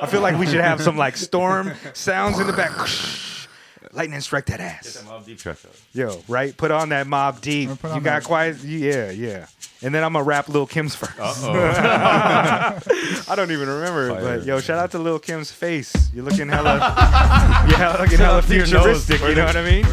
I feel like we should have some like storm sounds in the back. Lightning strike that ass. Mobb Deep track. Yo, right? Put on that Mobb Deep. put You got that- quiet. Yeah, yeah. And then I'm gonna rap Lil Kim's first. I don't even remember it, Fire. but yo, shout out to Lil Kim's face. You're looking hella, you're hella- looking hella out to your nose. futuristic. You know what I mean?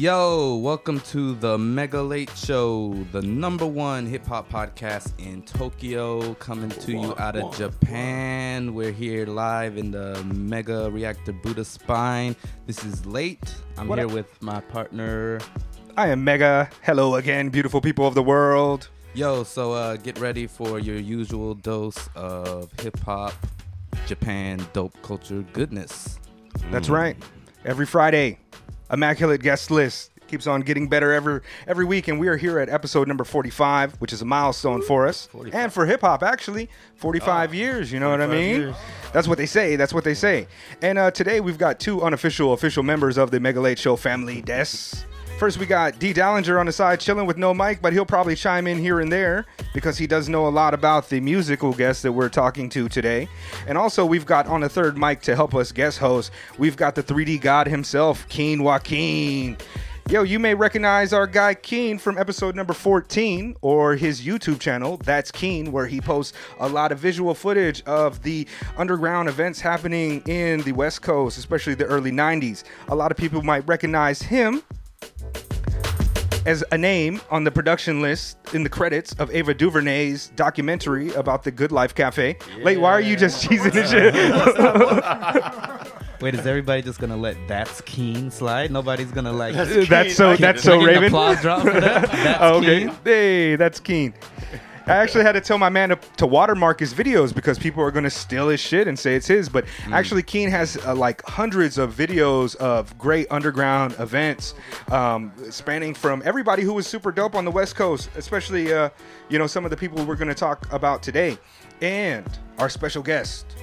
Yo, welcome to the Mega Late Show, the number one hip hop podcast in Tokyo, coming to you out of Japan. We're here live in the Mega Reactor Buddha Spine. This is late. I'm What here up? with my partner. I am Mega. Hello again, beautiful people of the world. Yo, so uh, get ready for your usual dose of hip hop, Japan, dope culture goodness. That's right. Every Friday, immaculate guest list keeps on getting better every every week, and we are here at episode number 45, which is a milestone for us and for hip hop. Actually, 45 years. You know what I mean? years. That's what they say. That's what they say. And uh, today we've got two unofficial official members of the Mega Late Show family. Des. First, we got D. Dallinger on the side chilling with no mic, but he'll probably chime in here and there because he does know a lot about the musical guest that we're talking to today. And also, we've got on the third mic to help us guest host, we've got the 3D god himself, Keen Joaquin. Yo, you may recognize our guy Keen from episode number 14 or his YouTube channel, That's Keen, where he posts a lot of visual footage of the underground events happening in the West Coast, especially the early 90s. A lot of people might recognize him as a name on the production list in the credits of Ava DuVernay's documentary about the Good Life Cafe. Late, why are you just cheesing and shit? Wait, is everybody just gonna let That's Keen slide? Nobody's gonna like. that's so. That's so Can I get an Raven. Applause drop for that. That's Oh, okay. Keen? Hey, that's keen. I actually had to tell my man to, to watermark his videos because people are going to steal his shit and say it's his. But actually, Keen has uh, like hundreds of videos of great underground events, um, spanning from everybody who was super dope on the West Coast, especially uh, you know some of the people we're going to talk about today, and our special guest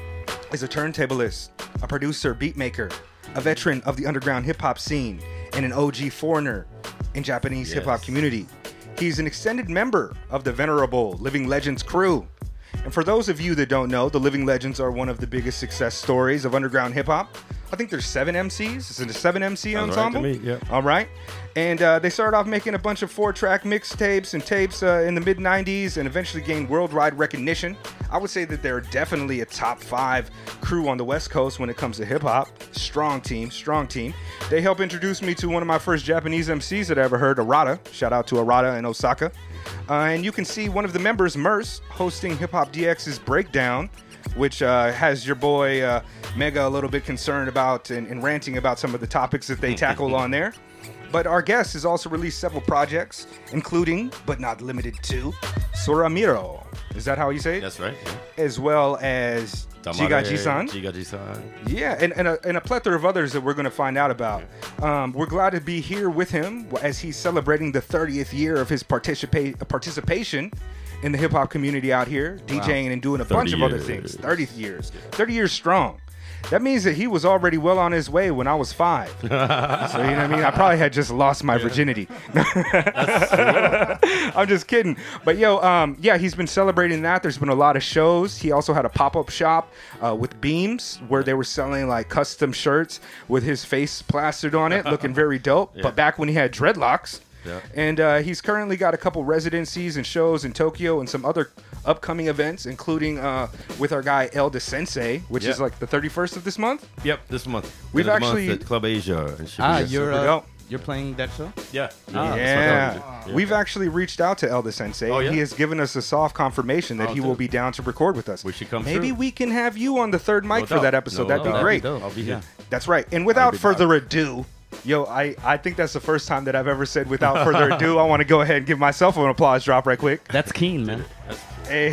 is a turntablist, a producer, beat maker, a veteran of the underground hip hop scene, and an OG foreigner in Japanese hip hop community. He's an extended member of the venerable Living Legends crew. And for those of you that don't know, the Living Legends are one of the biggest success stories of underground hip hop. I think there's seven MCs. It's a seven MC Sounds right ensemble. me, yeah. All right. And uh, they started off making a bunch of four track mixtapes and tapes uh, in the mid 90s and eventually gained worldwide recognition. I would say that they're definitely a top five crew on the West Coast when it comes to hip hop. Strong team, strong team. They helped introduce me to one of my first Japanese MCs that I ever heard, Arata. Shout out to Arata in Osaka. Uh, and you can see one of the members, Murs, hosting Hip Hop DX's Breakdown which uh, has your boy uh, Mega a little bit concerned about and, and ranting about some of the topics that they tackle on there. But our guest has also released several projects, including, but not limited to, Suramiro. Is that how you say it? That's right. Yeah. As well as Jigaji-san. Jigaji-san. Yeah, and, and, a, and a plethora of others that we're going to find out about. Um, we're glad to be here with him as he's celebrating the 30th year of his participa- participation in the hip hop community out here, DJing and doing a bunch of other things. 30 years. 30 years strong. That means that he was already well on his way when I was five. so, you know what I mean? I probably had just lost my virginity. I'm just kidding. But yo, um, yeah, he's been celebrating that. There's been a lot of shows. He also had a pop up shop uh, with beams where they were selling like custom shirts with his face plastered on it, looking very dope. But back when he had dreadlocks. Yeah. And uh, he's currently got a couple residencies and shows in Tokyo and some other upcoming events, including uh, with our guy Elda Sensei, which Yeah. is like the 31st of this month. Yep, this month. We've End of the month actually- at Club Asia. Ah, you're uh, you're playing that show. yeah. Ah, Yeah. Yeah. We've actually reached out to Elda Sensei. Oh, yeah? He has given us a soft confirmation that Oh, he will be down to record with us. We should come Maybe through. we can have you on the third mic No for doubt. that episode. No That'd be doubt. great. dope. I'll be here. That's right. And without be further ado, yo, I, I think that's the first time that I've ever said without further ado. I want to go ahead and give myself an applause drop right quick. That's Keen, man. Hey,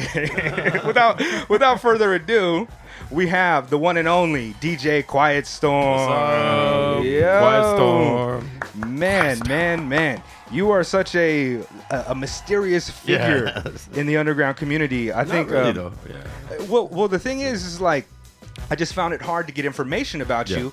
without without further ado, we have the one and only DJ Quiet Storm. Yo. Quiet Storm. Man, man, man. You are such a a, a mysterious figure Yes. in the underground community. I Not think really, um, though. Yeah. well, well, the thing is, is like, I just found it hard to get information about Yeah. you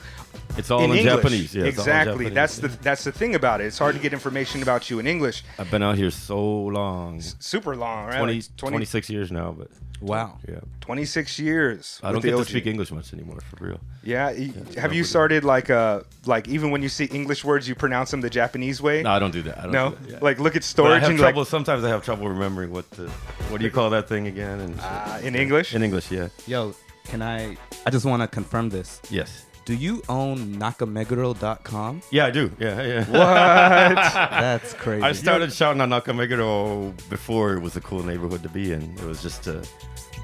It's all in, in Japanese. Yeah, it's all in exactly. Japanese, That's the that's the thing about it. It's hard to get information about you in English. I've been out here so long. Super long, right? 20, Like 20 26 years now, but Wow. yeah. 26 years. I don't the get to speak English much anymore, for real. Yeah, y- have you started like uh like even when you see English words, you pronounce them the Japanese way? No, I don't do that. I don't No? do that, yeah. like look at But I storage have and trouble. like sometimes I have trouble remembering what the what do you call that thing again? And uh, in English. in English, yeah. Yo, can I? I just want to confirm this. Yes. Do you own nakameguro.com? Yeah, I do. Yeah, yeah. what? That's crazy. I started shouting on Nakameguro before it was a cool neighborhood to be in. It was just a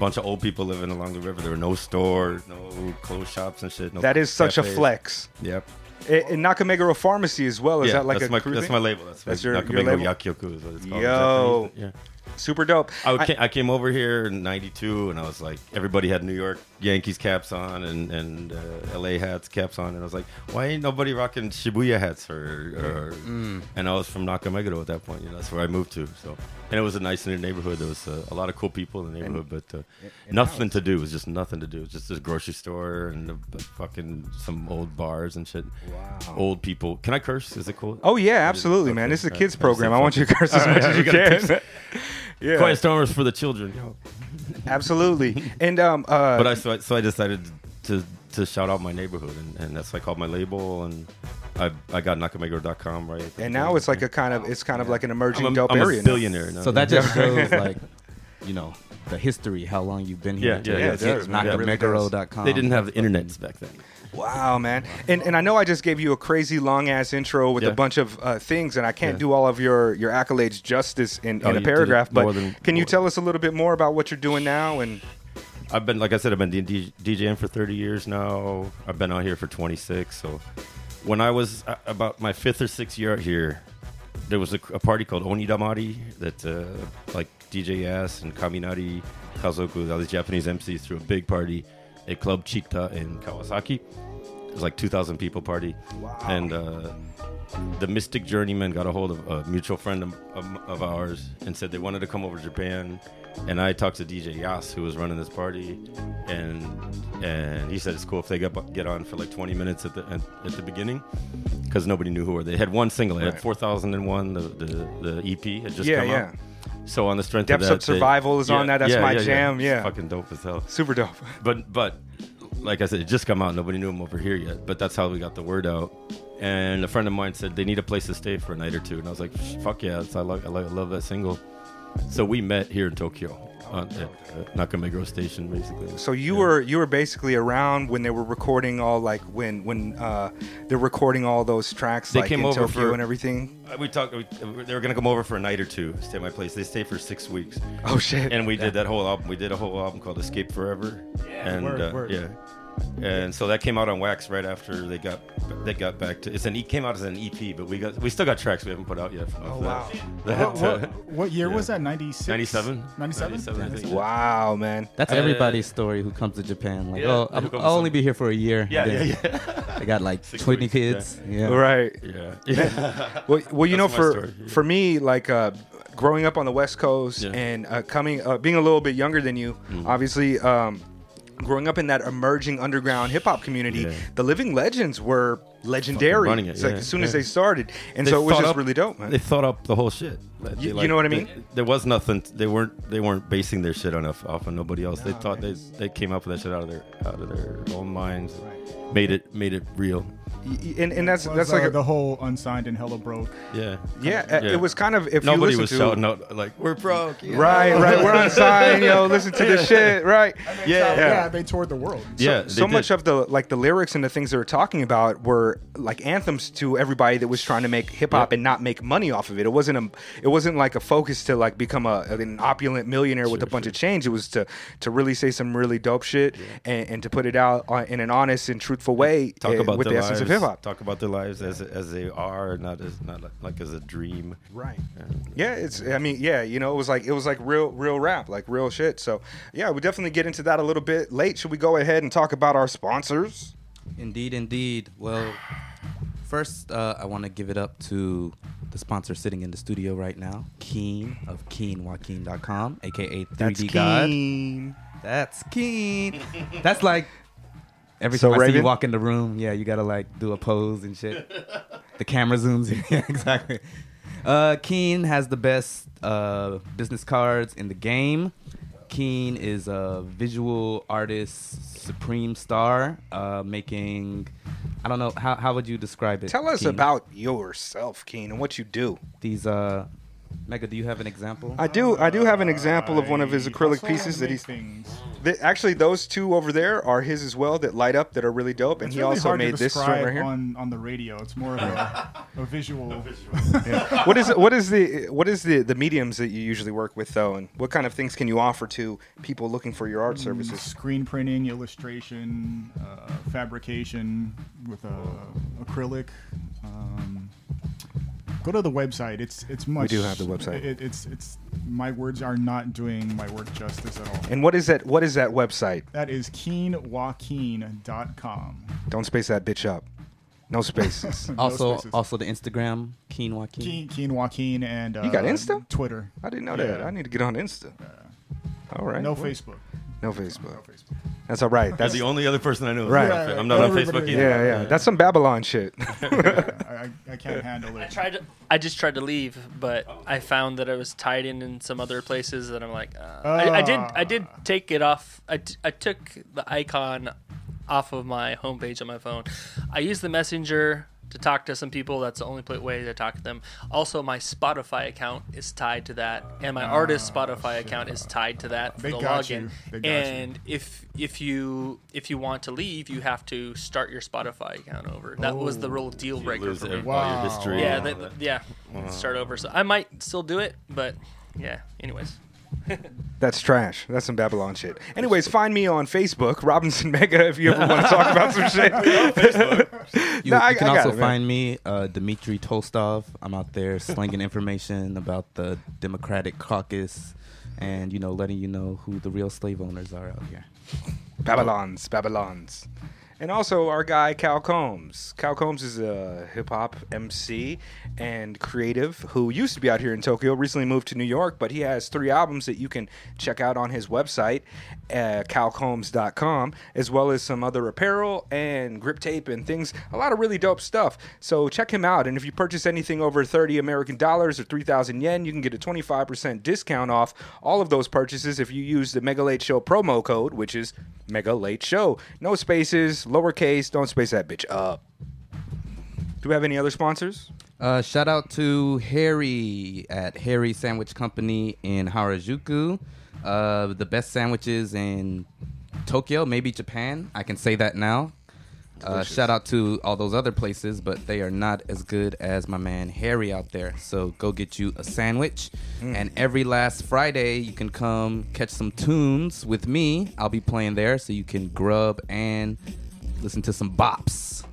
bunch of old people living along the river. There were no stores, no clothes shops and shit. No that is such a flex. Yep. I- In Nakameguro Pharmacy as well. Is yeah, that like that's a my that's my label. That's, That's my your- your Nakameguro label? Yakyoku is what it's called. in Yo. Yeah. Super dope? I, I- came, I came over here in '92, and I was like, everybody had New York Yankees caps on and and uh, LA hats caps on, and I was like, why ain't nobody rocking Shibuya hats or, or and I was from Nakameguro at that point. You know, that's where I moved to. So, and it was a nice neighborhood. There was uh, a lot of cool people in the neighborhood, but uh, and nothing to do. It was just nothing to do. It was just a grocery store and a, a fucking some old bars and shit. Wow. Old people. Can I curse? Is it cool? Oh yeah, absolutely, man. This is a kids I program. I want you to curse as much as you can. yeah, Quiet Stormers for the children. Yo. absolutely. And um, uh, but I so, I so I decided to to shout out my neighborhood, and, and that's why I called my label, and I I got nakameguro.com right. at the and now it's like a kind of it's kind of like an emerging I'm a, dope I'm area. a billionaire now. so that just shows like, you know, the history, how long you've been here. Yeah, yeah, yeah, it does, man. Nakameguro.com. they didn't have the internet back then. Wow, man. And and I know I just gave you a crazy long ass intro with a bunch of uh, things, and I can't Yeah. do all of your your accolades justice in, Oh, in a you did it paragraph. But than- can you tell us a little bit more about what you're doing now? And I've been like I said, I've been D- DJing for 30 years now. I've been out here for 26. So when I was uh, about my fifth or sixth year out here, there was a, a party called Onidamari that uh, like DJ Yas and Kaminari Kazoku, all these Japanese MCs, threw a big party at Club Citta in Kawasaki. It was like 2,000 people party, and uh, the Mystik Journeymen got a hold of a mutual friend of, of, of ours and said they wanted to come over to Japan. And I talked to DJ Yas, who was running this party, and and he said it's cool if they get get on for like 20 minutes at the at, at the beginning, because nobody knew who were they. Had one single, they Right. had 4001, the, the the EP had just Yeah, come yeah. out. So on the strength Depths of of that, they- Survival is on that. That's my jam, yeah. Fucking dope as hell. super dope. But but like I said, it just come out. Nobody knew him over here yet. But that's how we got the word out. And a friend of mine said they need a place to stay for a night or two, and I was like, "Fuck yeah!" I, love, I love that single. So we met here in Tokyo on, at uh, Nakameguro Station, basically. So you Yeah. were you were basically around when they were recording all like when when uh, they're recording all those tracks They like came in over Tokyo for- and everything. Uh, We talked. We, they were gonna come over for a night or two, stay at my place. They stayed for six weeks, Oh shit! and we did that whole album. We did a whole album called Escape Forever, and word, uh, word. yeah, and so that came out on Wax right after they got they got back to. It's an it came out as an EP, but we got we still got tracks we haven't put out yet. From Oh, that. wow. That, What, uh, what, what year yeah. was that? 96? 97? 97? 97, wow, man. That's Uh, everybody's story who comes to Japan. Like, Yeah, oh, I'm, i'll only be here for a year. Yeah, yeah, yeah. I got like Six 20 weeks, kids. Yeah. Right. yeah. yeah. Well, well, you know, That's my for story, yeah. for me, like uh, growing up on the West Coast Yeah. and uh, coming, uh, being a little bit younger than you, Mm. obviously. Um, Growing up in that emerging underground hip hop community, Yeah. the Living Legends were legendary. it, It's like as soon as they started, and They so it was just up- really dope, man. They thought up the whole shit. Like, You- they, you know what I they- mean? there was nothing. They weren't. They weren't basing their shit on off, off of nobody else. they thought they they came up with that shit out of their out of their own minds. Made it made it real. Y- y- and, and that's Was, that's uh, like a, the whole unsigned and hella broke. Yeah. yeah, uh, Yeah. It was kind of if Nobody you was listen to shouting out like we're broke. yeah." right, right. We're on sign, yo. Listen to this shit, right? Yeah. Yeah, they toured the world. Yeah. so they much of the like the lyrics and the things they were talking about were like anthems to everybody that was trying to make hip hop Yeah. and not make money off of it. It wasn't a it wasn't like a focus to like become a an opulent millionaire with a Sure, bunch sure. of change. It was to to really say some really dope shit and, and to put it out in an honest and truthful way talk uh, about with their the essence lives, of hip hop. Talk about their lives as as they are, not as not like, like as a dream. Right. And- Yeah, it's. I mean, yeah, you know, it was like it was like real, real rap, like real shit. So, yeah, we definitely get into that a little bit late. Should we go ahead and talk about our sponsors? Indeed, indeed. Well, first, uh, I want to give it up to the sponsor sitting in the studio right now, Keen of KeenJoaquin.com, aka 3D God. Keen. That's Keen. That's like Every So, time I see you walk in the room, yeah, you gotta like do a pose and shit. the camera zooms in. yeah, exactly. Uh, Keen has the best uh, business cards in the game. Keen is a visual artist, supreme star, uh, making. I don't know how how would you describe it? Tell us Keen? about yourself, Keen, and what you do. these. Uh, Mega, do you have an example? I do. I do have an example of one of his acrylic pieces that he's. things. Th- actually, those two over there are his as well that light up that are really dope, and It's he really also hard made to this joint describe right here. on on the radio. It's more of a, a visual. what is what is the what is the the mediums that you usually work with though, and what kind of things can you offer to people looking for your art services? Screen printing, illustration, uh, fabrication with uh, acrylic. Um, go to the website. It's it's much. We do have the website. It, it's it's my words are not doing my work justice at all. And what is that? What is that website? That is keenjoaquin.com. Don't space that bitch up. No spaces. No also, spaces. also the Instagram Keen Joaquin. Keen, Keen Joaquin and uh, You got Insta? Twitter. I didn't know that. I need to get on Insta. All right. No Well, Facebook. No No Facebook. Facebook. That's all right. That's That's the only other person I know. who's Right. on Yeah, I'm not on Facebook either. yeah, yeah. That's some Babylon shit. I, I, I can't handle it. I tried. To, I just tried to leave, but I found that I was tied in in some other places that I'm like. Uh, I, I did. I did Ah. take it off. I, t- I took the icon off of my homepage on my phone. I used the messenger to talk to some people. That's the only way to talk to them. Also, my Spotify account is tied to that, and my artist oh, Spotify account is tied to that for They the got login. you. They got you. and if if you if you want to leave, you have to start your Spotify account over. That was the real deal You breaker lose for me. every- your Wow. history. Yeah, and all that, that. yeah. Start over. So I might still do it, but yeah. Anyways, That's trash. That's some Babylon shit. Anyways, find me on Facebook, Robinson Mega, if you ever want to talk about some shit. You, No, I- you can I got also it, man. find me, uh, Dmitry Tolstov. I'm out there slinging information about the Democratic caucus and, you know, letting you know who the real slave owners are out here. Babylons, Babylons. And also our guy Cal Combs. Cal Combs is a hip hop MC and creative who used to be out here in Tokyo, recently moved to New York, but he has three albums that you can check out on his website, uh, calcombs.com, as well as some other apparel and grip tape and things. A lot of really dope stuff. So check him out. And if you purchase anything over 30 American dollars or 3,000 yen, you can get a 25% discount off all of those purchases if you use the Mega Late Show promo code, which is Mega Late Show. No spaces, lowercase, don't space that bitch up. Do we have any other sponsors? Uh, shout out to Harry at Harry Sandwich Company in Harajuku. Uh, the best sandwiches in Tokyo, maybe Japan. I can say that now. Uh, shout out to all those other places, but they are not as good as my man Harry out there. So go get you a sandwich. And every last Friday, you can come catch some tunes with me. I'll be playing there, so you can grub and listen to some bops.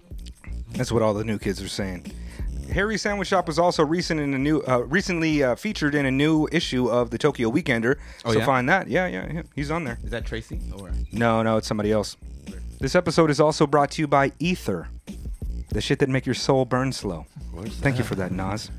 That's what all the new kids are saying. Harry Sandwich Shop was also recent in a new, uh, recently uh, featured in a new issue of the Tokyo Weekender. Oh, so yeah? find that. Yeah, yeah, yeah. He's on there. Is that Tracy? Or No, no, it's somebody else. This episode is also brought to you by Ether, the shit that make your soul burn slow. Thank you for that, Nas.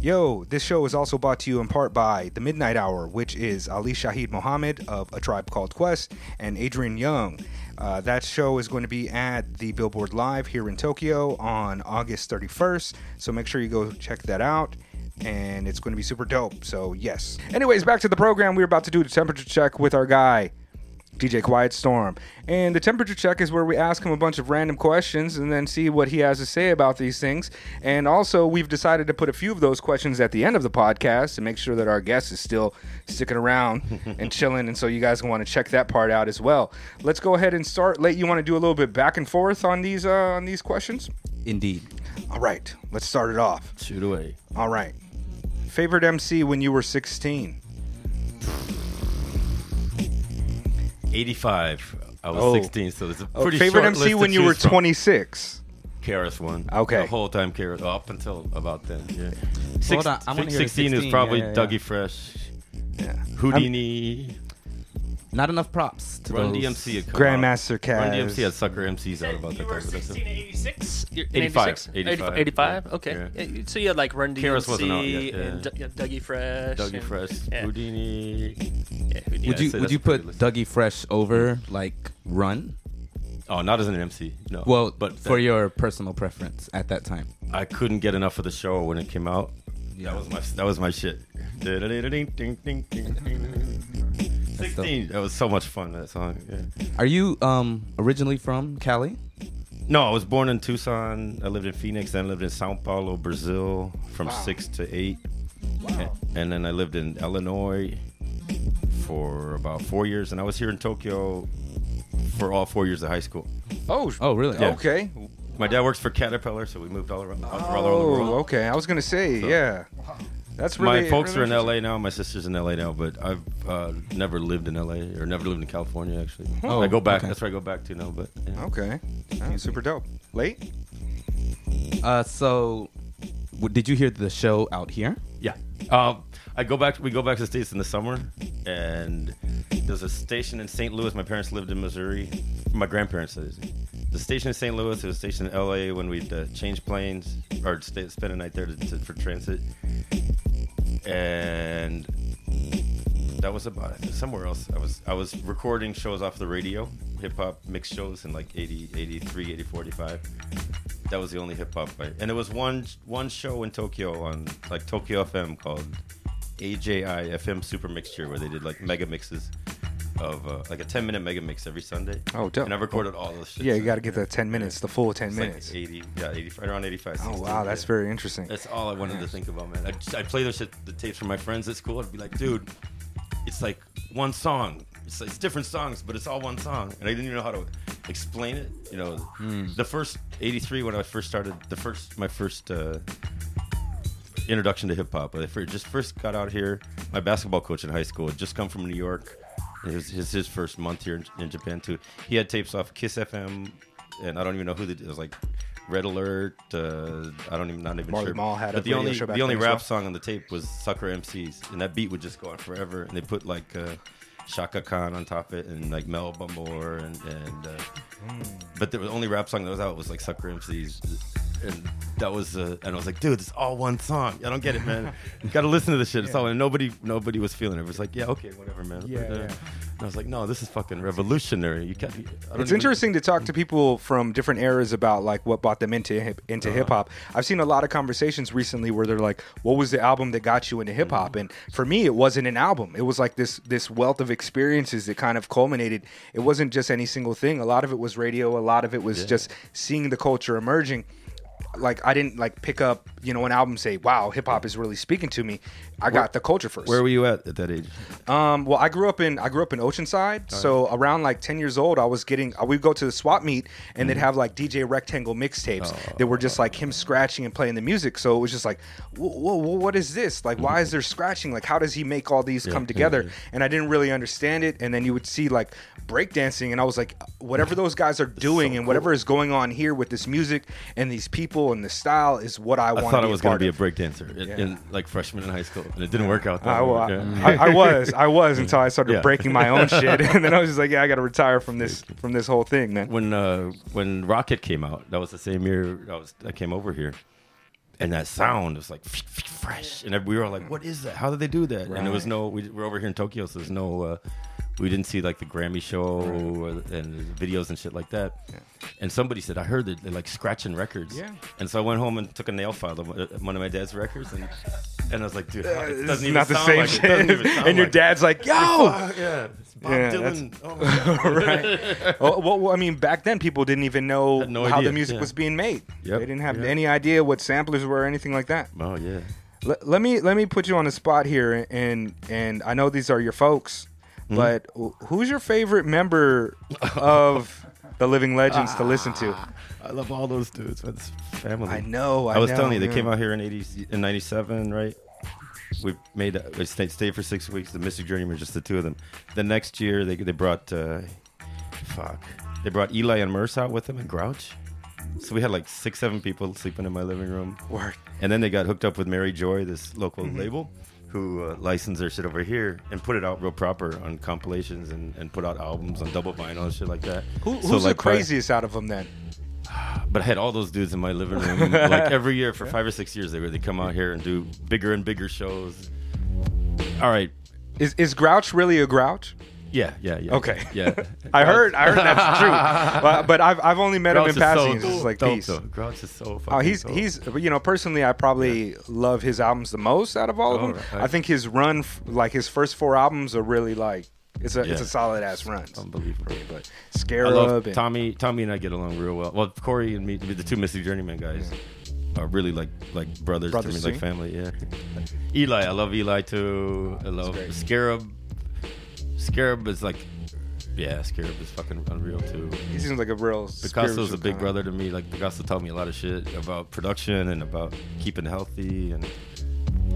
Yo, this show is also brought to you in part by The Midnight Hour, which is Ali Shaheed Muhammad of A Tribe Called Quest and Adrian Younge. Uh, that show is going to be at the Billboard Live here in Tokyo on August 31st, so make sure you go check that out. And it's going to be super dope. So, yes. Anyways, back to the program. We're about to do the temperature check with our guy, DJ Quiet Storm. And the temperature check is where we ask him a bunch of random questions and then see what he has to say about these things. And also, we've decided to put a few of those questions at the end of the podcast to make sure that our guest is still sticking around and chilling. And so, you guys want to check that part out as well. Let's go ahead and start. Let you want to do a little bit back and forth on these uh, on these questions. Indeed. All right, let's start it off. Shoot away. All right, favorite MC when you were 16. 85. I was Oh. 16, so it's a Oh, pretty favorite short MC list to when you were choose from. 26. KRS-One. Okay. The whole time Karis, up until about then. Yeah. Hold on, I wanna hear 16 is 16, probably yeah, yeah, Dougie. Fresh, Yeah. Whodini, Not enough props to Run those. DMC. Had come Grandmaster uh, out. Run Kaz. DMC had sucker MCs out about you that were time. but that's 16 to 86? You're in 85, 86? 85, 85? yeah. Okay. Yeah. Yeah, so you had like Run Karis DMC wasn't out yet, yeah. and D- yeah, Dougie Fresh. Dougie and- Fresh, yeah. Whodini. Yeah, Whodini. Would Yeah, you so would that's you a pretty put list. Dougie Fresh over like Run? Oh, not as an MC. No. Well, but for that- your personal preference at that time. I couldn't get enough of the show when it came out. That was my that was my shit. Sixteen. That was so much fun. That song. Yeah. Are you um originally from Cali? No, I was born in Tucson. I lived in Phoenix. Then I lived in Sao Paulo, Brazil, from six to eight. And, and then I lived in Illinois for about four years. And I was here in Tokyo for all four years of high school. Oh, Oh, really? Yeah. okay. My dad works for Caterpillar, so we moved all around, all around the Oh, world. okay. I was gonna say, yeah. That's really. my folks really are in LA now. My sister's in LA now, but I've uh, never lived in LA or never lived in California actually. Oh, I go back. okay. That's where I go back to now. But yeah. Okay. Ah, super dope. Late? Uh, so w- did you hear the show out here? Yeah. Um, I go back. We go back to the states in the summer, and there's a station in St. Louis. My parents lived in Missouri. My grandparents did. The station in St. Louis. There was a station in L.A. when we'd uh, change planes or stay, spend a night there to, to, for transit, and that was about it. Somewhere else, I was I was recording shows off the radio, hip hop mix shows in like 80, 83, 84, 85. That was the only hip hop, and there was one one show in Tokyo on like Tokyo FM called AJI FM Super Mixture where they did like mega mixes of uh, like a 10 minute mega mix every Sunday. Oh, dope. And I recorded all those shit. Yeah, you got to get the 10 minutes, the full 10 It's like minutes. 80, yeah, 80, right around 85. Oh, wow. That's yeah. very interesting. That's all I wanted to think about, man. I'd, I'd play those shit, the tapes from my friends at school. I'd be like, dude, it's like one song. It's, it's different songs, but it's all one song. And I didn't even know how to explain it. You know, the first 83, when I first started, the first, my first uh, introduction to hip hop, I just first got out here, my basketball coach in high school had just come from New York. It was his, his first month here in, in Japan, too. He had tapes off Kiss FM, and I don't even know who the, it was like Red Alert. Uh, I don't even not even Marley sure. Marl had but the only the only rap well. song on the tape was Sucker MCs, and that beat would just go on forever. And they put like uh, Chaka Khan on top of it, and like Mel Bumblor, and and uh, Hmm. but the only rap song that was out was like Sucker MCs. And that was, uh, and I was like, dude, it's all one song. I don't get it, man. you got to listen to this shit. It's all, and nobody, nobody was feeling it. It was like, yeah, okay, whatever, man. Yeah, But, uh, yeah. And I was like, no, this is fucking revolutionary. You can't. I don't It's even- interesting to talk to people from different eras about like what brought them into hip, into hip hop. I've seen a lot of conversations recently where they're like, "What was the album that got you into hip hop?" And for me, it wasn't an album. It was like this this wealth of experiences that kind of culminated. It wasn't just any single thing. A lot of it was radio. A lot of it was just seeing the culture emerging. Like I didn't like pick up, you know, an album say, "Wow, hip hop is really speaking to me." I got the culture first. Where were you at at that age? Um, well, I grew up in I grew up in Oceanside, so around like ten years old, I was getting. Uh, I would go to the swap meet, and they'd mm-hmm. have like DJ Rectangle mixtapes oh. that were just like him scratching and playing the music. So it was just like, whoa, whoa, whoa, what is this? Like, why is mm-hmm. there scratching? Like, how does he make all these come together? And I didn't really understand it. And then you would see like breakdancing, and I was like, whatever those guys are doing, and whatever is going on here with this music and these people and the style is what I, I want. thought I was going to be a breakdancer in, Yeah. in like freshman in high school, and it didn't work out. That I, way. Yeah. I, I was, I was until I started Yeah. breaking my own shit, and then I was just like, yeah, I got to retire from this, from this whole thing, man. when uh, when Rockit came out, that was the same year I was I came over here, and that sound was like fresh, and we were all like, "What is that? How did they do that?" And there was no. We, we're over here in Tokyo, so there's no. Uh, we didn't see like the Grammy show or, and videos and shit like that. And somebody said, "I heard that they're like scratching records." Yeah. And so I went home and took a nail file of uh, one of my dad's records, and and I was like, "Dude, it It's doesn't even not the same like it. It doesn't shit. even sound And your like it." dad's like, yo, yeah, it's Bob Yeah, Dylan. Oh my God. right? well, well, I mean, back then people didn't even know no how idea, the music yeah. was being made. Yep, They didn't have yeah. any idea what samplers were or anything like that. Oh yeah. Let, let me let me put you on the spot here, and and I know these are your folks, Hmm? but who's your favorite member of the Living Legends to listen to? I love all those dudes. That's family. I know. I, I, was know, telling you, they yeah. came out here in eighty in '97, right? We made we stayed, stayed for six weeks. The Mystic Journey were just the two of them. The next year, they they brought uh, fuck, they brought Eli and Murs out with them and Grouch. So we had like six, seven people sleeping in my living room. Word. And then they got hooked up with Mary Joy, this local Mm-hmm. label, who uh, licensed their shit over here and put it out real proper on compilations and, and put out albums on double vinyl and shit like that. Who, So, who's like, the craziest out of them then? but I had all those dudes in my living room. like every year for five or six years, they would they come out here and do bigger and bigger shows. All right, Is is Grouch really a Grouch? Yeah, yeah, yeah. Okay. Yeah. I heard, I heard that's true, but, but I've I've only met him in so passing. It's like though. Grouch is so oh, fucking Oh, he's dope. he's you know personally, I probably love his albums the most out of all of Oh, them. right. I think his run, like his first four albums, are really like it's a it's a solid ass run. unbelievable. But I Scarub love and Tommy. Tommy and I get along real well. Well, Corey and me, the two Mystik Journeymen guys, are really like like brothers, Brothers to me, too? like family. Yeah. Eli, I love Eli too. I love. Scarub. Scarub is like, yeah, Scarub is fucking unreal too. he seems like a real Bicasso's spiritual a big kinda- brother to me. Like Bicasso taught me a lot of shit about production and about keeping healthy, and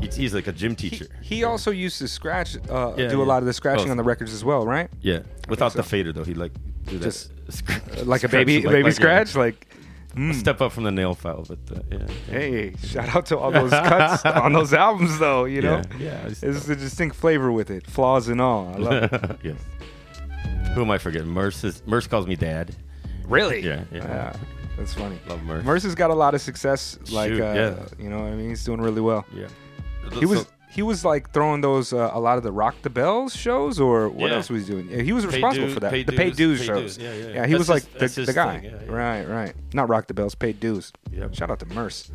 he's, he's like a gym He, teacher. he also used to scratch, uh, Yeah, do a lot of the scratching Oh. on the records as well, right? yeah, without the fader though, he like do that Just, Uh, like a baby like- baby like, yeah. scratch, like. Mm. Step up from the nail file, but uh, yeah. yeah. Hey, shout out to all those cuts on those albums, though. You know, Yeah, yeah, it's a distinct flavor with it, flaws and all. I love it. yes. Who am I forgetting? Murs is, Murs calls me dad. Really? Yeah, yeah. that's funny. Love Murs. Murs has got a lot of success. Like, Shoot, uh, yeah. you know, what I mean, he's doing really well. Yeah. He was So- he was like throwing those uh, a lot of the Rock the Bells shows, or what Yeah. else was he doing? Yeah, he was Paid responsible for that. paid the paid dues, shows. dues, yeah, yeah. he That's was like his- the, the guy. thing, yeah, yeah. Right, right. Not Rock the Bells, paid dues. Yep. Shout out to Murs.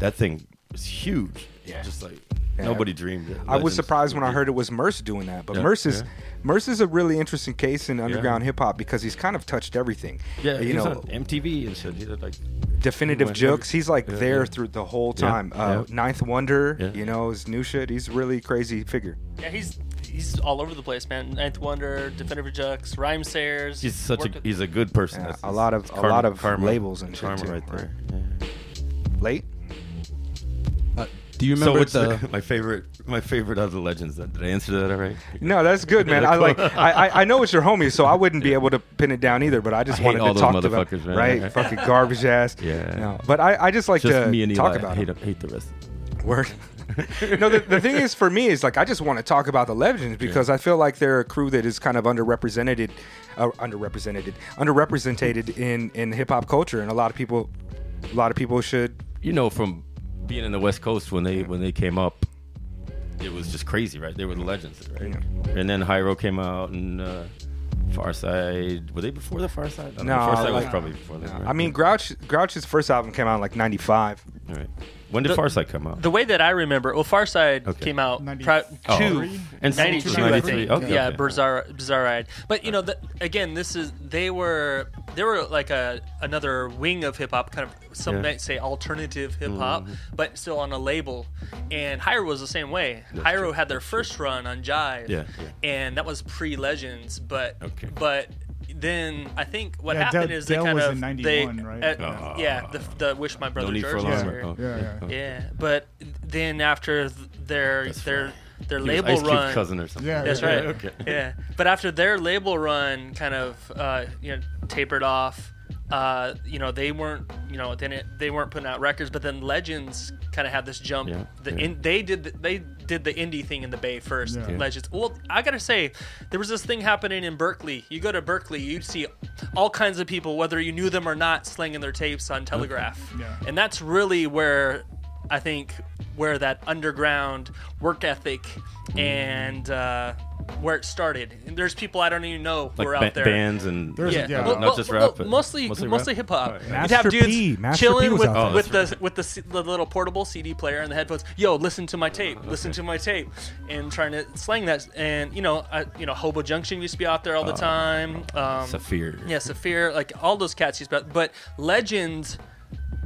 that thing was huge. Yeah. Just like Yeah. Nobody dreamed it. I was surprised when I heard it was Murs doing that, but Yeah, Murs is yeah. Murs is a really interesting case in underground hip hop because he's kind of touched everything. Yeah, you he know, on MTV and shit. He did like definitive went jokes. He's like Yeah, there yeah. through the whole Yeah, time. Uh, yeah. Ninth Wonder, Yeah. you know, his new shit. He's a really crazy figure. Yeah, he's he's all over the place, man. Ninth Wonder, Definitive Jux, Rhymesayers. he's such a he's a good person. Yeah, a lot of- it's a lot of labels and shit, too, right there. right? Yeah. Late. Do you So remember what's the? the, my favorite my favorite of the legends? Did I answer that all right? No, that's good, man. I like. I, I I know it's your homie, so I wouldn't be able to pin it down either. But I just I hate wanted all to those talk about motherfuckers, man. right, fucking garbage ass. Yeah. No, but I I just like Just to me and talk Eli. about hate, hate the rest. Word. no, the, the thing is for me is like I just want to talk about the legends because I feel like they're a crew that is kind of underrepresented, uh, underrepresented, underrepresented in in hip hop culture, and a lot of people, a lot of people should. you know, from being in the West Coast when they when they came up, it was just crazy, right? They were the legends, right? And then Hiero came out and uh, Pharcyde. Were they before the Far Side? Know. No, Pharcyde was probably before them. Right? I mean, Grouch Grouch's first album came out in like '95. All right. When did The- Far come out? the way that I remember, well, Pharcyde Okay. came out 90 pri- Oh. two, And 92, I think. okay, yeah, okay. Bizarre, Bizarre Ride. But you know, the, again, this is they were they were like a another wing of hip hop, kind of some Yeah. might say alternative hip hop, Mhm. but still on a label. And Hiero was the same way. That's Hiero true, had their first run on Jive, Yeah, and that was pre Legends. But Okay. but then I think what Yeah, happened Del- is they Del kind was of in they 91, right? uh, yeah the, the wish my brother no need George for was alarm. Oh, Yeah, yeah. Yeah, but then after their That's their right. their He was label Ice run, cousin or something. Yeah, that's yeah, right. Okay. Yeah, but after their label run kind of uh, you know tapered off, uh, you know they weren't you know then it, they weren't putting out records, but then Legends kind of had this jump. Yeah, The yeah. In, they did the, they did the indie thing in the Bay first. Yeah. Yeah. Legends. Well, I gotta say, there was this thing happening in Berkeley. You go to Berkeley, you'd see all kinds of people, whether you knew them or not, slinging their tapes on Telegraph. Yeah. And that's really where I think where that underground work ethic and uh, where it started. And there's people I don't even know who Like are ba- out there. bands and There's- yeah, yeah. Well, not well, just well, rap, but mostly mostly mostly, hip hop. Yeah. You'd have dudes P. Master chilling with. Oh, with that's the with the, C- the little portable CD player and the headphones. Yo, listen to my tape. Listen to my tape, and trying to slang that. And you know, I, you know, Hobo Junction used to be out there all the Oh. time. Um, Saafir. yeah, Saafir, like all those cats used to. But Legends,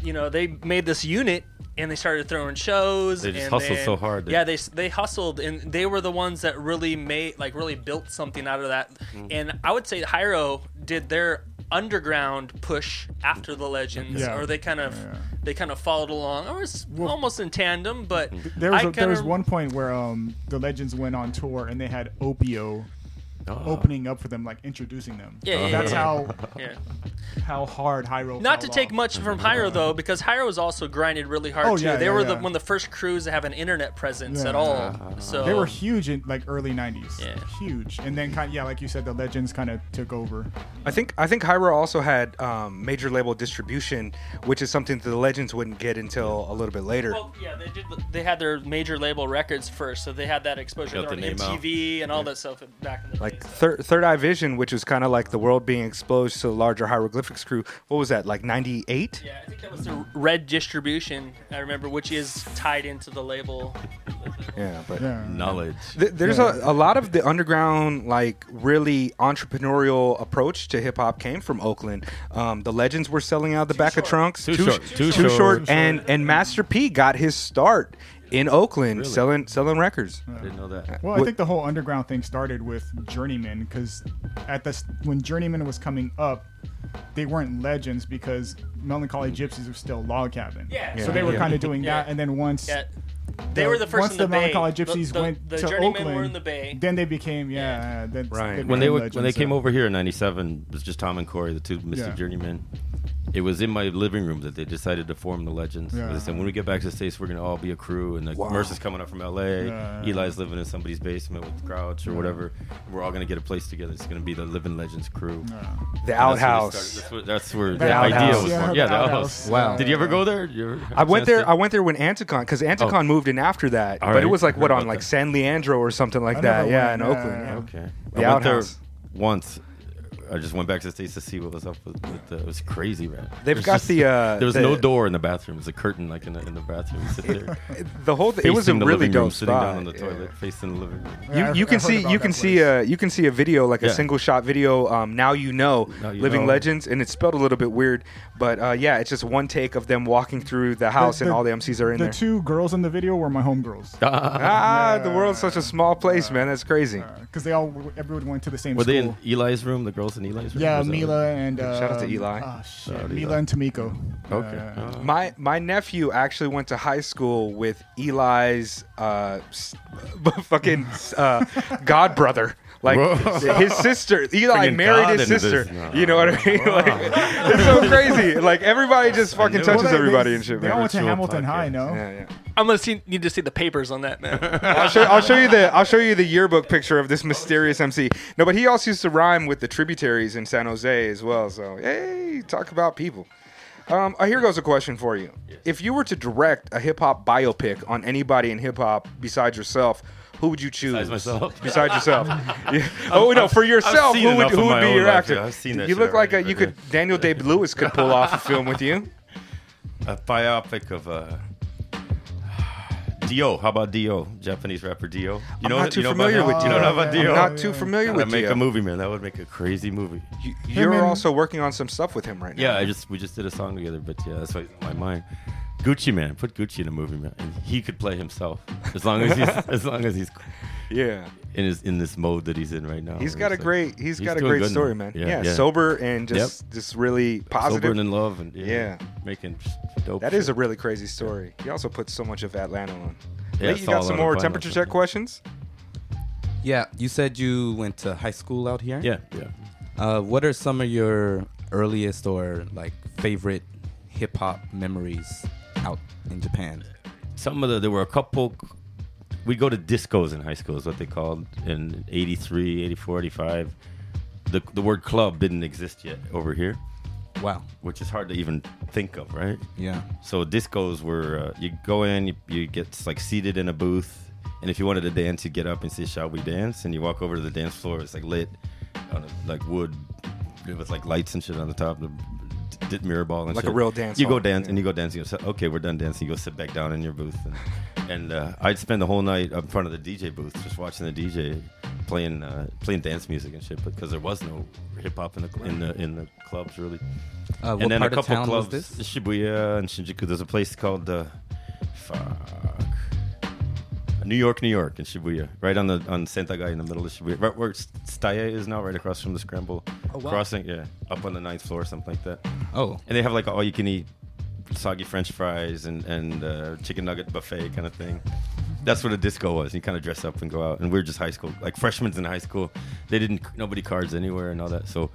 you know, they made this unit and they started throwing shows. They just and hustled then- so hard that- Yeah, they they hustled and they were the ones that really made like really built something out of that. Mm. And I would say Hiero did their underground push after the Legends, Yeah. or they kind of Yeah. they kind of followed along. It was almost in tandem, but There was, I a, there was one point where um, the Legends went on tour and they had Opio Oh. opening up for them, like introducing them. Yeah, yeah, That's yeah. how Yeah. how hard Hiero. Not to fell take off. much from Hiero though, because Hiero was also grinded really hard Oh, too. yeah, they yeah, were the one of the first crews to have an internet presence Yeah. at all. So They were huge in like early '90s. Yeah. Huge, and then kind yeah, like you said, the Legends kind of took over. I think I think Hiero also had um, major label distribution, which is something that the Legends wouldn't get until a little bit later. Well, yeah, they did. They had their major label records first, so they had that exposure They were the on name out. MTV and all that stuff back in the like like thir- Third Eye Vision, which was kind of like the world being exposed to the larger hieroglyphics crew. What was that? Like '98? Yeah, I think that was the Red Distribution. I remember, which is tied into the label. Yeah, but Yeah. Knowledge. Th- there's a, a lot of the underground, like really entrepreneurial approach to hip hop came from Oakland. Um, the legends were selling out the back of trunks. Too Too, Short. Sh- Too Too Short. short, and and Master P got his start in Oakland Really? selling selling records. I didn't know that. Well, I What- think the whole underground thing started with Journeyman because at this when Journeyman was coming up, they weren't legends because Melancholy mm. Gypsies were still log cabin. Yeah. So they were Yeah. kind of doing that, Yeah. and then once Yeah, they were the first once in the, the Melancholy The- Gypsies the, went the to Oakland, were in the Bay. then they became yeah. Then Right. they when they were, legends, when they came so- over here in '97, it was just Tom and Corey, the two Mr. Yeah. Journeymen. It was in my living room that they decided to form the Legends. Yeah. They said when we get back to the states, we're gonna all be a crew, and like Wow. Mercer's coming up from L.A. Yeah. Eli's living in somebody's basement with Grouch or whatever. We're all gonna get a place together. It's gonna be the Living Legends crew. Yeah. The And that's where they outhouse. That's where, that's where The the, idea was Yeah, born. Yeah, the outhouse. outhouse. Wow. Did you ever go there? Did you ever have I a went there. to- I went there when Anticon, because Anticon Oh. moved in after that. All but right. it was like what on like that. San Leandro or something like I that. Yeah, in Oakland. yeah. yeah. Okay. The I went there outhouse. once. I just went back to the states to see what was up with, with the, it was crazy, man. They've There's got just- the, uh, there was the- no door in the bathroom. It was a curtain, like in the, in the bathroom. You sit there. The whole thing. It was a facing the really living room, dope sitting spot. down on the Yeah. toilet, facing the living room. You, Yeah, I've- can I've heard see about you can that see place. uh you can see a video like a Yeah. single shot video um now you know Now You living Know. legends and it's spelled a little bit weird but uh yeah it's just one take of them walking through the house and the- all the MCs are in The there two girls in the video were my homegirls. ah the world's such a small place man that's crazy Because they all, everyone went to the same Were school. they in Eli's room? The girls in Eli's room? yeah, Was that- Mila and uh, Shout out to Eli. Oh shit, Shout out to Mila Eli. and Tamiko. Okay. Uh, Uh, my my nephew actually went to high school with Eli's uh fucking uh god brother like Whoa. his sister Eli Bringing married God his sister. No. you know what I mean like it's so crazy like everybody just fucking touches. Well, they- everybody they, and shit They man. all went to Virtual Hamilton High, no? Yeah, yeah. I'm gonna see, need to see the papers on that, man. I'll show, I'll show you the I'll show you the yearbook picture of this mysterious MC. No, but he also used to rhyme with the tributaries in San Jose as well. So hey, talk about people. Um, uh, here goes a question for you: If you were to direct a hip hop biopic on anybody in hip hop besides yourself, who would you choose? Besides myself? Besides yourself. Yeah. Oh no, for yourself, who would, who would be your life, actor? yeah, I've seen that you look like a you could Daniel Day Lewis could pull off a film with you. A biopic of uh, Dio. How about Dio? Japanese rapper Dio. You I'm know, not too you know familiar about with? Dio. You don't know about I'm Dio? I'm not too familiar Gotta with make Dio. a movie, man. That would make a crazy movie. You, you're and- also working on some stuff with him right now. Yeah, I just we just did a song together, but yeah, that's what's in my mind. Gucci man, put Gucci in a movie, man, and he could play himself as long as he's as long as he's yeah. in his in this mode that he's in right now. He's got a like- great he's got a great story, now. man. Yeah, sober and just just really positive. sober and in love, and yeah, Yeah. making dope. that is a really crazy story. He also put so much of Atlanta on. Yeah, Nate, it's you got some more temperature check questions? Yeah, you said you went to high school out here. yeah, yeah. Uh, what are some of your earliest or like favorite hip hop memories out in Japan? Some of the there were a couple. We go to discos in high school, is what they called in 83, 84, 85. The the word club didn't exist yet over here, Wow. which is hard to even think of, right? Yeah. So discos were uh, you go in, you, you get like seated in a booth, and if you wanted to dance, you get up and say, "Shall we dance?" And you walk over to the dance floor. It's like lit, on a, like wood, with like lights and shit on the top. The d- d- mirror ball and Like a real dance You go dance yeah. and you go dancing. You go, okay, we're done dancing. You go sit back down in your booth, and, and uh, I'd spend the whole night up in front of the DJ booth, just watching the DJ playing uh, playing dance music and shit. Because there was no hip hop in the in the in the clubs really Uh, what and then part a couple of town clubs, was this? Shibuya and Shinjuku. There's a place called uh, fuck, New York, New York, in Shibuya, right on the on Sentagai in the middle of Shibuya, right where Tsutaya is now, right across from the Scramble Oh, wow. crossing. Yeah, up on the ninth floor, or something like that. Oh, And they have like all you can eat soggy French fries and and uh, chicken nugget buffet kind of thing. That's what a disco was. You kind of dress up and go out. And we were just high school, like freshmen in high school. They didn't nobody cards anywhere and all that. So,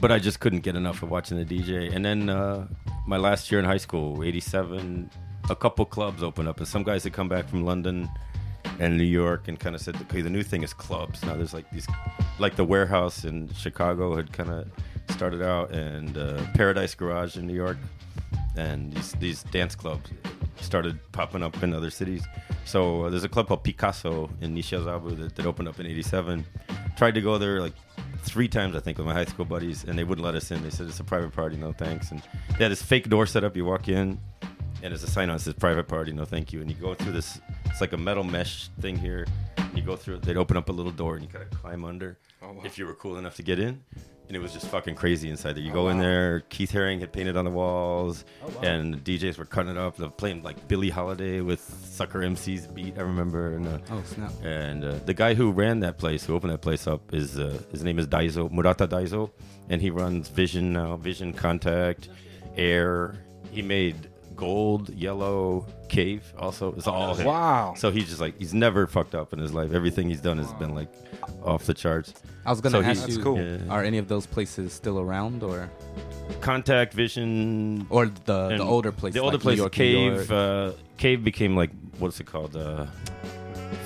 but I just couldn't get enough of watching the DJ. And then uh, my last year in high school, '87, a couple clubs opened up, and some guys had come back from London and New York and kind of said, okay, the new thing is clubs. Now there's like these, like the warehouse in Chicago had kind of started out, and uh, Paradise Garage in New York, and these these dance clubs started popping up in other cities. So uh, there's a club called Picasso in Nishiazabu that, that opened up in '87. tried to go there like three times, I think, with my high school buddies, and they wouldn't let us in. They said it's a private party, no thanks. And they had this fake door set up. You walk in, and there's a sign on that says private party, no thank you. And you go through this, it's like a metal mesh thing here. And you go through it, they'd open up a little door, and you kind of climb under if you were cool enough to get in. And it was just fucking crazy inside there. You go in there, Keith Haring had painted on the walls, oh, wow. and the DJs were cutting it up. They're playing like Billie Holiday with Sucker MC's beat, I remember. And, uh, Oh snap! and uh, the guy who ran that place, who opened that place up, is uh, his name is Daiso Murata Daiso, and he runs Vision now, Vision Contact, Air. He made Gold, Yellow, Cave. Also, it's all him. Wow. So he's just like he's never fucked up in his life. Everything he's done has been like off the charts. I was gonna So ask That's you, cool. Yeah. are any of those places still around, or Contact, Vision, or the the older places? The older like New place, York, New Cave. York? Uh, Cave became like what's it called? Uh,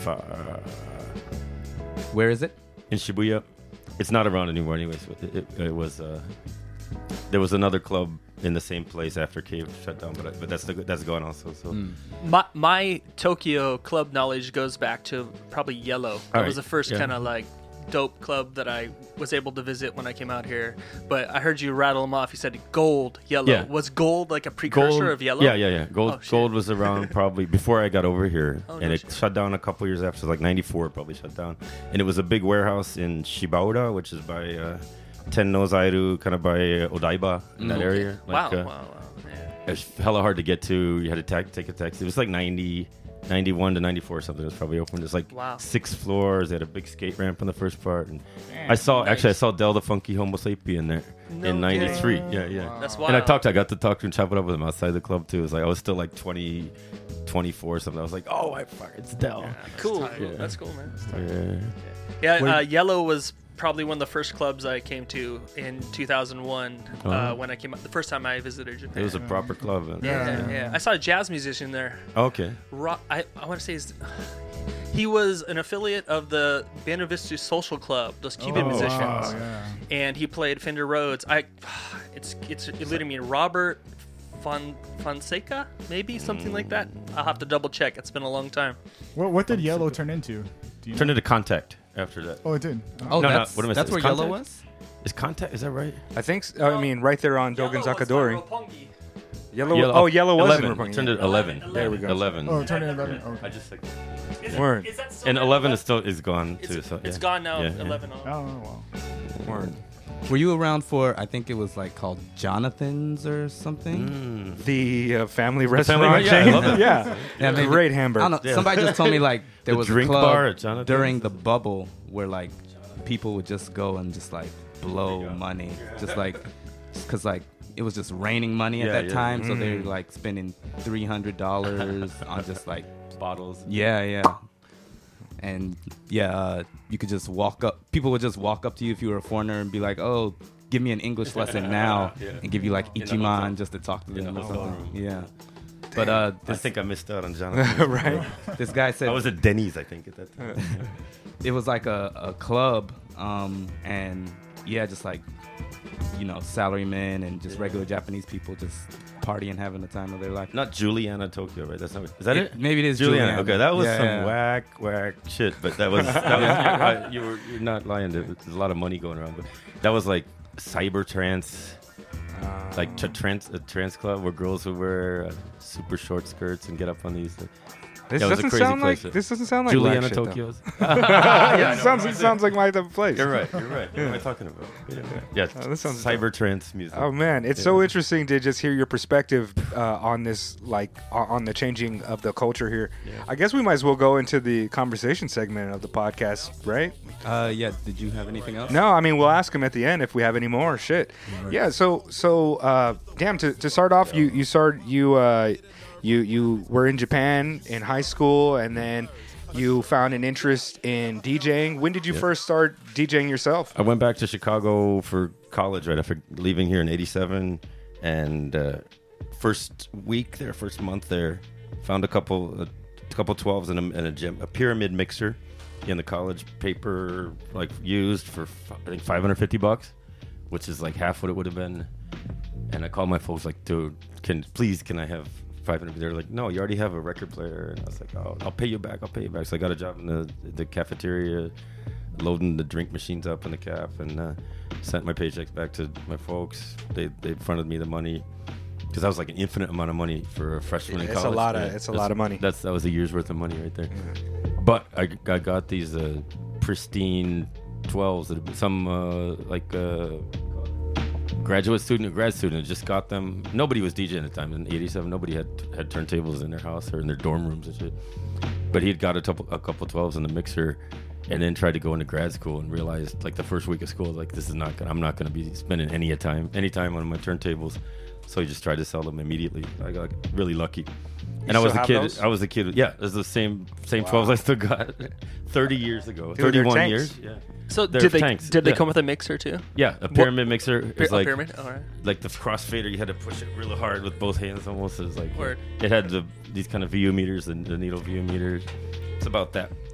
fa- Where is it? in Shibuya. It's not around anymore, anyways. It, it, it was uh, there was another club in the same place after Cave shut down, but but that's the, that's gone also. So Hmm. My, my Tokyo club knowledge goes back to probably Yellow. That All was the first yeah. kind of like dope club that I was able to visit when I came out here. But I heard you rattle them off. You said gold, yellow. Yeah. Was gold like a precursor of yellow? Yeah, yeah, yeah. Gold Oh. Gold was around probably before I got over here, Oh, and no it shit. shut down a couple years after. Like '94, probably shut down, and it was a big warehouse in Shibaura, which is by uh, Tennozu Isle, kind of by Odaiba in that Mm. area. wow, uh, wow, wow. Yeah. It was hella hard to get to. You had to ta- take a taxi. It was like 90, 91 to 94 or something. It was probably open. It's like Wow. six floors. They had a big skate ramp on the first part. And I saw, actually, I saw Del the Funky Homo Sapien there No in 93. kidding. Yeah, yeah. Wow. That's wild. And I talked, I got to talk to and chop it up with him outside the club too. It was like, I was still like 20, 24 or something. I was like, oh, I fuck, it's Del. Yeah, cool. Yeah. That's cool, man. Yeah. Yeah, uh, Yellow was probably one of the first clubs I came to in 2001 uh, Oh. when I came out. The first time I visited Japan. It was a proper club. man. yeah, Yeah. yeah, I saw a jazz musician there. Okay. Ro- I, I want to say his, he was an affiliate of the Buena Vista Social Club, those Cuban Oh, musicians, wow, yeah. and he played Fender Rhodes. I, it's it's eluding me. Robert Fon, Fonseca, maybe something like that. I'll have to double check. It's been a long time. What, what did yellow turn into? Do you Turned into Contact after that. Oh, it did. Oh. oh, No, no, that's what am I that's saying? where Is yellow Contact? was. Is Contact, is that right? I think. s- I mean, right there on Dogen Zakadori. Yellow. Yellow- Oh, yellow was 11. in Roppongi. Turned it 11. There we go. 11. Oh, it turned into 11. I Okay. just like, Word. and 11 is still is gone It's, too. So it's yeah. gone now. Yeah, yeah. 11 on. Oh, wow. Word. Were you around for? I think it was like called Jonathan's or something. Mm. The uh, family family restaurant re- yeah, I chain. love that. yeah. Yeah, maybe- Great I hamburger. don't know. Somebody just told me like there The was drink a club bar at during the bubble where like people would just go and just like blow money, just like because like it was just raining money at Yeah, that yeah. time, so they were Mm. like spending three hundred dollars on just like bottles. yeah, yeah, and yeah, uh, you could just walk up. People would just walk up to you if you were a foreigner and be like, "Oh, give me an English lesson now," Yeah. and give you like In the hotel. Ichiman just to talk to them the or something. Yeah, but uh, I think I missed out on Jonathan. right. this guy said I was at Denny's, I think, at that time. it was like a, a club um and yeah just like you know salarymen and just regular japanese people just partying having the time of their life Not Juliana Tokyo, right? That's not. Is that it? maybe it is Juliana. Juliana. Okay, that was Yeah, some yeah. whack, whack shit. But that was that was uh, you were you're not lying. There's a lot of money going around, but that was like cyber trance, like tra- trance a trance club where girls would wear uh, super short skirts and get up on these. uh, This Yeah, it was a doesn't sound like place. this doesn't sound like Juliana whack shit, though. Tokyo's. yeah, it sounds it sounds like my type of place. You're right. You're right. What am I talking about? Yeah, yeah. Oh, this sounds cyber trance music. Oh man, it's so interesting to just hear your perspective uh, on this, like on the changing of the culture here. I guess we might as well go into the conversation segment of the podcast, right? uh yeah did you have anything else No, I mean we'll ask him at the end if we have any more. Shit. Yeah. So so uh, damn. To, to start off, you you started you uh, you you were in Japan in high school, and then you found an interest in DJing. When did you first start DJing yourself? I went back to Chicago for college right after leaving here in '87, and uh, first week there, first month there, found a couple, a couple twelves and a, and a, gym, a pyramid mixer in the college paper, like used for I think 550 bucks, which is like half what it would have been. And I called my folks like, dude, can please can I have 500? They're like, no, you already have a record player. And I was like, oh, I'll pay you back. I'll pay you back. So I got a job in the the cafeteria loading the drink machines up in the cap, and uh, sent my paychecks back to my folks. They they fronted me the money because that was like an infinite amount of money for a freshman in It's a lot of- it's a lot of money. That's that was a year's worth of money right there. But I, I got these uh, pristine 12s that some uh, like uh, graduate student or grad student just got them. Nobody was DJing at the time in '87. Nobody had had turntables in their house or in their dorm rooms and shit. But he had got a couple a couple 12s in the mixer, and then tried to go into grad school and realized like the first week of school like this is not gonna I'm not gonna be spending any time any time on my turntables. So he just tried to sell them immediately. I got really lucky. And I was a kid. those? I was a kid. Yeah, it's the same same Wow. 12s I still got 30 years ago. Dude, 31 tanks. years. Yeah. So They're did they tanks. did they Yeah. come with a mixer too? Yeah, a pyramid mixer Py- is a like pyramid. All right. like the crossfader. You had to push it really hard with both hands. Almost as like Word. it had the these kind of VU meters and the needle VU meters. It's about that, like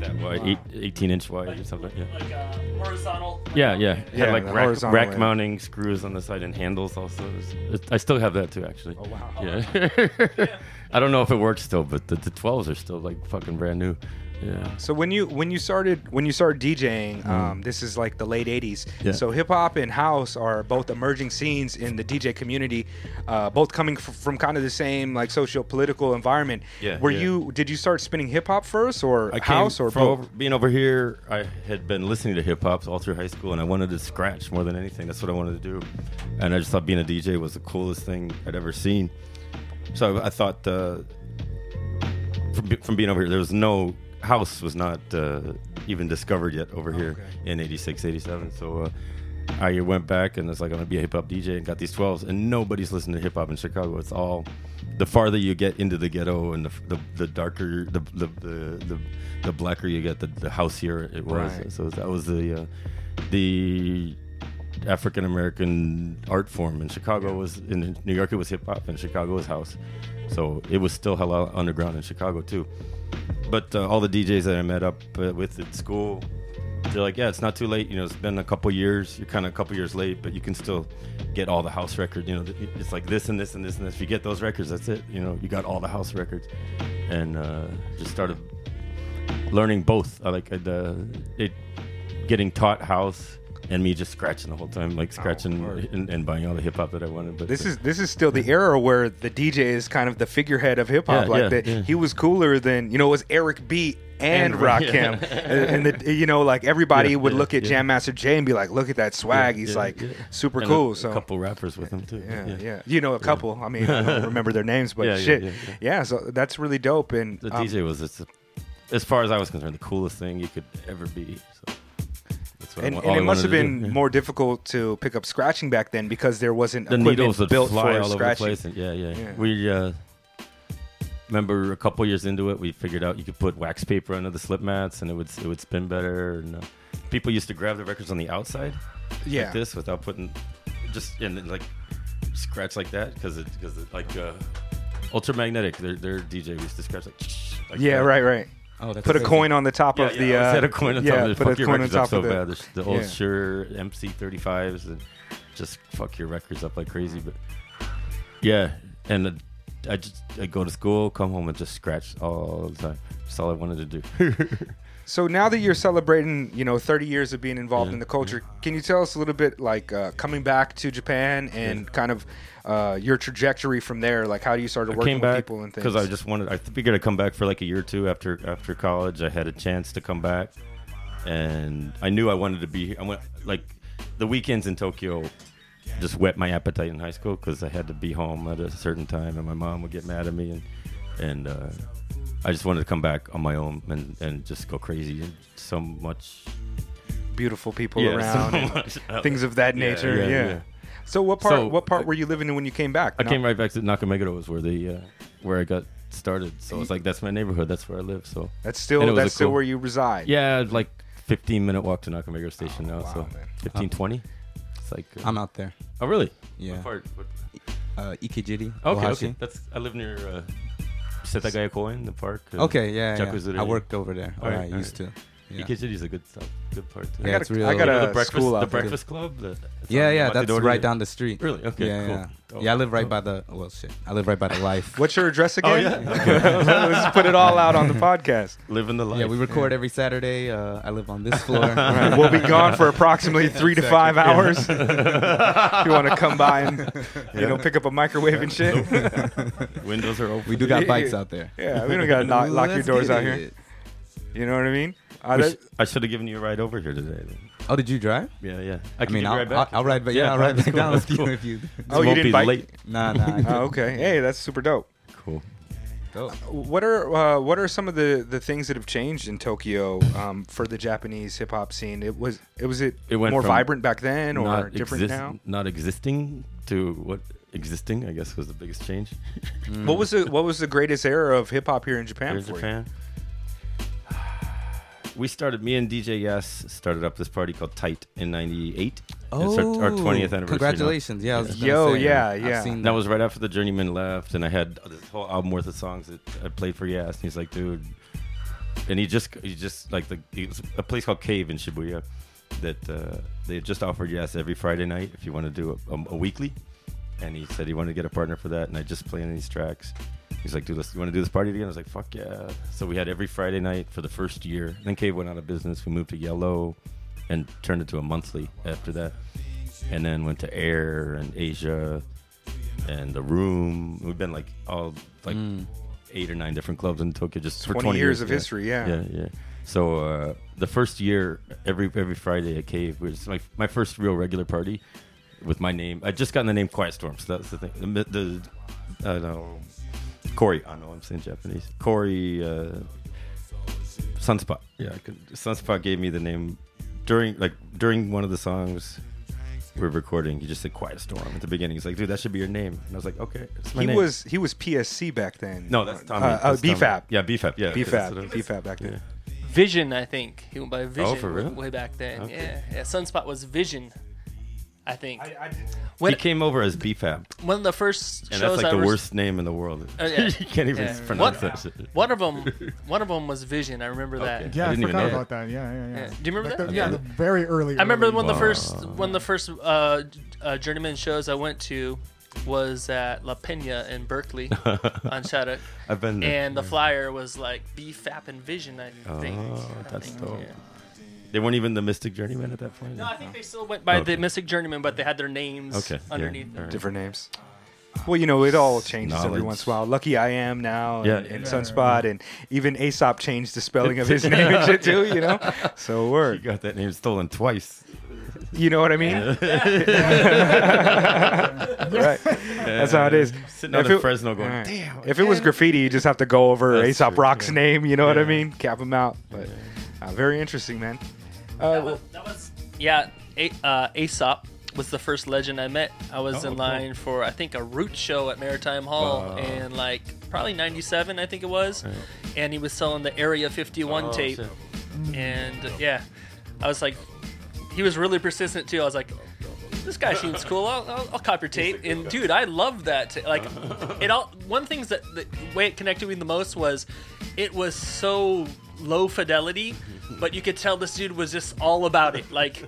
that wide, eight, 18 inch wide or something. Yeah. Like uh, horizontal. Yeah, yeah. It Yeah, had like rack, rack end. mounting screws on the side and handles also. It's- it- I still have that too, actually. Oh wow. Yeah. I don't know if it works still, but the, the 12s are still like fucking brand new. Yeah. So when you when you started when you started DJing, um, this is like the late '80s. Mm. Yeah. So hip hop and house are both emerging scenes in the DJ community, uh, both coming f- from kind of the same like socio political environment. Yeah, Were yeah. you did you start spinning hip hop first or I came house or from both? over, being over here. I had been listening to hip hop all through high school, and I wanted to scratch more than anything. That's what I wanted to do, and I just thought being a DJ was the coolest thing I'd ever seen. So I thought uh, from from being over here, there was no house was not uh, even discovered yet over here Okay. in 86, 87. So. Uh, I went back and it's like I'm gonna be a hip hop DJ and got these 12s and nobody's listening to hip hop in Chicago. It's all the farther you get into the ghetto and the the, the darker the the, the the blacker you get, the, the houseier it was. Right. So that was the uh, the African American art form in Chicago was in New York it was hip hop and Chicago was house. So it was still hella underground in Chicago too. But uh, all the DJs that I met up uh, with at school, they're like, yeah, it's not too late. You know, it's been a couple years. You're kind of a couple years late, but you can still get all the house records. You know, it's like this and this and this and this. If you get those records, that's it. You know, you got all the house records, and uh, just started learning both. I like uh, it, getting taught house. And me just scratching the whole time, like scratching word. and, and buying all the hip hop that I wanted. But This is this is still the era where the DJ is kind of the figurehead of hip hop. Yeah, like yeah, that, yeah. he was cooler than you know it was Eric B and, And- Rakim, and, and the, you know like everybody would look at. Jam Master Jay and be like, look at that swag. He's like super And cool. A, so a couple rappers with him too. Yeah, yeah, You know a couple. I mean, I don't remember their names, but shit. yeah, so that's really dope. And The um, DJ was, it's, as far as I was concerned, the coolest thing you could ever be. So that's what and, and it I must have been do. More difficult to pick up scratching back then because there wasn't The needles would built fly for all over the scratching. place. And yeah, yeah, Yeah. We uh, remember a couple years into it, we figured out you could put wax paper under the slip mats, and it would it would spin better. And uh, people used to grab the records on the outside, Yeah, like this, without putting just and like scratch like that because it because like uh, ultramagnetic. Their their DJ used to scratch like. like yeah, that. right, right. Oh, that's Put a coin on the top Yeah, of yeah, the. I Uh, had a coin on yeah, of it. put a Fuck your coin on records up top so of the. bad. The, the old yeah. Shure MC35s and just fuck your records up like crazy. But yeah, and uh, I just I go to school, come home, and just scratch all the time. That's all I wanted to do. So now that you're celebrating, you know, 30 years of being involved Yeah, in the culture, can you tell us a little bit, like uh, coming back to Japan and kind of uh, your trajectory from there? Like, how do you started working with people and things? because I just wanted. I figured I'd come back for like a year or two after after college. I had a chance to come back, and I knew I wanted to be. Here. I went like the weekends in Tokyo. Just whet my appetite in high school because I had to be home at a certain time, and my mom would get mad at me, and and uh, I just wanted to come back on my own and, and just go crazy. And so much beautiful people Yeah, so around, and much. things of that nature. Yeah. yeah, yeah. So what part? So, what part uh, were you living in when you came back? I No? came right back to Nakameguro was where the uh, where I got started. So it's like that's my neighborhood. That's where I live. So That's still and it was that's still cool- where you reside. yeah, like 15 minute walk to Nakameguro Station now. wow, so man. 15, 20. It's like uh, I'm out there. oh really? Yeah. What part? What- Uh, Ikejiri. Okay, Ohashi. okay. That's I live near uh, Setagaya Koen, the park. uh, Okay, yeah, yeah. I worked over there. Or Alright, I used to. Yeah. EK City's a good stuff, good part. Too. I Yeah, got it's a, real- I got You know a the breakfast, school the out there. breakfast club. The, it's Yeah, on yeah, that's Dorte. right down the street. Really? Okay, yeah, cool. Yeah. Dope. yeah, I live right by the. Well, shit, I live right by the life. What's your address Oh again? yeah, Let's put it all out on the podcast. living the life. Yeah, we record every Saturday. Uh, I live on this floor. All right, we'll be gone for approximately three to five hours. if you want to come by and you know pick up a microwave and shit. Windows are open. We do got bikes out there. Yeah, we don't gotta knock, lock your Let's doors get out here. it. You know what I mean? We that- sh- I should have given you a ride over here today. Then. Oh, did you drive? Yeah, yeah. I, I, can mean, give you a I'll, ride back. I'll, I'll ride, but yeah, I'll ride that's back cool, down that's with you cool. if you. oh, you won't didn't be bike? late. Nah, nah. Oh, okay. Hey, that's super dope. Cool. Dope. What are uh, what are some of the, the things that have changed in Tokyo um, for the Japanese hip hop scene? It was it was it, It went more from vibrant back then or not different exist- now? Not existing to what existing. I guess was the biggest change. What was the what was the greatest era of hip hop here in Japan Here in for you? Japan. We started. Me and DJ Yas started up this party called Tight in '98. Oh, it's our, our 20th anniversary. now. Congratulations! Yeah, I was Yo, say, yeah, I've yeah. seen That was right after the Journeymen left, and I had this whole album worth of songs that I played for Yes, And he's like, dude, and he just he just like the it was a place called Cave in Shibuya that uh, they had just offered Yas every Friday night if you want to do a, a, a weekly, and he said he wanted to get a partner for that, and I just played these tracks. He's like, dude, let's, you want to do this party again? I was like, fuck yeah. So we had every Friday night for the first year. Then Cave went out of business. We moved to Yellow and turned it to a monthly after that. And then went to Air and Asia and The Room. We've been like all like Mm. eight or nine different clubs in Tokyo just for 20 20, years of yeah. history, yeah. Yeah, yeah. So uh, the first year, every every Friday at Cave was like my first real regular party with my name. I just gotten the name Quiet Storm, so that's the thing. The, the I don't know Corey. I know I'm saying Japanese. Corey uh, Sunspot. Yeah, I could, Sunspot gave me the name during like during one of the songs we were recording. He just said Quiet Storm at the beginning. He's like, dude, that should be your name. And I was like, okay, it's my He name. was he was PSC back then. no, that's Tommy. Uh, uh, That's Tommy. BFAP. Yeah, BFAP. Yeah, BFAP. that's what it is. BFAP back then. Yeah. Vision, I think he went by Vision. for real? Way back then, Okay. yeah. yeah. Sunspot was Vision, I think. I, when he came over as BFAP. one of the first And shows that's like I the was- worst name in the world. Oh, yeah. you can't even Yeah. pronounce What- that shit. One of them, one of them was Vision. I remember that. Okay. Yeah, I I, didn't even forgot know about that. Yeah, yeah, yeah. Yeah. Do you remember Like that? the- yeah, Yeah. the very early. I remember early- one of the first one of the first uh, uh, journeymen shows I went to was at La Pena in Berkeley on Shattuck, I've been there. and the flyer was like BFAP and Vision. I think. Oh, I that's think, dope. Yeah. They weren't even the Mystik Journeymen at that point. No, I think they still went by Okay. the Mystik Journeymen, but they had their names Okay, yeah, underneath. them. alright. different names. Well, you know, it all changes every Knowledge. once in a while. Luckyiam now, and, Yeah, and yeah. Sunspot, and even Aesop changed the spelling of his name and shit too. You know, so You word. got that name stolen twice. You know what I mean? right. That's how it is. Sitting out If in it- Fresno going, Alright. damn. If it was graffiti, you just have to go over That's Aesop true, Rock's yeah. name. You know what I mean? Cap him out. But uh, very interesting, man. That Uh, was, that was yeah. A, uh, Aesop was the first legend I met. I was Oh, in cool. line for I think a root show at Maritime Hall Wow. in like probably '97, I think it was, Right. and he was selling the Area 51 Oh, tape, shit. and uh, yeah, I was like, he was really persistent too. I was like. This guy seems cool. I'll, I'll, I'll copy your tape. And dude, I love that. ta- like, it all. One things that the way it connected me the most was, it was so low fidelity, but you could tell this dude was just all about it. Like,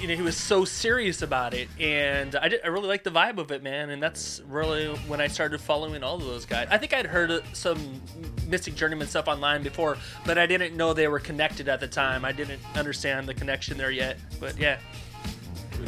you know, he was so serious about it, and I, did, I really liked the vibe of it, man. And that's really when I started following all of those guys. I think I'd heard some Mystik Journeymen stuff online before, but I didn't know they were connected at the time. I didn't understand the connection there yet. But yeah,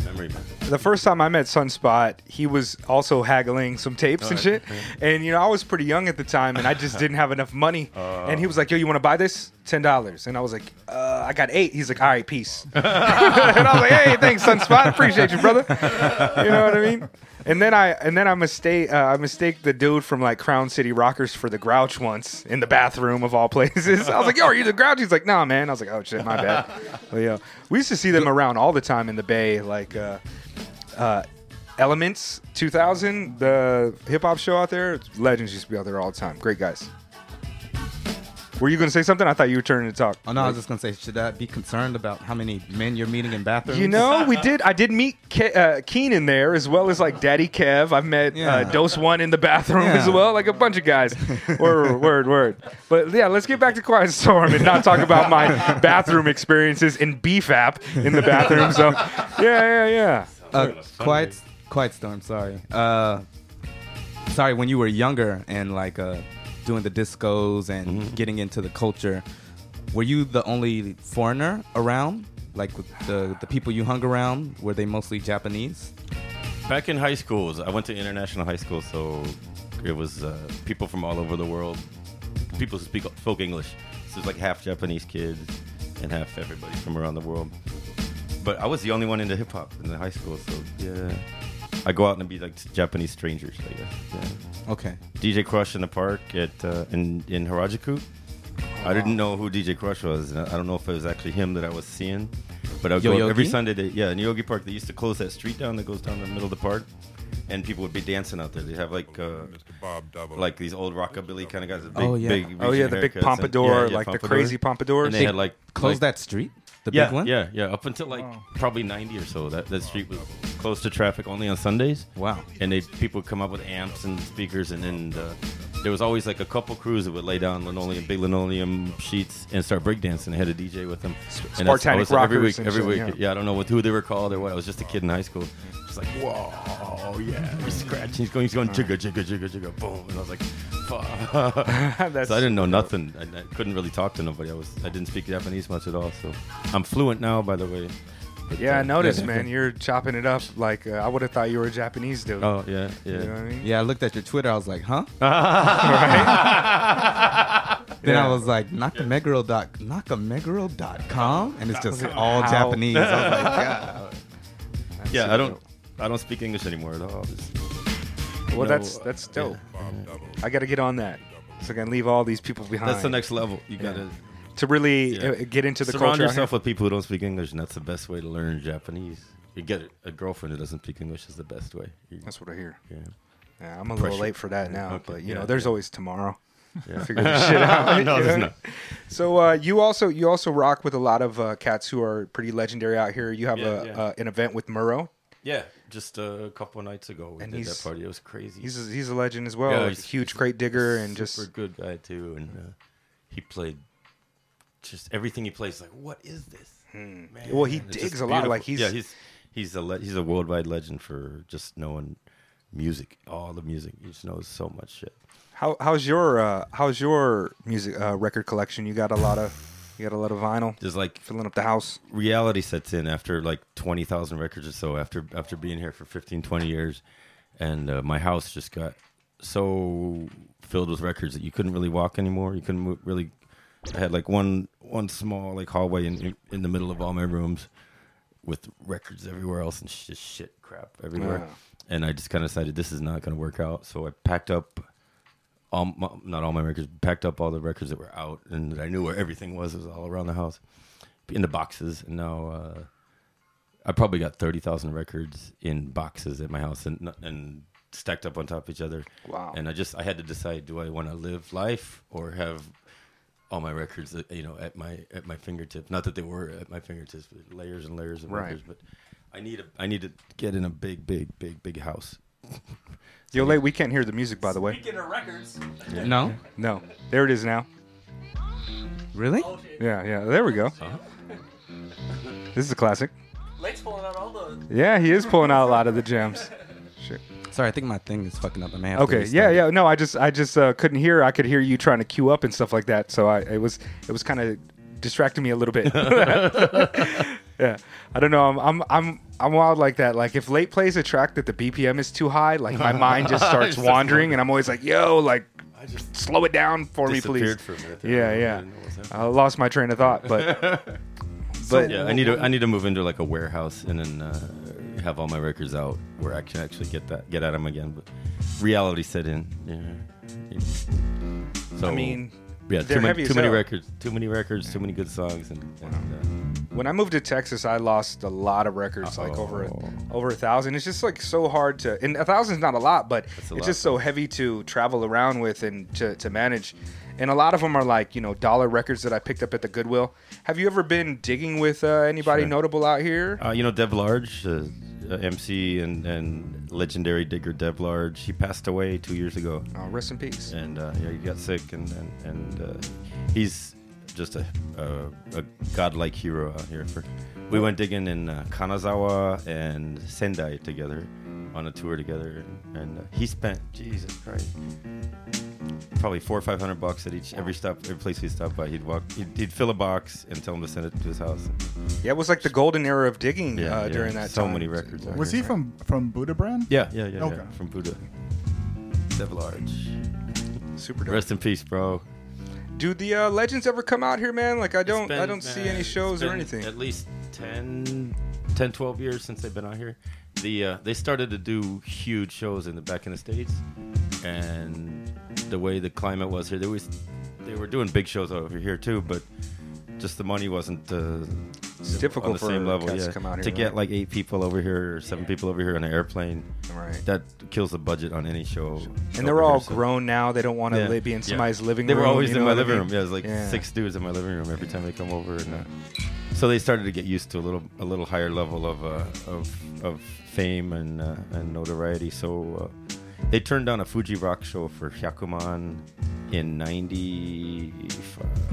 Memory, man. the first time I met Sunspot, he was also haggling some tapes and shit. And you know, I was pretty young at the time, and I just didn't have enough money. and he was like, "Yo, you want to buy this? Ten dollars." And I was like, uh, "I got eight. He's like, "All right, peace." and I was like, "Hey, thanks, Sunspot. Appreciate you, brother." You know what I mean? And then I and then I mistake uh, I mistake the dude from like Crown City Rockers for the Grouch once in the bathroom of all places. I was like, "Yo, are you the Grouch?" He's like, "Nah, man." I was like, "Oh shit, my bad." But yeah, we used to see them around all the time in the Bay, like. Uh, uh, Elements 2000, the hip hop show out there. Legends used to be out there all the time. Great guys. Were you going to say something? I thought you were turning to talk. Oh no, I was just gonna say, should I be concerned about how many men you're meeting in bathrooms? You know, we did. I did meet Ke- uh, Keenan there as well as like Daddy Kev. I've met uh, Dose One in the bathroom Yeah. as well, like a bunch of guys. word, word, word. But yeah, let's get back to Quiet Storm and not talk about my bathroom experiences in BFAP in the bathroom. So yeah, yeah, yeah. uh, quiet, quiet storm. Sorry. Uh, sorry. When you were younger and like uh, doing the discos and Mm-hmm. getting into the culture, were you the only foreigner around? Like with the the people you hung around, were they mostly Japanese? Back in high schools, I went to international high school, so it was uh, people from all over the world. People who speak spoke English. So it's like half Japanese kids and half everybody from around the world. But I was the only one into hip hop in the high school, so yeah. I go out and be like Japanese strangers, I guess. Yeah. Okay. DJ Krush in the park at uh, in in Harajuku. I didn't know who DJ Krush was. and I don't know if it was actually him that I was seeing, but I would Yo-Yogi? every Sunday. They, yeah, in Yogi Park, they used to close that street down that goes down the middle of the park, and people would be dancing out there. They have like uh, like these old rockabilly kind of guys. With big, Oh, yeah. big, Oh yeah, the big haircuts and- pompadour, yeah, yeah, like the crazy pompadours. And they had like Close like- that street, the yeah, big one. Yeah, yeah, up until like probably 90 or so. That that street was closed to traffic only on Sundays. Wow. And they people would come up with amps and speakers, and then uh, there was always like a couple crews that would lay down linoleum, big linoleum sheets and start breakdancing. They had a DJ with them. And that's- I Spartanic was every week. and Every shit, week, yeah. yeah. I don't know what who they were called or what. I was just a kid in high school. Just like whoa, yeah, he's scratching. He's going, he's going jigga jigga jigga jigga boom, and I was like, fuck. That's So I didn't know nothing. I, I couldn't really talk to nobody. I was I didn't speak Japanese much at all. So I'm fluent now, by the way. But, Yeah, I noticed, man. You're chopping it up like uh, I would have thought you were a Japanese dude. Oh yeah, yeah. You know what I mean? Yeah, I looked at your Twitter. I was like, huh? Right? Then Yeah. I was like, nakameguro dot nakameguro.com, and it's just all How- Japanese. I was like, God. yeah, I don't I don't speak English anymore at all. Just, Well, no, that's that's dope. yeah. I got to get on that, so I can leave all these people behind. That's the next level. You gotta to really Yeah. uh, get into the surround culture. out yourself with people who don't speak English, and that's the best way to learn Japanese. You get a girlfriend who doesn't speak English is the best way. You- That's what I hear. yeah, Yeah, I'm a little late for that now, Okay, but you yeah, know, there's yeah. always tomorrow. yeah. Figure this shit out. no, there's not. So uh, you also you also rock with a lot of uh, cats who are pretty legendary out here. You have Yeah, a yeah. Uh, an event with Muro. Yeah, just a couple of nights ago we And did that party. It was crazy. He's a, he's a legend as well. Yeah, a he's- huge he's crate digger and super just good guy too, and uh, he played just everything he plays. Like, what is this? Man, Hmm. Well, he digs a lot, like, he's- yeah, he's he's a le- he's a worldwide legend for just knowing music, all the music. He just knows so much shit. how how's your uh, how's your music uh, record collection? You got a lot of you got a lot of vinyl Just like filling up the house. reality sets in after like 20,000 records or so after after being here for 15 20 years and uh, my house just got so filled with records that you couldn't really walk anymore you couldn't really I had like one one small like hallway in in the middle of all my rooms with records everywhere else and just shit crap everywhere Wow. and I just kind of decided this is not going to work out so I packed up all my, not all my records, packed up all the records that were out, and that I knew where everything was. It was all around the house, in the boxes. And now uh, I probably got thirty thousand records in boxes at my house, and and stacked up on top of each other. Wow. And I just I had to decide: do I want to live life or have all my records, uh, you know, at my at my fingertips? Not that they were at my fingertips, but layers and layers of Right. records. But I need a I need to get in a big, big, big, big house. Yo, late. We can't hear the music, by the way. Speaking of records, No, No, there it is now. really? Yeah, yeah. There we go. Uh-huh. This is a classic. Lake's pulling out all the. Yeah, he is pulling out a lot of the gems. Shit. Sorry, I think my thing is fucking up. I may have Okay, restart yeah, yeah. No, I just, I just uh, couldn't hear. I could hear you trying to queue up and stuff like that. So I, it was, it was kind of distracting me a little bit. yeah, I don't know. I'm, I'm, I'm, I'm wild like that. Like if late plays a track that the BPM is too high, like my mind just starts Just wandering, and I'm always like, "Yo, like, I just slow it down for me, please." disappeared for a minute. there. Yeah, I yeah. didn't know what was happening. I lost my train of thought, but, but yeah, I need to I need to move into like a warehouse and then uh, have all my records out where I can actually get that get at them again. But reality set in. Yeah. So I mean, yeah, too many too many records, too many records, too many good songs, and, and uh, When I moved to Texas, I lost a lot of records, like over Oh. over a thousand. It's just like so hard to, and a thousand is not a lot, but a it's lot, just so heavy to travel around with and to, to manage. And a lot of them are like you know dollar records that I picked up at the Goodwill. Have you ever been digging with uh, anybody Sure. notable out here? Uh, you know Dev Large, uh, uh, MC and, and legendary digger Dev Large. He passed away two years ago, Oh, rest in peace. and uh, yeah, he got sick, and and, and uh, he's just a, a a godlike hero out here. For we went digging in uh, Kanazawa and Sendai together on a tour together, and, and uh, he spent Jesus Christ. Probably four or five hundred bucks at each every stop, every place he stopped by. He'd walk, he'd, he'd fill a box and tell him to send it to his house. Yeah, it was like the golden era of digging Yeah, uh, yeah. during that time. So time. many records Was he from from Buddha Brand? Yeah, yeah, yeah, Okay. yeah. From Buddha. Dev Large. Super dope. Rest in peace, bro. Do the uh, legends ever come out here, man? Like I don't, been, I don't see uh, any shows or anything. At least 10, 10, 12 years since they've been out here. The uh, they started to do huge shows in the back in the states, and the way the climate was here, they was they were doing big shows over here too, but just the money wasn't uh, It's difficult on the for same level. Yeah, to come out here, to get right? like eight people over here or seven people over here on an airplane, Right. that kills the budget on any show. And they're all here, so- grown now. They don't want to Yeah, be in yeah. living room. They room. were always in my living room. Yeah, it was like Yeah. six dudes in my living room every time they come over, and uh, so they started to get used to a little a little higher level of uh, of of fame and uh, and notoriety. So uh, they turned down a Fuji Rock show for Hyakuman in ninety,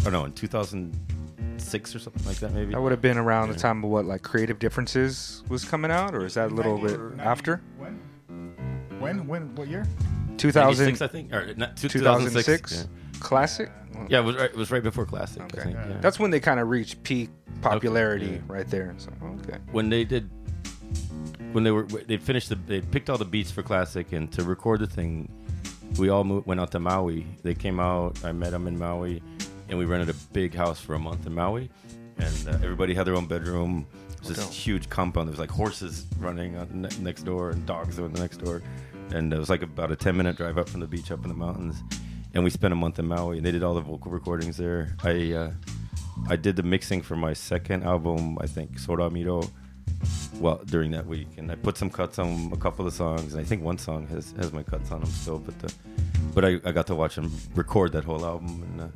oh no, in two thousand six or something like that, maybe. That would have been around the time of what, like Creative Differences was coming out, or is that a little bit 90 after? When? When? When? What year? 2000, 96, I think, or not, 2006? Yeah. Classic? Yeah, it was right, it was right before Classic. I Okay. think, yeah. That's when they kind of reached peak popularity yeah. right there. So, okay. when they did when they were they finished the they picked all the beats for classic and to record the thing we all moved, went out to maui. They came out i met them in maui and we rented a big house for a month in maui. And uh, everybody had their own bedroom. It was this huge compound. There was like horses running on ne- next door and dogs on the next door. And it was like about a 10 minute drive up from the beach up in the mountains. And we spent a month in maui and they did all the vocal recordings there. I uh, I did the mixing for my second album, I think, Sora Miro, well, during that week. And I put some cuts on a couple of songs. And I think one song has, has my cuts on them still. But the, but I, I got to watch him record that whole album and uh,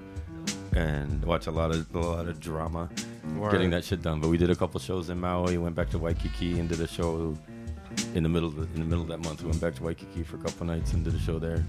and watch a lot of a lot of drama getting that shit done. But we did a couple shows in Maui, went back to Waikiki and did a show in the middle of the, in the middle of that month. We went back to Waikiki for a couple nights and did a show there.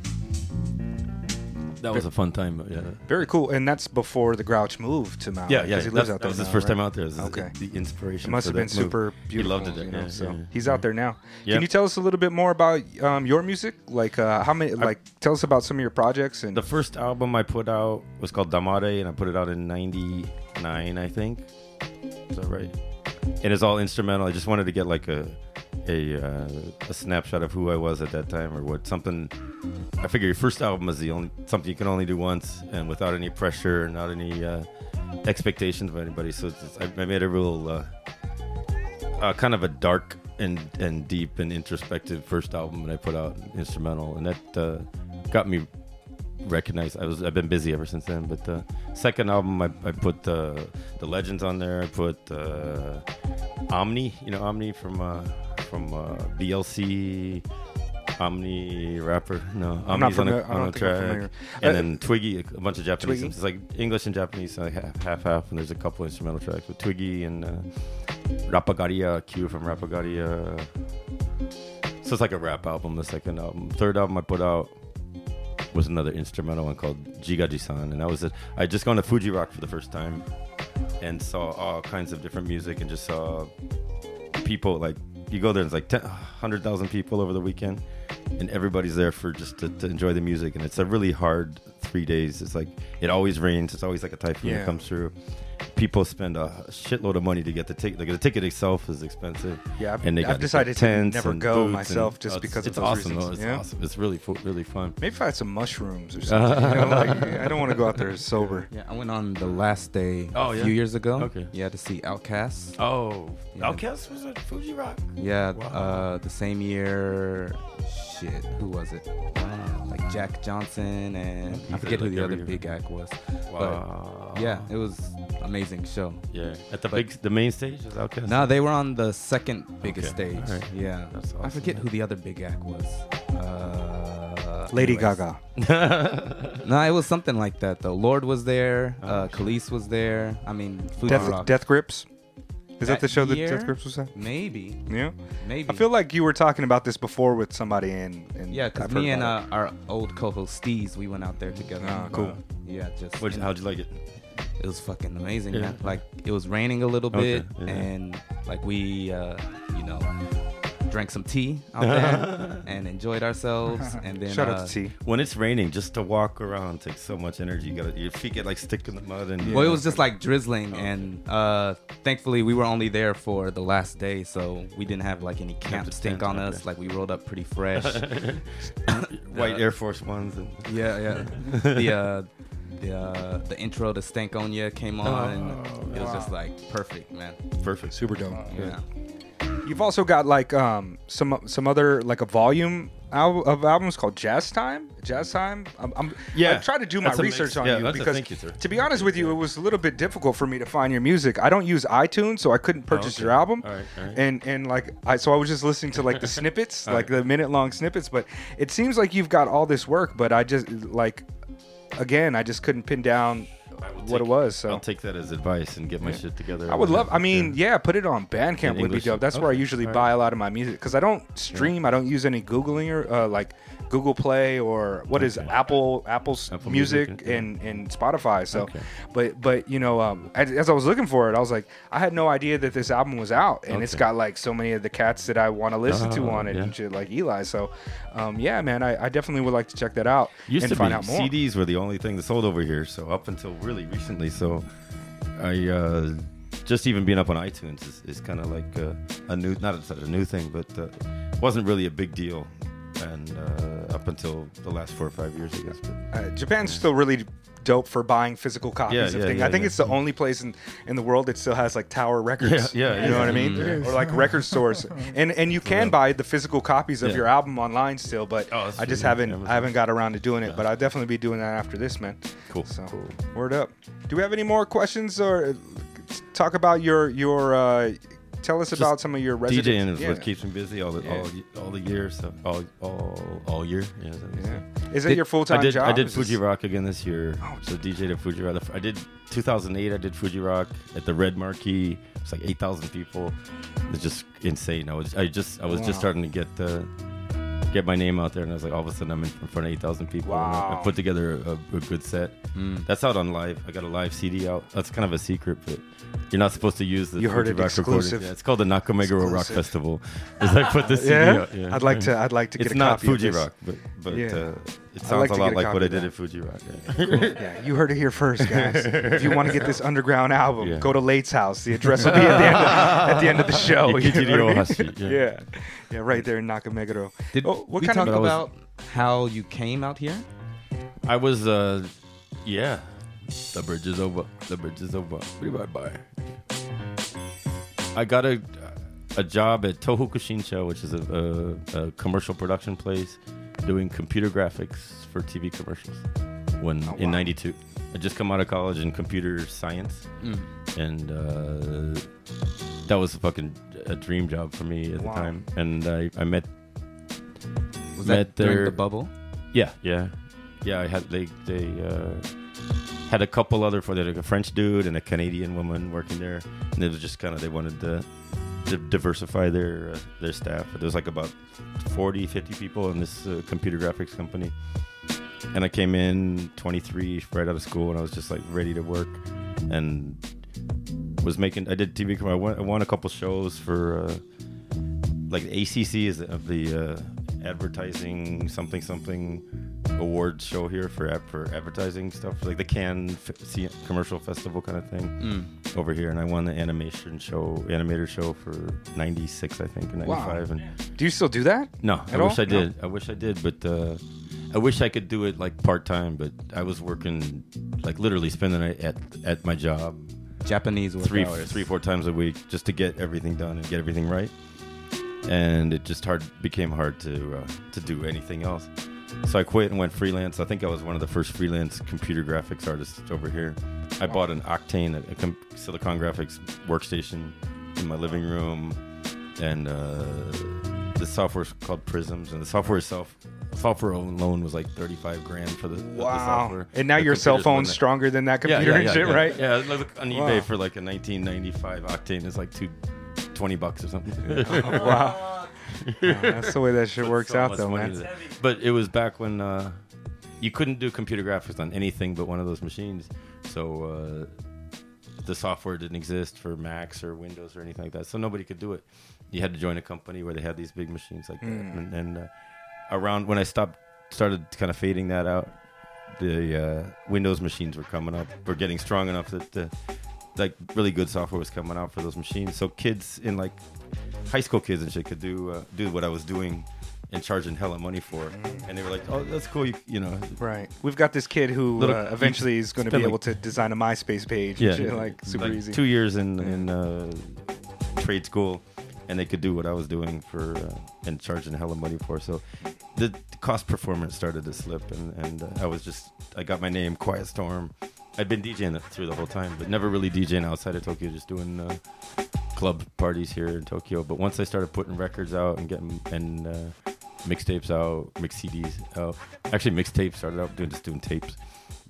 That was a fun time. Yeah. Very cool. And that's before the Grouch moved to Maui. Yeah, yeah. He lives out there that was his now, first right? time out there. Okay. the inspiration. It must have been move. super beautiful. He loved it. You there, know, yeah, so yeah, he's yeah. out there now. Can you tell us a little bit more about um, your music? Like uh, how many? Like tell us about some of your projects and The first album I put out was called Damare, and I put it out in '99, I think. Is that right? And it's all instrumental. I just wanted to get like a a uh, a snapshot of who I was at that time, or what something. I figure your first album is the only something you can only do once, and without any pressure, not any uh, expectations of anybody. So I, I made a real uh, uh, kind of a dark and and deep and introspective first album that I put out instrumental, and that uh, got me recognized. I was I've been busy ever since then. But the second album, I, I put uh, the legends on there. I put uh, Omni, you know Omni from uh, from uh, BLC. Omni rapper, no, I'm not on a, on a track, and Uh, then Twigy, a bunch of Japanese. Twigy? It's like English and Japanese, like half half, half and there's a couple instrumental tracks with Twigy and uh, Rappagariya, Q from Rappagariya. So it's like a rap album. The second album, third album I put out was another instrumental one called Jigaji-san, and that was it. I just gone to Fuji Rock for the first time and saw all kinds of different music and just saw people like you go there and it's like 100,000 people over the weekend and everybody's there for just to, to enjoy the music and it's a really hard three days. It's like it always rains. It's always like a typhoon Yeah. that comes through people spend a shitload of money to get the ticket like the ticket itself is expensive Yeah, I've- and they I've got decided to tents never go myself and- just oh, it's- because of it's those awesome reasons. though. it's Yeah. awesome it's really fu- really fun maybe if I had some mushrooms or something. you know, like, I don't want to go out there sober. Yeah, I went on the last day Oh, a yeah? few years ago. Okay. Yeah, to see OutKast. oh Yeah. OutKast was at Fuji Rock Yeah, Wow. uh, the same year. Shit, who was it? Like Jack Johnson and I He's forget who the other every- big act was. wow But yeah, it was amazing show. Yeah, at the But- big, the main stage is OutKast. No, they were on the second biggest Okay, stage. alright. Yeah, That's I forget man. who the other big act was. Uh, Lady anyways. Gaga. No, it was something like that though. Lorde was there. Oh, Uh, Kelis was there. I mean, Fuji Death, Rock. Death Grips. Is that, That the show that year? Death Grips was at? Maybe, Yeah. maybe. I feel like you were talking about this before with somebody, and, and yeah, because me and uh, our old co-host Steez, we went out there together. Ah, cool. Yeah, just What, you know, how'd you like it? it was fucking amazing, Yeah. man. Like it was raining a little Okay, bit, yeah. and like we, uh, you know, drank some tea out there and enjoyed ourselves. And then it. Shout uh, out to T. When it's raining, just to walk around takes so much energy. You got your feet get like stick in the mud, and Well, it was just like drizzling, Oh, and uh, thankfully we were only there for the last day, so we didn't have like any camp stink on us. Like we rolled up pretty fresh. white Air Force Ones. And, yeah, yeah. The uh, the uh, the intro to Stankonia came on, and Oh, it was just like perfect, man. perfect. Super dope. Yeah. You've also got like um some some other like a volume al- of albums called Jazz Time. Jazz Time. I'm, I'm Yeah, I tried to do my research mix. on Yeah, you because you, to be honest with you, it was a little bit difficult for me to find your music. I don't use iTunes, so I couldn't purchase okay. your album. All right, all right. And and like I so I was just listening to like the snippets, like right. the minute long snippets. But it seems like you've got all this work, but I just like again I just couldn't pin down I will what it was. So I'll take that as advice and get my shit together. I would love. I mean, yeah, put it on Bandcamp In would be dope. That's where I usually alright. buy a lot of my music because I don't stream. I don't use any googling or uh, like Google Play or what is Okay. Apple Apple's Apple Music, Music, and and Spotify. So, Okay. but but you know, um, as, as I was looking for it, I was like, I had no idea that this album was out, and it's got like so many of the cats that I want to listen to Oh, on it yeah. and shit, like Eligh. So, um, yeah, man, I, I definitely would like to check that out Used and to find be out more. CDs were the only thing that sold over here. So up until really recently, so I uh, just even being up on iTunes is, is kind of like uh, a new, not a, a new thing, but uh, wasn't really a big deal. And uh, up until the last four or five years, I guess. But Uh, Japan's still really dope for buying physical copies Yeah, of yeah, things. yeah, I think yeah. it's the only place in, in the world that still has like Tower Records. Yeah, yeah, you know yeah. what I mean, or like record stores, and and you can buy the physical copies of Yeah. your album online still. But Oh, I just true, haven't Amazon. I haven't got around to doing it. Yeah. But I'll definitely be doing that after this, man. cool. So word up. Do we have any more questions or uh, talk about your your? Uh, tell us about some of your residents. DJing is yeah. what keeps me busy all the Yeah. all, all the year. So all all all year. Yeah. Yeah. Is that Did- your full time job? I did Is this- Fuji Rock again this year. Oh, so DJ at Fuji Rock. I did 2008. I did Fuji Rock at the Red Marquee. It's like 8,000 people. It's just insane. I was. I just. I was Wow. just starting to get the. Get my name out there, and I was like, all of a sudden, I'm in front of 8,000 people. and I- I put together a, a good set. Mm. That's out on live. I got a live CD out. That's kind of a secret, but you're not supposed to use the You heard Fuji it exclusive. Yeah, it's called the Nakameguro Rock Festival. Is I put the CD Yeah? out. Yeah, I'd like to. I'd like to get It's a not copy of Fuji this. Rock, but but Yeah. uh, it sounds like a lot a like what I did at Fuji Rock. Yeah. Yeah, you heard it here first, guys. if you want to get this underground album, Yeah. go to Late's house. The address will be at the end of, at the, end of the show. You know what I mean? Yeah. yeah, yeah, right there in Nakameguro. Did Oh, what we kind talk of- I was- about how you came out here? I was, uh, yeah. The bridge is over. The bridge is over. Bye bye. I got a a job at Tohoku Shinsha, which is a, a, a commercial production place, doing computer graphics for TV commercials. When Oh, in '92, I just come out of college in computer science, Mm. and uh, that was a fucking a dream job for me at Wow. the time. And I, I met Was Met that during the bubble? Yeah, yeah, yeah. I had they they uh, had a couple other for like a French dude and a Canadian woman working there, and it was just kind of they wanted to, to diversify their uh, their staff. There's like about 40, 50 people in this uh, computer graphics company, and I came in 23 right out of school, and I was just like ready to work, and was making. I did TV. I won, I won a couple shows for. Uh, like ACC is of the uh, advertising something something award show here for for advertising stuff, like the Cannes F- commercial festival kind of thing Mm. over here. And I won the animation show, animator show for '96, I think, or Wow. '95. And Do you still do that? no, At I wish all? I did. I wish I did, but uh, I wish I could do it like part time. But I was working like literally spending it at at my job Japanese work three, hours. three, four times a week just to get everything done and get everything right. And it just hard became hard to uh, to do anything else. So I quit and went freelance. I think I was one of the first freelance computer graphics artists over here. I bought an Octane, a, a com- Silicon Graphics workstation in my living room, and uh, the software's called Prisms, and the software itself, software alone was like thirty-five grand for the, the Wow. software. And now The your cell phone's stronger than that yeah, computer yeah, and yeah, shit, yeah. right? Yeah, on Wow. eBay for like a 1995 Octane is like two, 20 bucks or something. wow. Yeah, that's the way that shit works So out, though, man. to- But it was back when uh, you couldn't do computer graphics on anything but one of those machines. So uh, the software didn't exist for Macs or Windows or anything like that. So nobody could do it. You had to join a company where they had these big machines like that. Hmm. And, and uh, around when I stopped, started kind of fading that out, the uh, Windows machines were coming up, were getting strong enough that the like really good software was coming out for those machines. So kids in like high school kids and shit could do uh, do what I was doing and charging hella money for it. And they were like, "Oh, that's cool." You, you know, Right. We've got this kid who Little- uh, eventually is going to be like- able to design a MySpace page. yeah, and shit, like super like easy. Two years in in uh, trade school, and they could do what I was doing for uh, and charging hella money for. So the cost performance started to slip, and and uh, I was just I got my name Quiet Storm. I'd been DJing through the whole time, but never really DJing outside of Tokyo, just doing uh, club parties here in Tokyo. But once I started putting records out and getting and uh, mixtapes out, mix CDs out, actually mixtapes started out doing just doing tapes,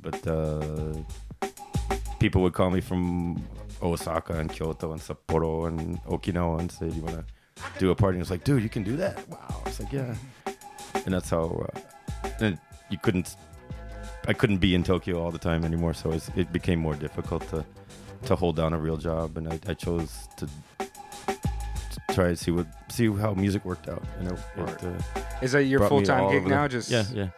but uh, people would call me from Osaka and Kyoto and Sapporo and Okinawa and say, "Do you want to do a party?" And it's like, "Dude, you can do that!" Wow. It's like, yeah, and that's how. Uh, and you couldn't. I couldn't be in Tokyo all the time anymore, so it became more difficult to to hold down a real job, and I, I chose to, to try to see what see how music worked out. You know, it, uh, Is that your full time gig over the- now? Just yeah, yeah.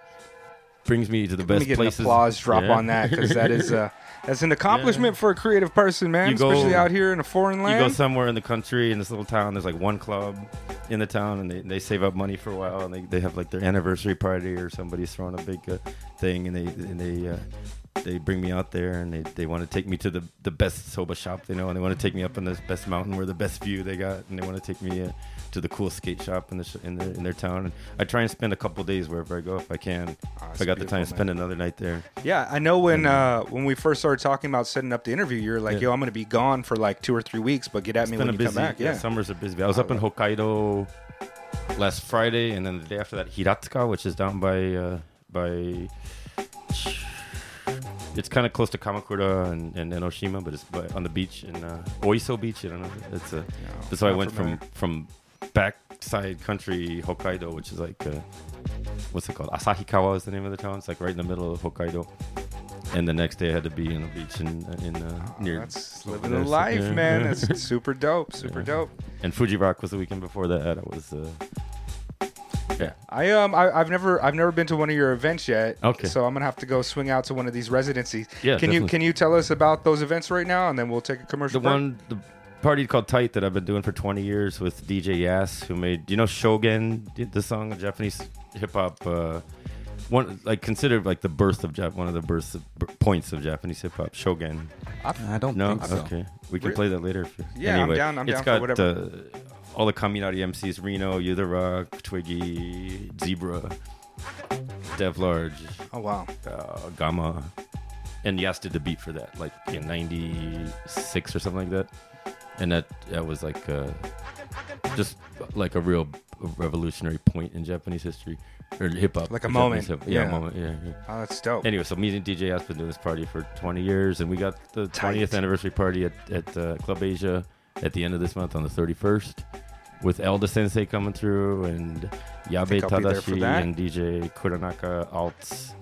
Brings me to the Let me best get places. an applause drop Yeah. on that because that is uh, that's an accomplishment for a creative person, man. You go- especially out here in a foreign land. You go somewhere in the country in this little town. There's like one club in the town, and they, they save up money for a while, and they, they have like their anniversary party or somebody's throwing a big uh, thing, and they and they uh, they bring me out there, and they, they want to take me to the, the best soba shop they know, and they want to take me up on the best mountain where the best view they got, and they want to take me uh, to the cool skate shop in the sh- in their in their town, and I try and spend a couple days wherever I go if I can. Oh, if I got the time, beautiful, spend another night there. Yeah, I know when uh, when we first started talking about setting up the interview, you're like, Yeah. "Yo, I'm going to be gone for like two or three weeks, but get at me when you busy, come back." Yeah, summers are busy. I was up in Hokkaido last Friday, and then the day after that, Hiratsuka, which is down by uh, by. It's kind of close to Kamakura and, and Enoshima, but it's by, on the beach in uh, Oiso Beach. I don't know. It's a. so I went familiar. from from backside country Hokkaido, which is like uh, what's it called? Asahikawa is the name of the town. It's like right in the middle of Hokkaido. And the next day, I had to be in a beach in in uh, near. Oh, That's living the life, yeah. man. That's super dope. Super Yeah. dope. And Fuji Rock was the weekend before that. I was, uh, yeah. I um I, I've never I've never been to one of your events yet. Okay. So I'm gonna have to go swing out to one of these residencies. Yeah, Can you can you tell us about those events right now, and then we'll take a commercial. The break? one, the party called Tight that I've been doing for 20 years with DJ Yas, who made, you know Shogun, the song, of Japanese hip hop, uh, one like considered like the birth of Jap, one of the birth of, b- points of Japanese hip hop. Shogun. I don't No, think so. okay, we can Really? play that later. If you, Yeah, I'm anyway, down- I'm it's down for got, whatever. Uh, all the Kaminari MCs: Rino, You the Rock, Twigy, Zeebra, Dev Large, Oh wow. uh, Gama, and Yas did the beat for that, like in '96 or something like that. And that that was like uh, just like a real revolutionary point in Japanese history or hip hop, Like a moment, hip- yeah, moment, yeah. yeah. Oh, that's dope. Anyway, so me and DJ Yas been doing this party for 20 years, and we got the Tight. 20th anniversary party at, at uh, Club Asia at the end of this month on the 31st, with Elda Sensei coming through, and Yabe I'll be there for Tadashi, that. and DJ Kuranaka, Alts,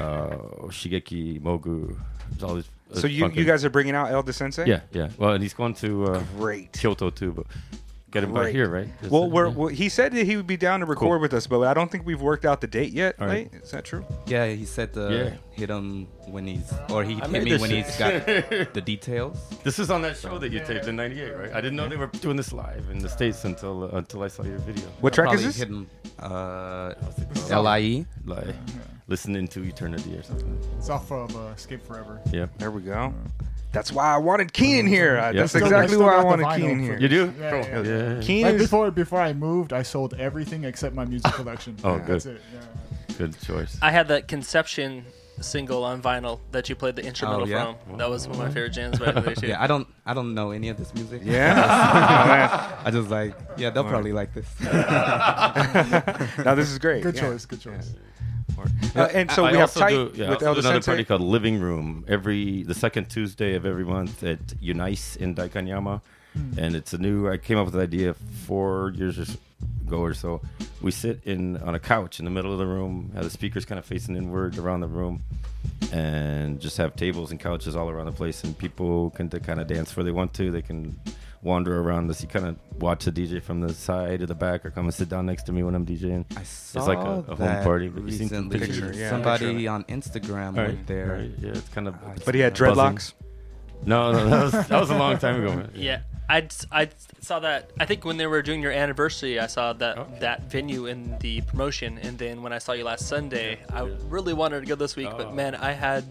uh, Shigeki Mogu. There's all these. So you funky- you guys are bringing out Elda Sensei? Yeah, yeah. Well, and he's going to uh, Great. Kyoto too, but get him back here, right? Is Well, it- we're, yeah. well, he said that he would be down to record Cool. with us, but I don't think we've worked out the date yet. All right. Right? Is that true? Yeah, he said to Yeah. hit him when he's, or he I hit me when shit. he's got the details. This is on that show that you taped in '98, right? I didn't know they were doing this live in the states until uh, until I saw your video. What track is Probably this? Hit him, uh, What's it called? Lie. Like listening to eternity or something. It's off of uh, Escape Forever. Yep. There we go. That's why I wanted Keenan here. Uh, That's Still- exactly still why I got the wanted vinyl Keenan for- here. You do? Yeah, Cool. yeah, Yeah. Like Keenan is before, before I moved, I sold everything except my music collection. Oh, That's good. it. Yeah. Good choice. I had that conception single on vinyl that you played the instrumental Oh, yeah? from. That was one of my favorite jams back in too. Yeah, I don't I don't know any of this music. Yeah. I just like yeah, they'll probably like this. now this is great. Good yeah. choice. Good choice. Uh, and so I we have also tight do, yeah, I with also do another Decente. party called Living Room every the second Tuesday of every month at Unice in Daikanyama, and it's a new. I came up with the idea four years ago or so. We sit in on a couch in the middle of the room, have the speakers kind of facing inward around the room, and just have tables and couches all around the place, and people can kind of dance where they want to. They can wander around this. You kind of watch the DJ from the side or the back, or come and sit down next to me when I'm DJing. I saw it's like a- a home party, but you seen some picture, yeah, Somebody picture. on Instagram Right, went there. right, Yeah, it's kind of. But he had buzzing. dreadlocks. No, no, that was that was a long time ago. Man. Yeah, I I saw that. I think when they were doing your anniversary, I saw that Oh. that venue in the promotion, and then when I saw you last Sunday, I yeah. really wanted to go this week, Oh. but man, I had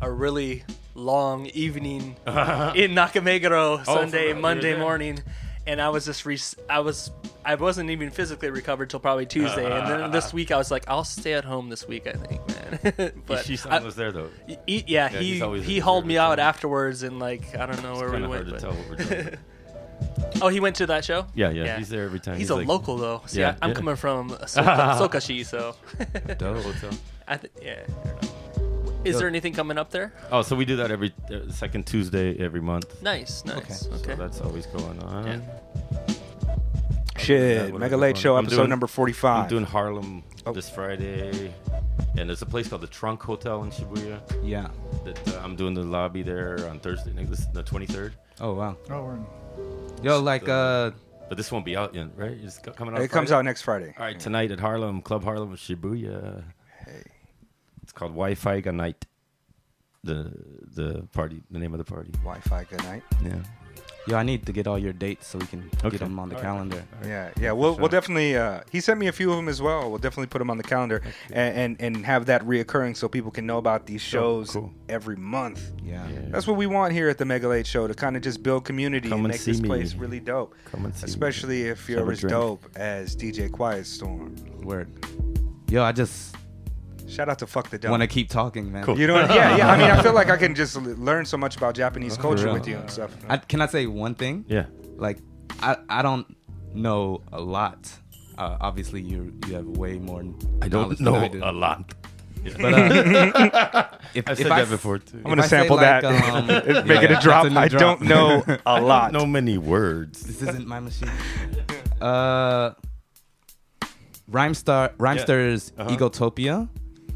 a really long evening uh-huh. in Nakameguro oh, Sunday, for real? Monday morning. And I was just re- I was I wasn't even physically recovered till probably Tuesday, and then this uh-huh. week I was like I'll stay at home this week I think man. but Ishisan I- was there though. he, yeah, Yeah, he he hauled me out afterwards, and like I don't know where we went. hard to tell what we're doing. Oh, he went to that show. Yeah, yeah, he's there every time. He's, He's a like- local though. See, Yeah, I, am yeah. coming from Soka, Sokashi, so Dope. I th- yeah. I don't know. Is there anything coming up there? Oh, so we do that every uh, second Tuesday every month. Nice, nice. Okay. Okay. So that's always going on. Yeah. Shit, what Mega Late Show I'm episode doing- number I'm doing Harlem Oh. this Friday, and there's a place called the Trunk Hotel in Shibuya Yeah. that uh, I'm doing the lobby there on Thursday, like this the 23rd. Oh wow. Oh, we're in. Yo, like uh But this won't be out yet, right? It's co- coming out. it comes Friday? out next Friday. All right, tonight at Harlem Club Harlem in Shibuya. Hey. It's called Wi-Fi Ga Night. The the party, the name of the party. Wi-Fi. Good night. Yeah. yo, I need to get all your dates so we can Okay. get them on the All right. calendar. Yeah, yeah. We'll sure. we'll definitely. Uh, he sent me a few of them as well. We'll definitely put them on the calendar and, and and have that reoccurring so people can know about these shows cool. every month. Yeah. Yeah. That's what we want here at the Mega Late Show to kind of just build community Come and and make see this me. place really dope. Come and see me. Especially if you're as drink. dope as DJ Quiet Storm. Word. Yo, I just Shout out to Fuck the Dope. want to keep talking, man. Cool. You know, yeah, yeah. I mean, I feel like I can just learn so much about Japanese culture with you and stuff. I, can I say one thing? Yeah. Like, I I don't know a lot. Uh, obviously, you you have way more. I don't than know I do. a lot. But uh, if, I've if said I that before too. I'm gonna If I say, sample like, that. um, Make it a drop. that's a new I drop. don't know a lot. don't know many words. This isn't my machine. Uh, Rhymester Rhymester's Uh-huh. Egotopia.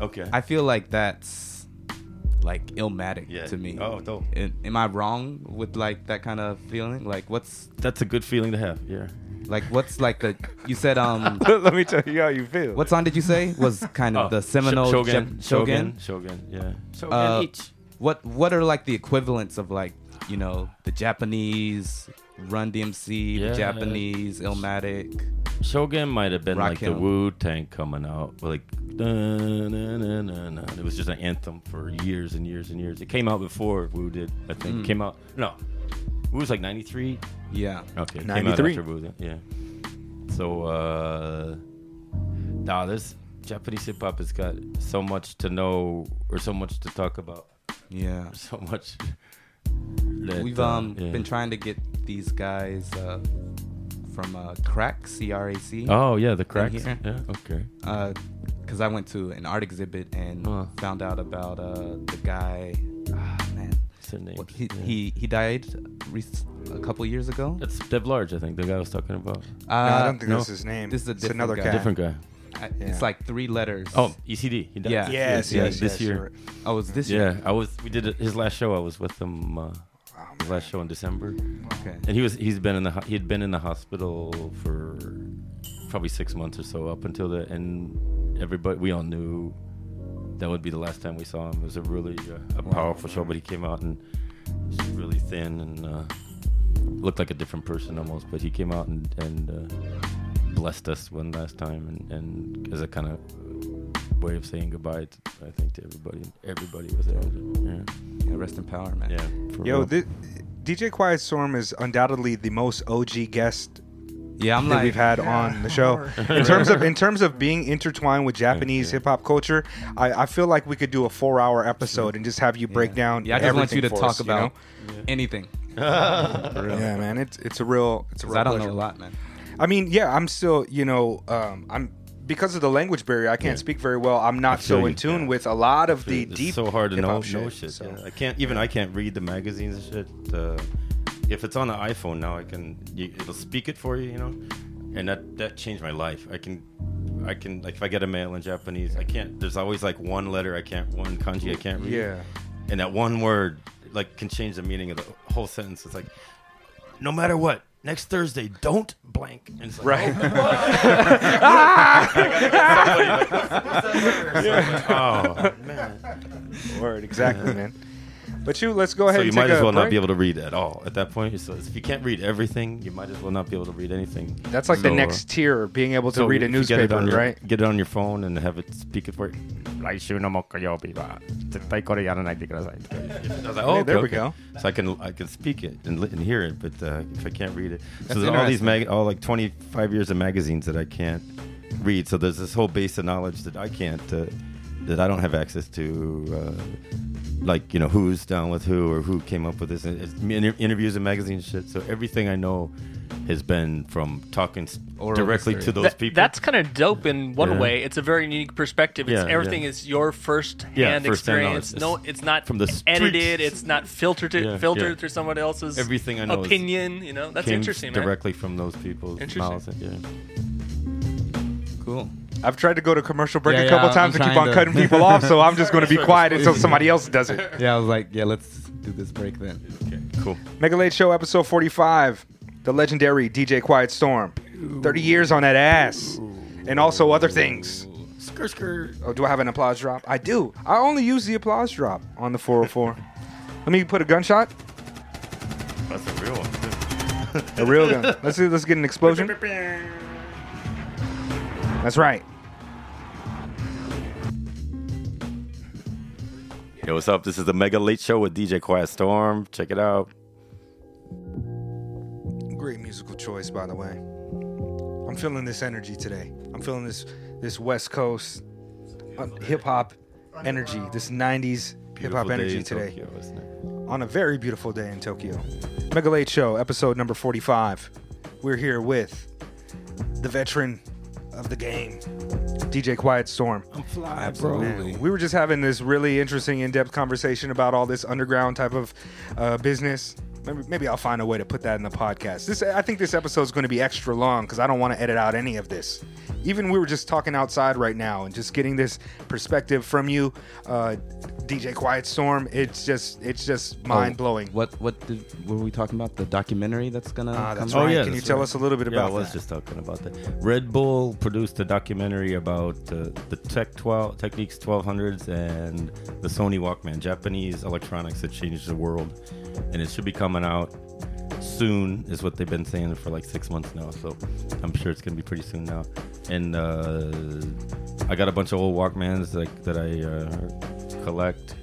Okay. I feel like that's like illmatic yeah. to me. Oh, dope. Am- Am I wrong with like that kind of feeling? Like what's That's a good feeling to have. Yeah. like what's like the you said um Let me tell you how you feel. what song did you say was kind of Oh, the seminal Sh- Shogun. Jap- Shogun? Shogun. Yeah. Shogun Uh, each. What what are like the equivalents of like you know the Japanese Run DMC, Yeah. the Japanese Illmatic? Shogun might have been like the Rakim. Wu Tang coming out, like dun, dun, dun, dun, dun. it was just an anthem for years and years and years. It came out before Wu did, I think. Mm. Came out no, Wu was like '93. Yeah. Okay, it came 93. out after Wu. Yeah. So, uh, nah, this Japanese hip hop has got so much to know or so much to talk about, Yeah. so much. that, We've uh, um yeah. been trying to get these guys uh, from uh, Crack C R A C. Oh yeah, the cracks. Yeah. Okay. because I went to an art exhibit and Huh. found out about uh, the guy. Ah, man, What's their name? What- he, Yeah. he he died rec- a couple years ago. That's Dev Large, I think. The guy I was talking about. Uh, no, I don't think no. that's his name. This is a it's different another guy. guy. Different guy. I- Yeah. It's like three letters. Oh, ECD. He died. Yeah. Yes, Yeah, yes, this yes, year. you're right. oh, it's this Yeah, year. I was. We did it, his last show. I was with him. Uh, his last show in December, Okay. and he was. He's been in the he had been in the hospital for probably six months or so up until the. And everybody, we all knew that would be the last time we saw him. It was a really uh, a powerful show, but he came out and was really thin and uh, looked like a different person almost. But he came out and and uh, blessed us one last time, and, and as a kind of way of saying goodbye, to, I think to everybody. Everybody was there. Yeah. Yeah, rest in power, man. Yeah. for Yo, real. DJ Quiet Storm is undoubtedly the most OG guest Yeah, I'm that like- we've had on the show. In terms of in terms of being intertwined with Japanese hip hop culture, I, I feel like we could do a four hour episode and just have you break down. Yeah, I just want you to talk us, you about know? anything. Yeah, man, it's it's a real it's a real I don't pleasure. know a lot, man. I mean, yeah, I'm still, you know, um, I'm because of the language barrier, I can't Yeah. speak very well. I'm not so you. in tune Yeah. with a lot of the it's deep. so hard to know, hip-hop know shit. so-. I can't even I can't read the magazines and shit. Uh, if it's on the iPhone now, I can you, it'll speak it for you, you know, and that that changed my life. I can I can like if I get a mail in Japanese, I can't. There's always like one letter I can't, one kanji I can't read. Yeah. and that one word like can change the meaning of the whole sentence. It's like no matter what. Next Thursday, don't blank. And it's like, Right. Oh, man. Word, exactly, man. But you, let's go ahead. So you might as well not be able to read at all at that point. So if you can't read everything, you might as well not be able to read anything. That's like so, the next tier, being able to so read a newspaper, get your, right? Get it on your phone and have it speak it for you. I oh, okay, there we go. So I can I can speak it and, and hear it, but uh, if I can't read it, so there's all these mag, all like 25 years of magazines that I can't read. So there's this whole base of knowledge that I can't. Uh, that I don't have access to, uh, like you know who's down with who or who came up with this it's inter- interviews and magazines and shit so everything i know has been from talking Oral directly history. to those That- people That's kind of dope in one Yeah. way. It's a very unique perspective. It's Yeah, everything yeah. is your first hand Yeah, first-hand experience. knowledge. No, it's not From the streets. edited. It's not filtered Yeah, filtered yeah. through someone else's Everything I know opinion. You know, that's came interesting, man. directly from those people's Interesting. mouths yeah Cool. I've tried to go to commercial break Yeah, a couple yeah, times I'm and keep on to- cutting people off, so I'm just going to be quiet until somebody else does it. Yeah, I was like, yeah, let's do this break then. okay cool Mega Late Show, episode 45. The legendary DJ Quiet Storm. 30 years on that ass. And also other things. skr skr Oh, do I have an applause drop? I do. I only use the applause drop on the 404. Let me put a gunshot. that's a real one too. A real gun. Let's see. Let's get an explosion. That's right. Yo what's up this is the mega late show with dj quiet storm check it out Great musical choice, by the way. I'm feeling this energy today. I'm feeling this this West Coast uh, hip hop energy. This 90s hip hop energy in today. Tokyo, isn't it? on a very beautiful day in Tokyo. Mega Late Show, episode number 45. We're here with the veteran of the game, DJ Quiet Storm. i'm fly Absolutely. We were just having this really interesting, in-depth conversation about all this underground type of uh, business. Maybe, maybe I'll find a way to put that in the podcast. This, I think, this episode is going to be extra long because I don't want to edit out any of this. Even we were just talking outside right now and just getting this perspective from you, uh, DJ Quiet Storm. It's just, it's just mind blowing. Oh, What what did, were we talking about? The documentary that's gonna come that's out? right. yeah, Can you tell right. us a little bit Yeah, about I was that? just talking about that. Red Bull produced a documentary about uh, the Tech 12 Technics 1200s and the Sony Walkman, Japanese electronics that changed the world, and it should be coming out soon. Is what they've been saying for like six months now. So I'm sure it's gonna be pretty soon now. And uh, I got a bunch of old Walkmans that that I uh, collect.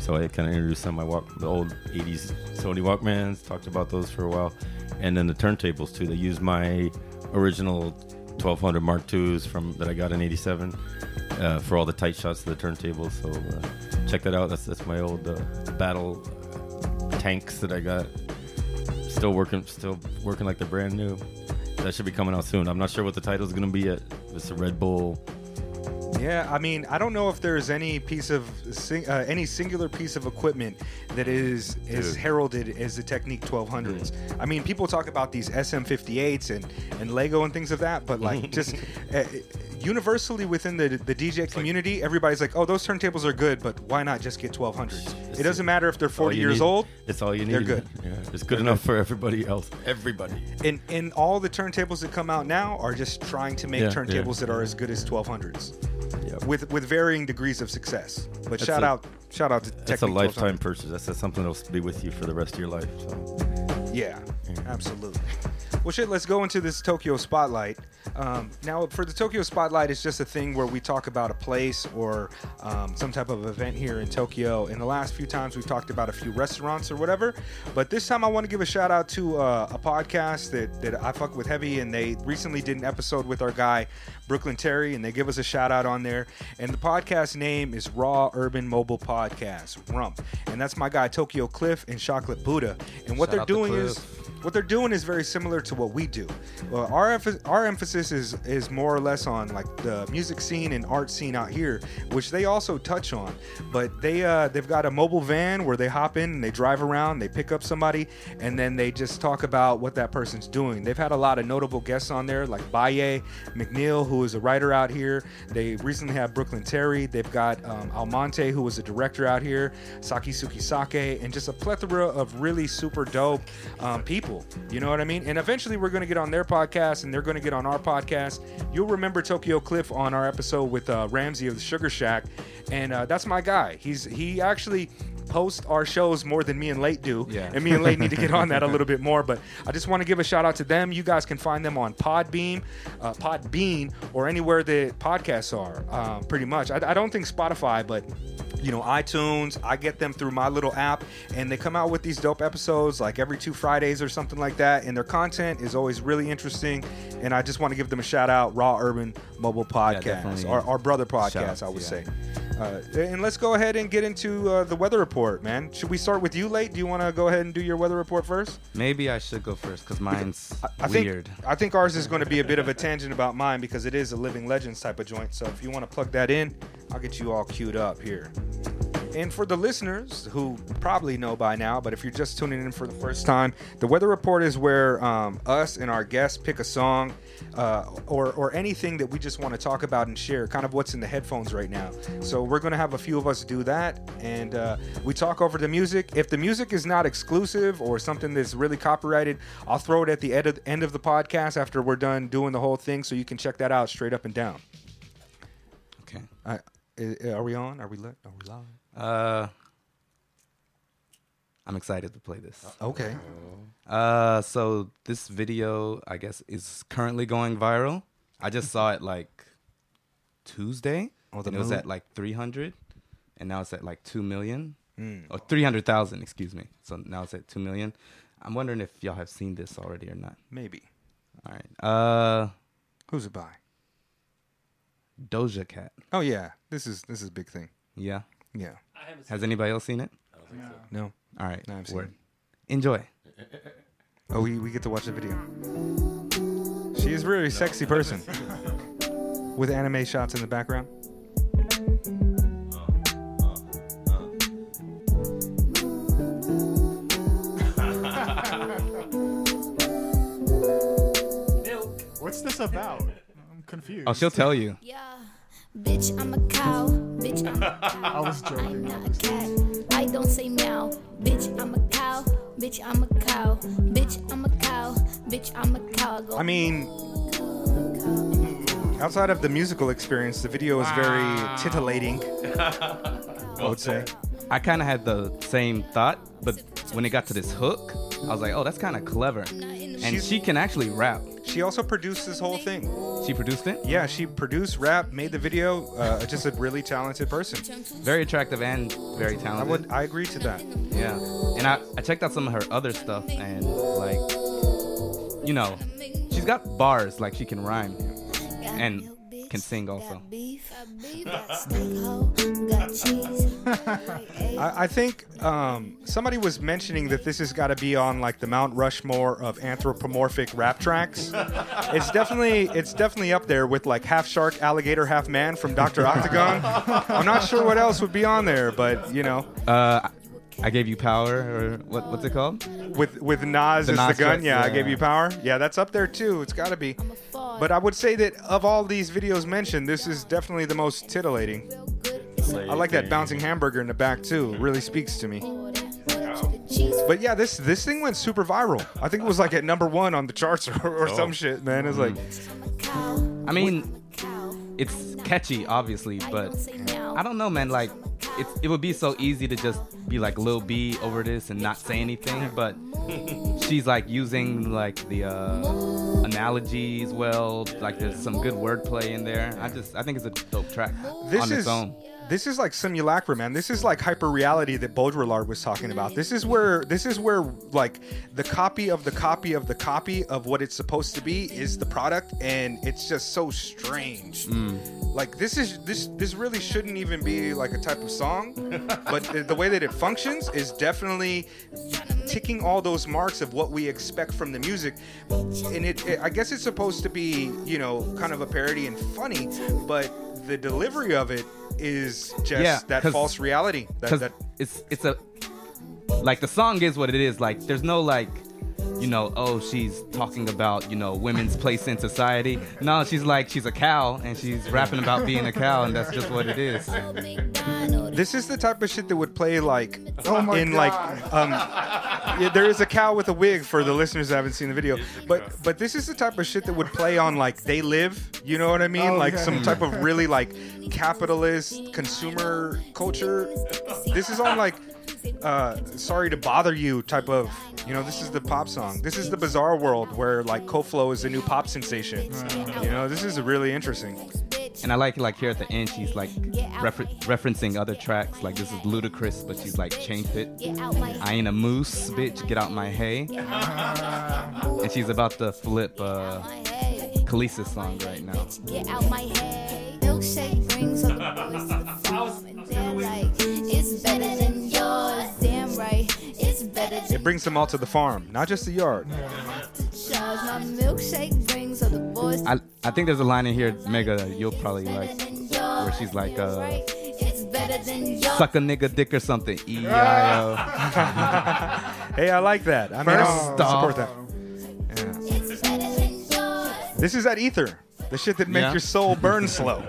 So I kind of introduced some of my walk, the old '80s Sony Walkmans. Talked about those for a while, and then the turntables too. They used my original 1200 Mark IIs from that I got in '87 uh, for all the tight shots of the turntables. So uh, check that out. That's that's my old uh, battle tanks that I got. Still working, still working like they're brand new. That should be coming out soon. I'm not sure what the title is going to be yet. It's a Red Bull. Yeah, I mean, I don't know if there's any piece of sing, uh, any singular piece of equipment that is is Dude. heralded as the Technics 1200s. I mean, people talk about these SM58s and and Lego and things of that, but like just uh, universally within the the DJ community, everybody's like, "Oh, those turntables are good, but why not just get 1200s?" It doesn't matter if they're 40 years need. old. It's all you need. They're good. Yeah, it's good enough for everybody else. Everybody. And and all the turntables that come out now are just trying to make Yeah, turntables yeah. that are as good as 1200s. Yeah. With with varying degrees of success. But That's shout a- out shout out to That's a lifetime purchase. That's, that's something that'll be with you for the rest of your life. So Yeah, absolutely. Well, shit, let's go into this Tokyo Spotlight. Um, now, for the Tokyo Spotlight, it's just a thing where we talk about a place or um, some type of event here in Tokyo. In the last few times, we've talked about a few restaurants or whatever. But this time, I want to give a shout out to uh, a podcast that, that I fuck with heavy, and they recently did an episode with our guy, Brooklyn Terry, and they give us a shout out on there. And the podcast name is Raw Urban Mobile Podcast, RUMP. And that's my guy, Tokyo Cliff and Chocolate Buddha. And what Shout they're doing is. What they're doing is very similar to what we do. Our our emphasis is is more or less on like the music scene and art scene out here, which they also touch on. But they uh, they've got a mobile van where they hop in and they drive around, they pick up somebody, and then they just talk about what that person's doing. They've had a lot of notable guests on there, like Baye McNeil, who is a writer out here. They recently had Brooklyn Terry. They've got um, Almonte, who was a director out here, Saki Sukisake, and just a plethora of really super dope um, people. You know what I mean? And eventually we're going to get on their podcast and they're going to get on our podcast. You'll remember Tokyo Cliff on our episode with uh, Ramsey of the Sugar Shack. And uh, that's my guy. He's He actually posts our shows more than me and Late do. Yeah. And me and Late need to get on that a little bit more. But I just want to give a shout out to them. You guys can find them on Podbeam, uh, Podbean, or anywhere that podcasts are, um, pretty much. I, I don't think Spotify, but you know, iTunes. I get them through my little app, and they come out with these dope episodes like every two Fridays or something like that. And their content is always really interesting. And I just want to give them a shout out, Raw Urban Mobile Podcast, definitely. our, our brother podcast, Shouts, I would yeah. say. Uh, and let's go ahead and get into uh, the weather report, man. Should we start with you, late? Do you want to go ahead and do your weather report first? Maybe I should go first because mine's I think weird. I think ours is going to be a bit of a tangent about mine because it is a living legends type of joint. So if you want to plug that in, I'll get you all queued up here. And for the listeners who probably know by now, but if you're just tuning in for the first time, the weather report is where um, us and our guests pick a song uh, or, or anything that we just want to talk about and share, kind of what's in the headphones right now. So we're going to have a few of us do that, and uh, we talk over the music. If the music is not exclusive or something that's really copyrighted, I'll throw it at the end of, end of the podcast after we're done doing the whole thing, so you can check that out straight up and down. Okay. I, i- are we on? Are we lit? Are we live? Uh, I'm excited to play this. Okay. Uh, so this video, I guess, is currently going viral. I just saw it like Tuesday. Oh, the and it was at like 300, and now it's at like 2 million. Mm. Or 300,000, excuse me. So now it's at 2 million. I'm wondering if y'all have seen this already or not. Maybe. All right. Uh, Who's it by? Doja Cat. Oh yeah, this is this is a big thing. Yeah. Yeah. I haven't Has anybody else seen it? No. All right. No, I've seen it. Enjoy. Oh, we, we get to watch the video. She is a really sexy person with anime shots in the background. What's this about? I'm confused. Oh, she'll tell you. Yeah, bitch, I'm a cow. Bitch, I'm a cow. I was joking. I'm not a cat. I don't say meow. Bitch, I'm a cow. Bitch, I'm a cow. Bitch, I'm a cow. Bitch, I'm a cow. I, mean, outside of the musical experience, the video is very titillating. I would say. I kind of had the same thought, but when it got to this hook, I was like, oh, that's kind of clever. And she can actually rap. She also produced this whole thing. She produced it. Yeah, she produced, rap, made the video. Uh, just a really talented person. Very attractive and very I talented. would, I agree to that. Yeah. And I, I checked out some of her other stuff and like, you know, she's got bars like she can rhyme and can sing also. Got beef, got steak, hoe, got cheese. I, I think um, somebody was mentioning that this has got to be on like the Mount Rushmore of anthropomorphic rap tracks. it's definitely it's definitely up there with like half shark, alligator, half man from Doctor Octagon. I'm not sure what else would be on there, but you know, Uh, I gave you power, or what, what's it called? with with Nas The as Nas the gun, tracks, yeah, I gave you power. Yeah, that's up there too. It's got to be. But I would say that of all these videos mentioned, this is definitely the most titillating. I like that bouncing hamburger in the back too. It really speaks to me. But yeah, this this thing went super viral. I think it was like at number one on the charts or, or oh. some shit, man. It's like I mean, it's catchy, obviously, but I don't know, man. Like, it's, it would be so easy to just be like Lil B over this and not say anything, but she's like using like the uh, analogies well. Like there's some good wordplay in there. I just I think it's a dope track This on is its own. This is like simulacra, man. This is like hyper reality that Baudrillard was talking about. This is where this is where like the copy of the copy of the copy of what it's supposed to be is the product, and it's just so strange. Hmm. Like this is this this really shouldn't even be like a type of song, but the, the way that it functions is definitely ticking all those marks of what we expect from the music and it, it i guess it's supposed to be you know kind of a parody and funny but the delivery of it is just Yeah, that false reality that, that it's it's a like the song is what it is. Like there's no like you know oh she's talking about you know women's place in society. No, she's like she's a cow and she's rapping about being a cow and that's just what it is. this is the type of shit that would play like Oh my in God. like um yeah, there is a cow with a wig for the listeners that haven't seen the video but but this is the type of shit that would play on like they live you know what i mean Oh, like yeah. some type of really like capitalist consumer culture this is on like uh sorry to bother you type of you know this is the pop song this is the bizarre world where like koflo is the new pop sensation you know this is really interesting And I like like here at the end she's like refer- referencing other tracks like this is Ludacris but she's like changed it. I ain't a moose, bitch. Get out my hay. And she's about to flip uh, Kelis's song right now. Get out my head. Milkshake brings all the boys to the farm, and they're like, it brings them all to the farm not just the yard yours. My milkshake brings all the boys to I I think there's a line in here, Mega, that you'll probably like, where she's like, uh, Right, it's better than yours. suck a nigga dick or something. E I O. hey i like that i mean First i support off- that Yeah. It's better than yours. This is that ether, the shit that makes Yeah. your soul burn slow.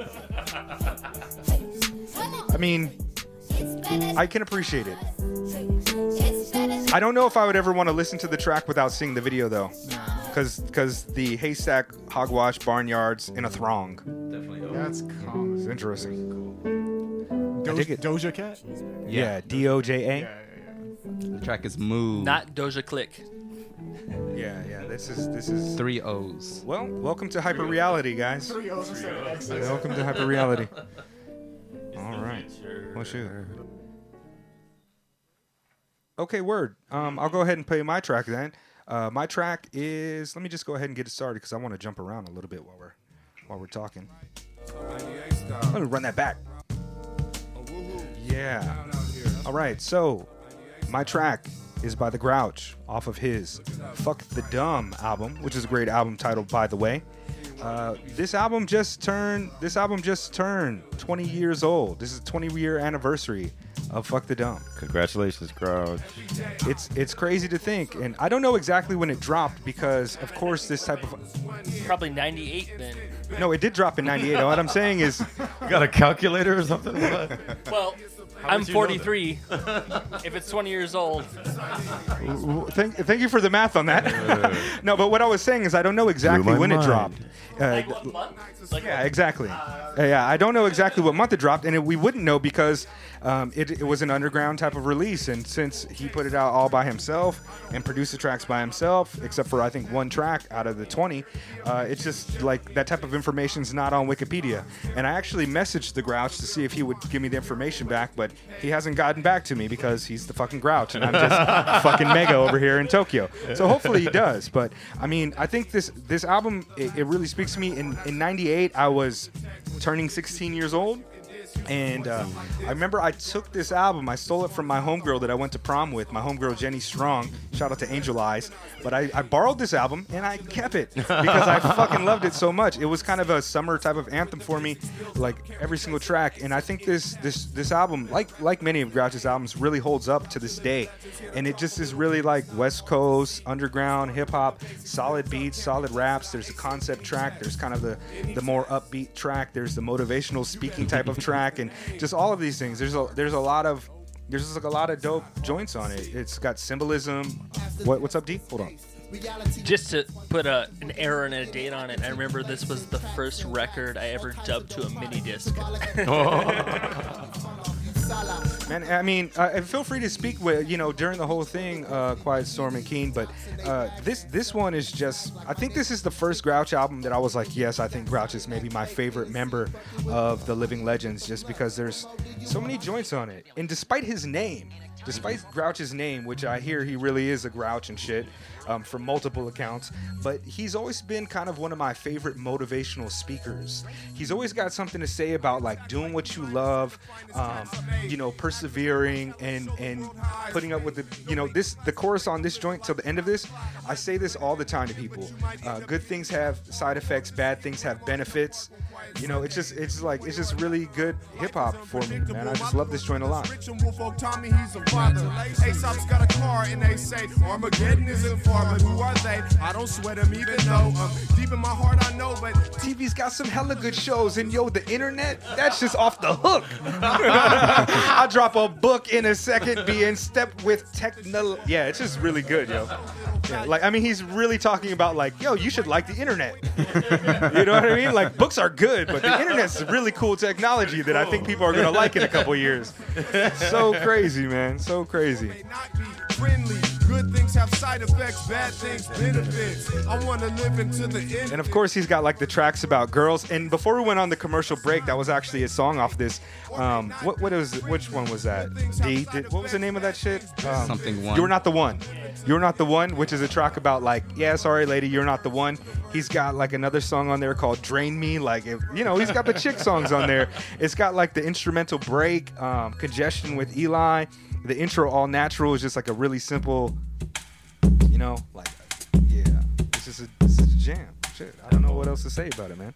I mean, I can appreciate it. It's better than I don't know if I would ever want to listen to the track without seeing the video though, because because the haystack, hogwash, barnyards in a throng. Definitely. That's calm. It's interesting. Do- dig it. Doja Cat. Yeah, D O J Yeah, A. yeah, yeah. The track is Move. Not Doja Click. Yeah, yeah. This is this is. three O's. Well, welcome to hyper reality, guys. Three O's instead of Welcome to hyper reality. All right. Well, shoot. Okay, word. Um, I'll go ahead and play my track then. Uh, my track is. Let me just go ahead and get it started because I want to jump around a little bit while we're while we're talking. Let me run that back. Yeah. All right. So, my track is by The Grouch off of his "Fuck the Dumb" album, which is a great album title, by the way. Uh, this album just turned. This album just turned 20 years old. This is a 20 year anniversary of "Fuck the Dumb." Congratulations, Grouch. It's it's crazy to think, and I don't know exactly when it dropped because, of course, this type of Probably 98 then. no, it did drop in '98. what I'm saying is, You got a calculator or something? What? Well, I'm did you know that? 43. if it's 20 years old, thank thank you for the math on that. no, but what I was saying is, I don't know exactly my when it dropped. Uh, like what month? Like Yeah, exactly. Uh, yeah, I don't know exactly what month it dropped, and it, we wouldn't know because um, it, it was an underground type of release. And since he put it out all by himself and produced the tracks by himself, except for I think one track out of the 20, uh, it's just like that type of information is not on Wikipedia. And I actually messaged the Grouch to see if he would give me the information back, but he hasn't gotten back to me because he's the fucking Grouch, and I'm just fucking mega over here in Tokyo. So hopefully he does. But I mean, I think this this album it, it really speaks to me. In in '98, I was turning 16 years old. And uh, I remember I took this album, I stole it from my homegirl that I went to prom with, my homegirl Jenny Strong. Shout out to Angel Eyes. But I, I borrowed this album and I kept it because I fucking loved it so much. It was kind of a summer type of anthem for me, like every single track. And I think this this this album, like like many of Grouch's albums, really holds up to this day. And it just is really like West Coast underground hip hop, solid beats, solid raps. There's a concept track. There's kind of the the more upbeat track. There's the motivational speaking type of track, and just all of these things. There's a there's a lot of there's just like a lot of dope joints on it. It's got symbolism. What, what's up, D? Hold on. just to put a, an error and a date on it, I remember this was the first record I ever dubbed to a mini disc. Man, I mean, uh, feel free to speak with you know during the whole thing, uh, Quiet Storm and Keen. But uh, this this one is just, I think this is the first Grouch album that I was like, yes, I think Grouch is maybe my favorite member of the Living Legends, just because there's so many joints on it, and despite his name. Despite Grouch's name, which I hear he really is a grouch and shit um, from multiple accounts, but he's always been kind of one of my favorite motivational speakers. He's always got something to say about like doing what you love, um, you know, persevering and and putting up with the, you know, this the chorus on this joint till the end of this. I say this all the time to people. Uh, good things have side effects, bad things have benefits. You know, it's just it's like it's just really good hip hop for me, man. I just love this joint a lot. Tommy, he's a father. Aesop's got a car and they say Armageddon isn't far, but who are they? I don't sweat them even though um, deep in my heart I know, but TV's got some hella good shows, and yo, the internet, that's just off the hook. I'll drop a book in a second, be in step with techno. Yeah, it's just really good, yo. Yeah, like, I mean, he's really talking about, like, yo, you should like the internet. you know what I mean? Like, books are good, but the internet's really cool technology that I think people are going to like in a couple years. So crazy, man. So crazy. may not be friendly. Good things have side effects, bad things benefits. I want to live into the end. And of course, he's got like the tracks about girls. And before we went on the commercial break, that was actually a song off this. Um, what what is which one was that? D. Did, what was the name of that shit? Um, Something one. You're not the one. You're not the one, which is a track about like, yeah, sorry, lady, you're not the one. He's got like another song on there called "Drain Me." Like, you know, he's got the chick songs on there. It's got like the instrumental break, um, congestion with Eligh. The intro, all natural, is just like a really simple, you know, like, yeah, it's just a, it's just a jam. Shit, I don't know what else to say about it, man.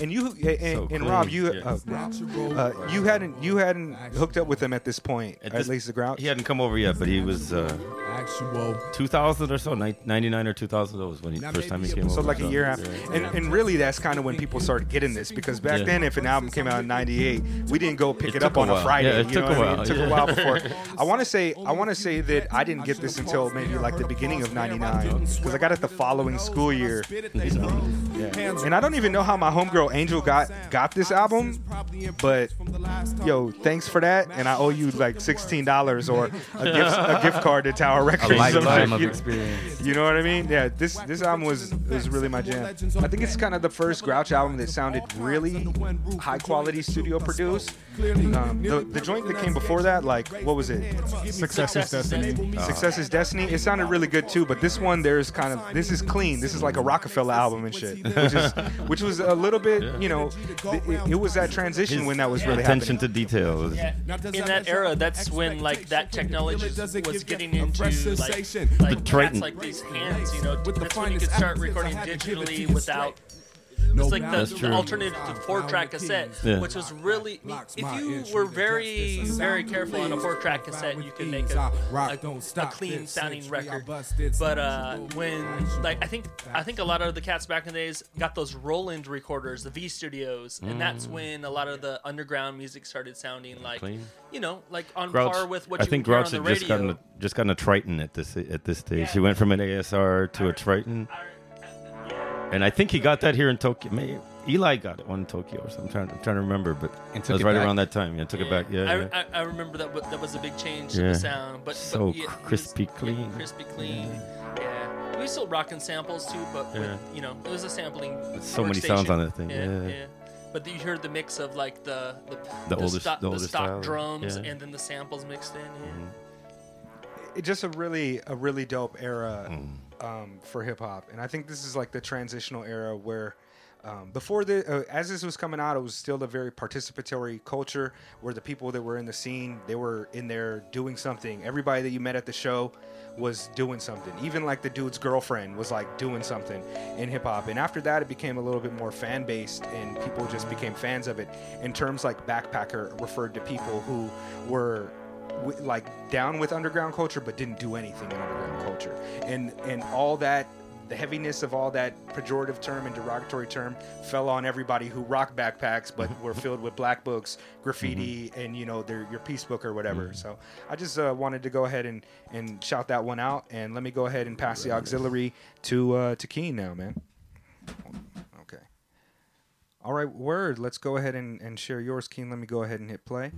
And you and, and, So Rob, you yeah. uh, uh, you hadn't you hadn't hooked up with him at this point, at, this- least the Grouch. He hadn't come over yet, but he was uh, Actual. 2000 or so, 99 or 2000. That was when he first time he came over. So like a year after, yeah. and, and really that's kind of when people started getting this because back Yeah. then if an album came out in '98, we didn't go pick It it, up took a on a. Friday. Yeah, it you took know a what I mean? while, It took yeah. a while before. I want to say I want to say that I didn't get this until maybe like the beginning of '99 because I got it the following school year. Yeah. And I don't even know how my homegirl Angel got got this album, but yo, thanks for that, and I owe you like sixteen dollars or a gift a gift card to Tower A Records. lifetime of You- experience. you know what I mean? Yeah, this this album was was really my jam. I think it's kind of the first Grouch album that sounded really high quality studio produced. Um, the, the joint that came before that, like what was it? Success is destiny. Success is Destiny. It sounded really good too, but this one there's kind of this is clean. This is like a Rockefeller album and shit, which is which was a little bit, you know, th- it, it was that transition when that was really attention happening. to detail. Yeah. In that era, that's when like that technology was getting into like, sensation. like The Triton. cats like these hands, you know. With the That's when you could start recording had to give it to digitally you without. Straight. It's like the, the alternative to four-track cassette, Yeah. which was really. If you were very, very careful on a four-track cassette, you could make a, a, a clean-sounding record. But uh, when like I think I think a lot of the cats back in the days got those Roland recorders, the V Studios, and that's when a lot of the underground music started sounding like Clean. you know like on Grouch, par with what I you think hear Grouch on the had just radio. gotten a, just gotten a Triton at this at this stage. He went from an ASR to a Triton, and I think he got that here in Tokyo. Maybe Eligh got it one in Tokyo or something. I'm trying, I'm trying to remember, but it was it right back. around that time. Yeah, took it back. Yeah, I, yeah. I, I remember that that was a big change to Yeah. the sound, but So but, yeah, it was- crispy yeah, clean. crispy clean. Yeah, we still rocking samples too, but Yeah. with, you know it was a sampling. so many sounds on that thing, Yeah, yeah. But you heard the mix of like the the, The older- stock, the older stock style, drums yeah. and then the samples mixed in. Yeah. it just a really a really dope era Mm. Um, for hip hop, and I think this is like the transitional era where. Um, before the uh, as this was coming out, it was still a very participatory culture where the people that were in the scene they were in there doing something. Everybody that you met at the show was doing something. Even like the dude's girlfriend was like doing something in hip hop. And after that, it became a little bit more fan based, and people just became fans of it. In terms like backpacker referred to people who were w- like down with underground culture but didn't do anything in underground culture. And and all that the heaviness of all that pejorative term and derogatory term fell on everybody who rock backpacks but were filled with black books graffiti and you know their your peace book or whatever. So i just uh, wanted to go ahead and and shout that one out and let me go ahead and pass the auxiliary to uh to keen now man. Okay. All right word. Let's go ahead and, and share yours keen. Let me go ahead and hit play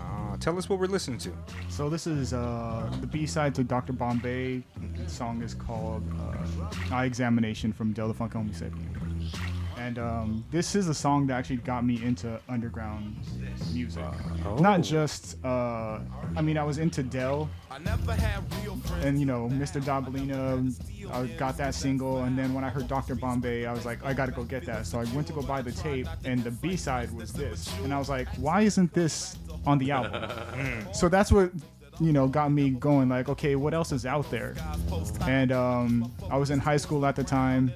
Uh, tell us what we're listening to. So this is uh, the B-side to Dr. Bombay. The song is called uh, "Eye Examination" from Del Funky Homosapien. And um, this is a song that actually got me into underground music. Not just, uh, I mean, I was into Del, and you know, Mr. Dobalina. I got that single, and then when I heard Dr. Bombay, I was like, I gotta go get that. So I went to go buy the tape, and the B-side was this, and I was like, why isn't this on the album? so that's what you know got me going like okay what else is out there and um, i was in high school at the time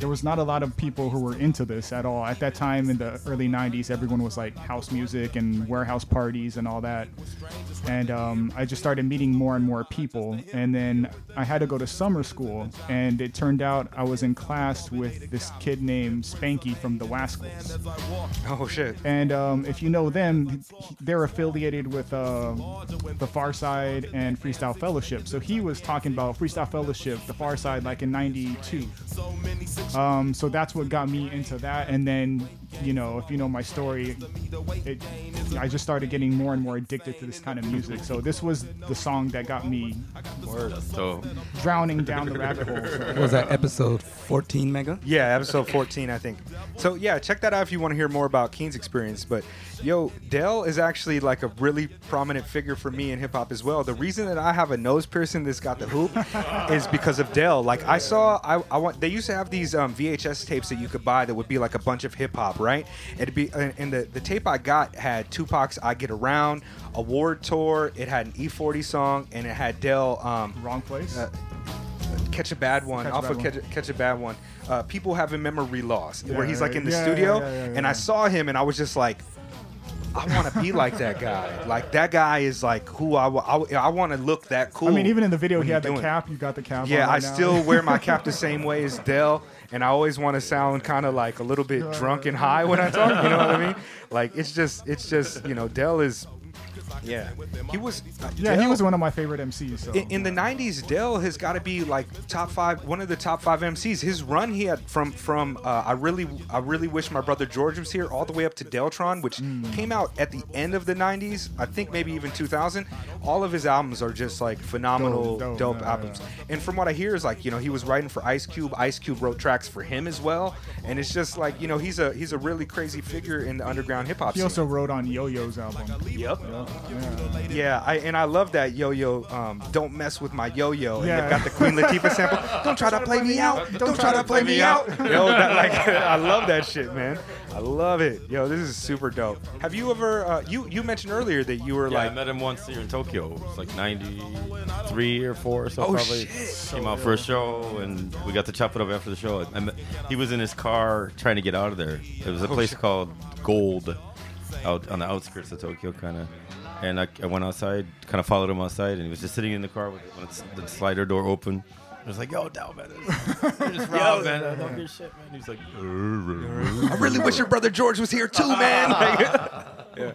there was not a lot of people who were into this at all at that time in the early 90s everyone was like house music and warehouse parties and all that and um, i just started meeting more and more people and then i had to go to summer school and it turned out i was in class with this kid named spanky from the wascals Oh shit. and um, if you know them, they're affiliated with uh, the Pharcyde and Freestyle Fellowship. So he was talking about Freestyle Fellowship, the Pharcyde, like in '92. Um, so that's what got me into that. And then, you know, if you know my story, it, I just started getting more and more addicted to this kind of music. So this was the song that got me So drowning down the rabbit hole. So- was that episode 14 mega? Yeah, episode 14, I think. So yeah, check that out if you want to hear more about Keen's experience. But yo, Del is actually like a really prominent figure for me in hip hop as well. The reason that I have a nose piercing that's got the hoop is because of Del. Like I saw, I, I want. They used to have these um, VHS tapes that you could buy that would be like a bunch of hip hop, right? It'd be and and the the tape I got had Tupac's "I Get Around," Award Tour. It had an E40 song, and it had Del. Um, Wrong place. uh, Catch a Bad One, Catch a off Bad of One. Catch, a- Catch a Bad One. Uh, people having memory loss, Yeah, where he's like in the yeah, studio, yeah, and I saw him, and I was just like, I want to be like that guy. Like that guy is like who I, I, I want to look that cool. I mean, even in the video, he had the doing cap. You got the cap. Yeah, on I now. still wear my cap the same way as Del, and I always want to sound kind of like a little bit drunk and high when I talk. You know what I mean? Like it's just, it's just, you know, Del is, yeah, he was. uh, Yeah, he was one of my favorite MCs. So in, in the 90s Del has got to be like top five one of the top five mcs his run he had from from uh, i really i really wish my brother george was here all the way up to deltron which Mm. came out at the end of the 90s i think maybe even 2000 all of his albums are just like phenomenal Dope, dope, dope, yeah, albums and from what i hear is like you know he was writing for ice cube ice cube wrote tracks for him as well and it's just like you know he's a he's a really crazy figure in the underground hip-hop he scene also wrote on Yo-Yo's album. Yep. Yeah. Yeah, I, and I love that yo-yo. Um, don't mess with my yo-yo. And Yeah. they've got the Queen Latifah sample. Don't try to play me out. Don't try to play me out. Yo, that, like I love that shit, man. I love it. Yo, this is super dope. Have you ever? Uh, you you mentioned earlier that you were yeah, I met him once here in Tokyo. It was like '93 or four or so, Oh, probably. shit. Came out for a show, and we got to chop it up after the show. I met, he was in his car trying to get out of there. It was a Oh, place shit. called Gold, out on the outskirts of Tokyo, kind of. And I, I went outside, kind of followed him outside, and he was just sitting in the car with when it's, the slider door open. I was like, "Yo, Del, man, just Rob, man. I love your shit, man." He was like, I really wish your brother George was here too, man. Yeah.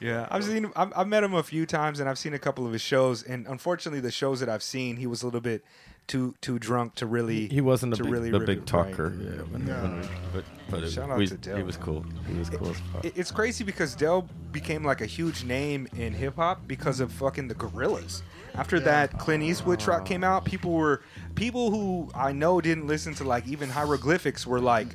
Yeah, I've seen. I've, I've met him a few times, and I've seen a couple of his shows. And unfortunately, the shows that I've seen, he was a little bit too too drunk to really. He wasn't a big, really, the really- big talker, right. yeah, when, Yeah. when we, but but it, Shout out we- to Del, he was cool. He was cool as fuck. It- It's crazy because Del became like a huge name in hip hop because of fucking the Gorillaz. After that Clint Eastwood track came out, people were people who I know didn't listen to like even hieroglyphics were like,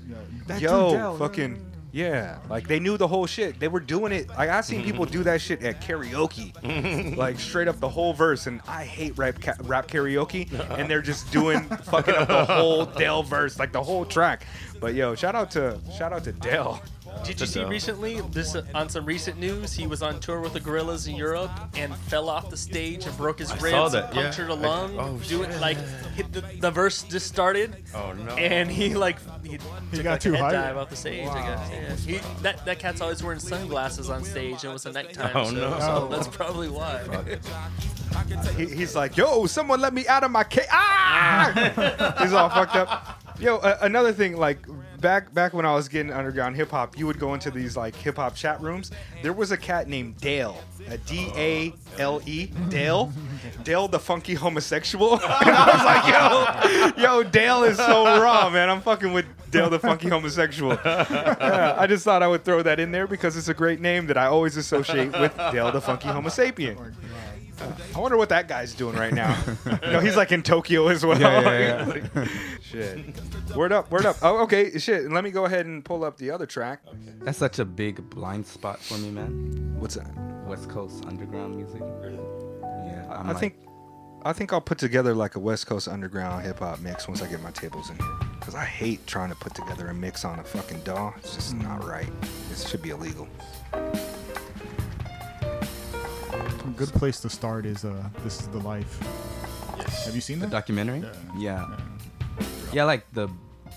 That "Yo, dude Del, fucking." Yeah, like they knew the whole shit. They were doing it. Like I seen people do that shit at karaoke, like straight up the whole verse. And I hate rap ca- rap karaoke, and they're just doing fucking up the whole Del verse, like the whole track. But yo, shout out to shout out to Del. Did you see recently this uh, on some recent news? He was on tour with the Gorillaz in Europe and fell off the stage and broke his I ribs saw and that, yeah. punctured a I- lung. oh, doing shit. like hit the, the verse just started. Oh, no. And he like he, took got like too a head high? dive off the stage. I guess. Yeah. He, that that cat's always wearing sunglasses on stage and it was a nighttime Oh, show, no. so that's probably why. He, he's like, "Yo, someone let me out of my cage!" Ah! he's all fucked up. Yo, uh, another thing, like back back when I was getting underground hip hop, you would go into these like hip hop chat rooms. There was a cat named Dale, a D A L E, Dale, Dale the funky homosexual. and I was like, yo, yo, Dale is so raw, man. I'm fucking with Dale the funky homosexual. Yeah, I just thought I would throw that in there because it's a great name that I always associate with Dale the funky homosapien. Oh I wonder what that guy's doing right now. no, he's like in Tokyo as well. Yeah, yeah, Like, shit. Word up, word up. Oh, okay, shit. Let me go ahead and pull up the other track. That's such a big blind spot for me, man. What's that? West Coast underground music. Yeah, I'm I like- think I think I'll put together like a West Coast underground hip hop mix once I get my tables in here. Cause I hate trying to put together a mix on a fucking DAW. It's just not right. This should be illegal. A good place to start is uh, "This Is the Life." Have you seen the that? documentary. Yeah. Yeah. yeah, like the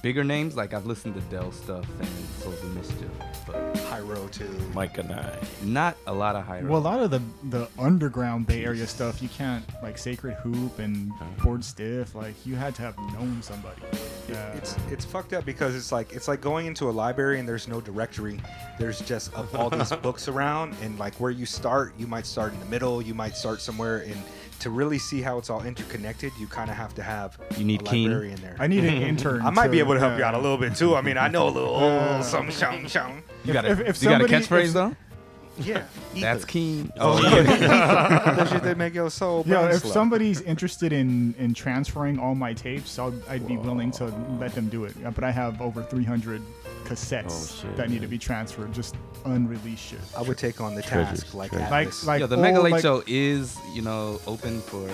bigger names. Like I've listened to Del stuff and Souls of Mischief, but High road to Mike and I. not a lot of high. Well, a lot of the the underground Bay Area stuff, you can't like Sacred Hoop and Bored Stiff. Like you had to have known somebody. Yeah. Uh, it's it's fucked up because it's like it's like going into a library and there's no directory. There's just uh, all these books around and like where you start, you might start in the middle, you might start somewhere and to really see how it's all interconnected, you kind of have to have You need a Keen. librarian there. I need an intern. I might be able to help you out a little bit too. I mean, I know a little oh, some shum shum. you got a, if- if you got a somebody- catchphrase if- though. Yeah, That's keen. Oh, yeah. that shit that make your soul Yeah, burn if slow. somebody's interested in in transferring all my tapes, I'll, I'd be willing to let them do it. Uh, But I have over 300 cassettes Oh, shit. that need to be transferred, just unreleased shit. I would take on the Treasures, task like treasures. Like Atlas. like Yo, the all, Mega Late like- Show is, you know, open for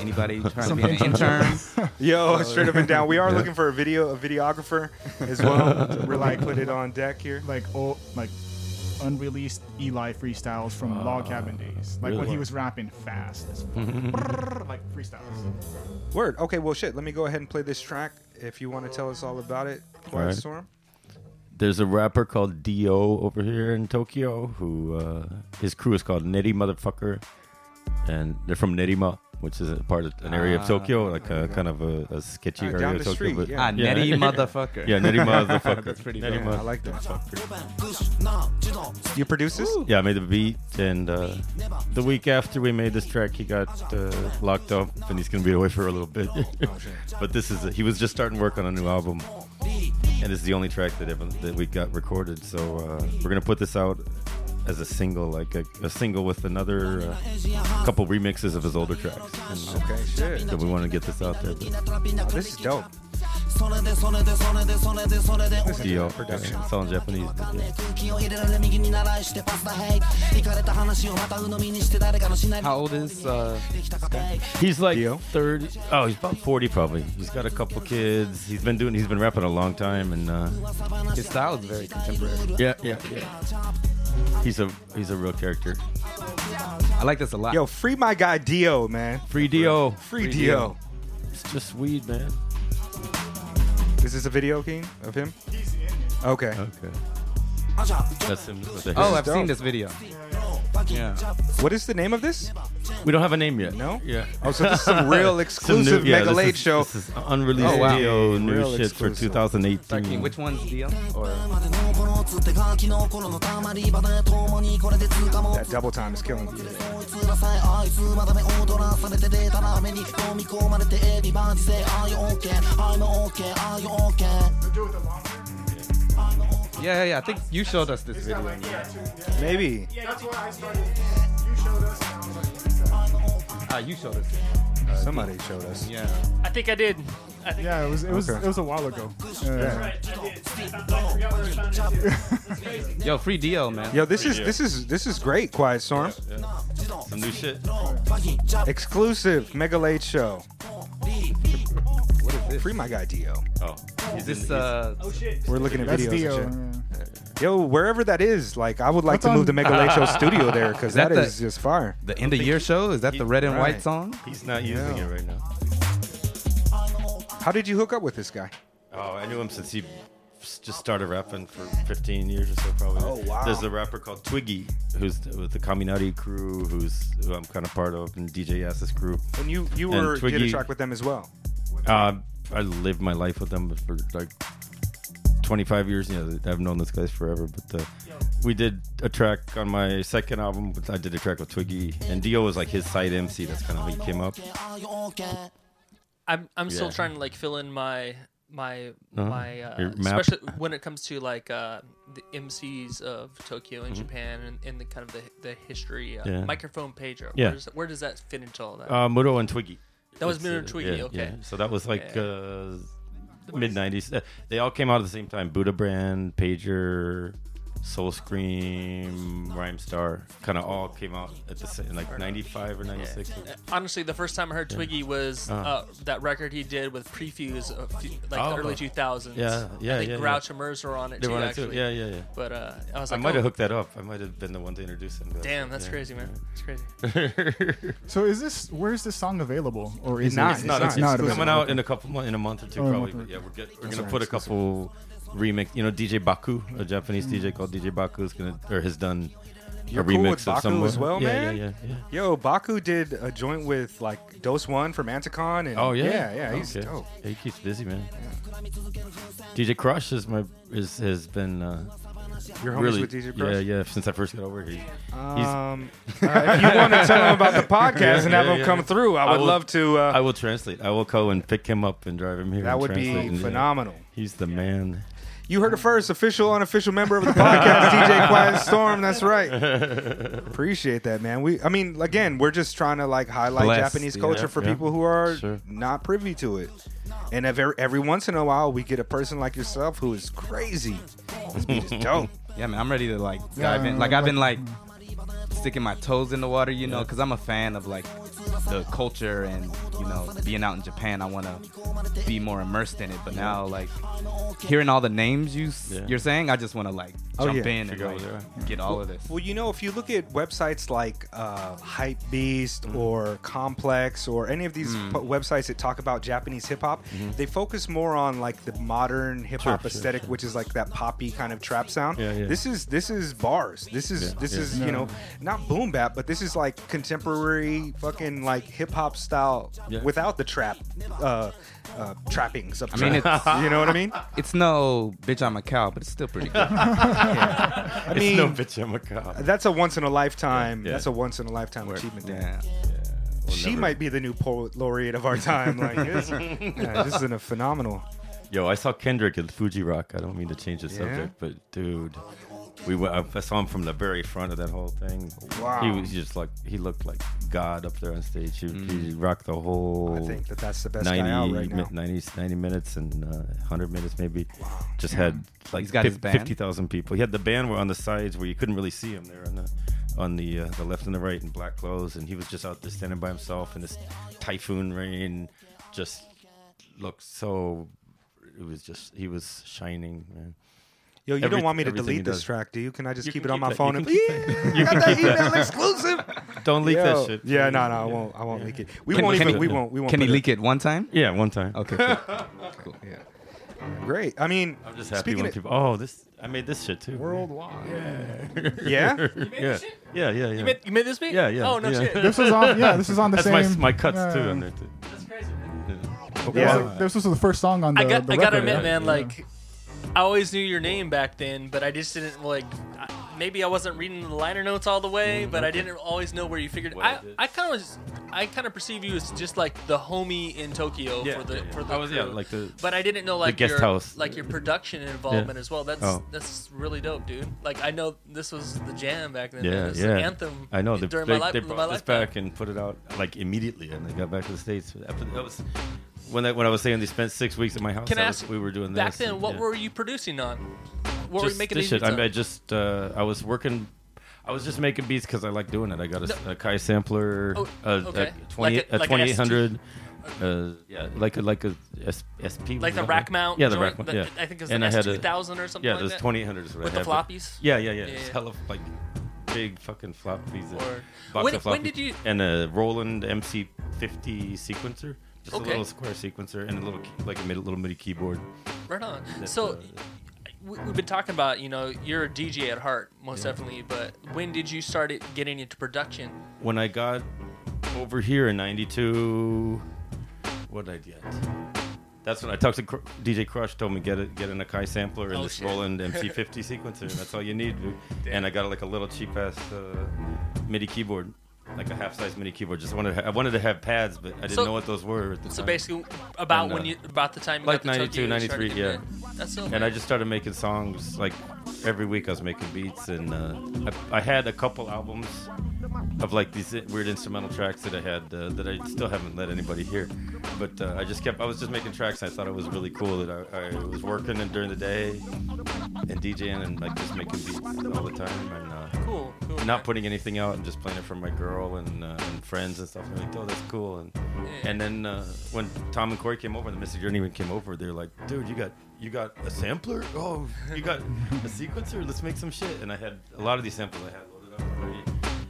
anybody trying to be an intern. Yo, straight up and down. We are Yeah. looking for a video, a videographer as well. to really Like- put it on deck here. like all like unreleased Eligh freestyles from Log Cabin days, like when really? he was rapping fast, as fuck. like freestyles. Word. Okay, well, shit. Let me go ahead and play this track. If you want to tell us all about it, Quiet Alright. Storm. There's a rapper called Dio over here in Tokyo who uh, his crew is called Neri Motherfucker, and they're from Nerima, which is a part of an area Ah. of Tokyo, like a kind of a, a sketchy Ah, area down of the Tokyo. street, but yeah. Ah, Yeah. Netty motherfucker. yeah, Neri Motherfucker. That's pretty Neri dope. Yeah, I like that. You produce this? Yeah, I made the beat, and uh, the week after we made this track, he got uh, locked up, and he's gonna be away for a little bit. but this is he was just starting work on a new album, and this is the only track that ever, that we got recorded. So uh, we're gonna put this out as a single, like a, a single with another uh, couple remixes of his older tracks. And, Okay, shit. So we want to get this out there. But Oh, this is dope. Dio, production. yeah, it's all in Japanese. How old is uh, He's like Dio? 30. Oh, he's about 40 probably. He's got a couple kids. He's been doing. He's been rapping a long time, and uh, his style is very contemporary. yeah, yeah, yeah. He's a he's a real character. I like this a lot. Yo, free my guy Dio, man. Free Dio. Free, Dio. It's just weed, man. Is this a video, King, of him? Okay. Okay. That's oh, him. with the oh. I've dope. seen this video. Yeah. What is the name of this? we don't have a name yet. No? Yeah. Oh, so this is some real Some new- exclusive yeah, Mega Late is- show. This is unreleased Oh, wow. Dio new Real shit for exclusive. 2018. Sorry, which one's Dio? Or That double time is killing me. yeah, yeah, yeah. I think you showed us this video. man. Maybe. Ah, you showed us. Somebody showed us. Yeah. I think I did. I think Yeah, it was it was Okay. it was a while ago. Yeah. Yo, free Dio, man. Yo, this is this is this is great, Quiet Storm. Some new shit. Exclusive Mega Late Show. What is this? Free my guy Dio. Oh. Is this uh? We're looking at That's videos. Dio. and shit. yeah. Yo, wherever that is, like I would like What's to move on- the Mega Late Show studio there because Is that that the- is just fire. The end of year show? Is that the red and Right. white song? He's not using Yeah. it right now. How did you hook up with this guy? Oh, I knew him since he s- just started rapping for 15 years or so, probably. Oh, wow. There's a rapper called Twigy, who's th- with the Kaminari crew, who's who I'm kind of part of, and DJ Yas's crew. And you you And were did a Twigy- track with them as well. Uh, I lived my life with them for like 25 years. You know, I've known those guys forever. But the we did a track on my second album. I did a track with Twigy, and Dio was like his side MC. That's kind of how he came up. I'm I'm still trying to like fill in my my Uh-huh. my uh, especially when it comes to like uh, the MCs of Tokyo and Mhm. Japan and, and the kind of the the history uh, Yeah. Microphone Pager. Where Yeah. does, where does that fit into all that? Uh, Muro and Twigy. That was It's, Muro uh, and Twigy, yeah, okay. yeah. So that was like uh, mid '90s. Uh, they all came out at the same time. Buddha Brand, Pager, Soul Scream, Rhymester, kind of all came out at the same, like '95 or '96. Uh, Honestly, the first time I heard Yeah. Twigy was uh, Uh-huh. that record he did with Prefuse, a few, like Oh. the early 2000s. Yeah, yeah, I think yeah, Grouch yeah. and Murs were on it They too, were on it too. actually. Yeah, yeah, yeah. But uh, I was like, I might have oh, hooked that up. I might have been the one to introduce him. to that. Damn, that's Yeah, crazy, man. yeah. That's crazy. So is this where's this song available or is It's it? not. It's It's not. not. It's, not coming out in a couple months, in a month or two, Oh, probably. But yeah, we're get, we're That's gonna put a exclusive. couple remix. You know, DJ Baku, a Japanese DJ called DJ Baku, is gonna or has done You're a cool remix with of Baku some as well, yeah, man? Yeah, yeah, yeah. Yo, Baku did a joint with like Doseone from Anticon, and Oh yeah, yeah, yeah, he's Okay. dope. Yeah, he keeps busy, man. DJ Krush is my is has been uh, You're homies really with DJ Krush? yeah yeah since I first got over here. Um, uh, if you want to tell him about the podcast Yeah, and have yeah, him yeah. come through, I I would will- love to. Uh, I will translate. I will go and pick him up and drive him here. that would be phenomenal. he's the man. You heard it first, official, unofficial member of the podcast, DJ Quiet Storm. That's right. Appreciate that, man. We, I mean, again, we're just trying to like highlight Blessed, Japanese yeah. culture for Yeah. people who are Sure. not privy to it. And every, every once in a while, we get a person like yourself who is crazy. This beat is dope. Yeah, man, I'm ready to like Yeah, dive in. Like I've been like like- sticking my toes in the water, you know, because I'm a fan of like the culture and you know being out in Japan. I want to be more immersed in it. But now, like hearing all the names you s Yeah. you're saying, I just want to like Oh, jump yeah. in and Figure out like, what they're get all of this. Well, you know, if you look at websites like uh, Hype Beast mm-hmm. or Complex or any of these mm. po- websites that talk about Japanese hip hop, mm-hmm. they focus more on like the modern hip hop Sure, sure, aesthetic, which is like that poppy kind of trap sound. Yeah, yeah. This is this is bars. This is Yeah, this yeah. is you know not boom bap, but this is like contemporary fucking like hip hop style Yeah. without the trap uh, uh, trappings of I mean, trap. it's you know what I mean? it's no bitch I'm a cow, but it's still pretty good. I It's mean, no bitch, I'm a cop. that's a once in a lifetime. Yeah. That's a once in a lifetime achievement. there. yeah. We'll she never- might be the new poet laureate of our time. Like, this, yeah, this is a phenomenal. Yo, I saw Kendrick at Fuji Rock. I don't mean to change the Yeah? subject, but dude, we went, I saw him from the very front of that whole thing. Wow. He was just like he looked like God up there on stage. He, he rocked the whole. I think that that's the best 90, guy out right now. 90, 90 minutes and uh, 100 minutes maybe. Wow. Just had like He's got his band? 50,000 people. He had the band were on the sides where you couldn't really see him there on the on the uh, the left and the right in black clothes and he was just out there standing by himself in this typhoon rain just looked so it was just he was shining man. Yo, you Every- don't want me to everything he delete this does. track, do you? Can I just You keep can it on keep my that. phone? You and keep that. You got that email exclusive. Don't leak Yo. that shit. Yeah, no, no, I won't. I won't leak it. We Can- won't can even. he- we won't. We won't. Can he put leak it one time? Yeah, one time. Okay. Cool. Yeah. Great. I mean, I'm just happy speaking when of, people. Oh, this I made this shit too. Worldwide. yeah. yeah. yeah, yeah, yeah, You made, you made this beat? Yeah, yeah, Oh no yeah. shit. This is on. Yeah, this is on the That's same. my my cuts yeah. too on there too. That's crazy. Yeah. Yeah, Yeah. this was the first song on the. I got. the I gotta record, admit, right? man. Like, I always knew your name back then, but I just didn't like. Maybe I wasn't reading the liner notes all the way, mm-hmm. but I didn't always know where you figured. What I I did. I kind of I kind of perceive you as just like the homie in Tokyo Yeah, for the yeah, yeah. for the I was yeah like the But I didn't know like guest your house. like your production involvement as well. That's Oh. that's really dope, dude. Like I know this was the jam back then. yeah man. It yeah the anthem. I know they, during they, my life. they my brought this lifetime. back and put it out like immediately, and they got back to the states. After that was when I, when I was saying they spent six weeks at my house. Can I that was- ask we were doing Back this, then, and, what yeah. were you producing on? What were just you making this these shit. beats I, I just uh, I was working. I was just making beats because I like doing it. I got a, a Kai sampler, Oh, a, okay. a twenty Like a- twenty eight hundred. Uh, yeah, like a like a S, SP. like the rack mount. Yeah, the joint rack mount. Yeah, I think it was and I had a- S2000 or something Yeah, like there's that. twenty eight hundred With I the floppies? Yeah, yeah, yeah. Yeah, It's yeah. hella like big fucking floppies. and box When- of when floppies. did you- And a Roland MC50 sequencer, just Okay. a little square sequencer, and a little key- like a mid- little MIDI keyboard. Right on. That's, so uh, we- we've been talking about, you know, you're a DJ at heart, most definitely. But when did you start it getting into production? when I got over here in '92, what did I get? That's when I talked to Cr- DJ Krush. Told me get it, get an Akai sampler and Oh, this shit. Roland MC50 sequencer. That's all you need. dude. And I got like a little cheap ass uh, MIDI keyboard, like a half size MIDI keyboard. Just wanted to ha- I wanted to have pads, but I didn't So- know what those were. At the So time. basically, about And, when uh, you about the time you like got the 92, Tokyo, you started 93, doing yeah. That's so. and I just started making songs like every week. I was making beats, and uh, I, I had a couple albums of like these weird instrumental tracks that I had uh, that I still haven't let anybody hear. But uh, I just kept. I was just making tracks. And I thought it was really cool that I, I was working and during the day and DJing and like just making beats all the time and. Uh, cool, not putting anything out and just playing it for my girl and, uh, and friends and stuff. They're like, oh, that's cool. And and then uh, when Tom and Corey came over, the Mystik Journeymen came over, they're like, dude, you got you got a sampler? Oh, you got a sequencer? Let's make some shit. And I had a lot of these samples I had loaded up already.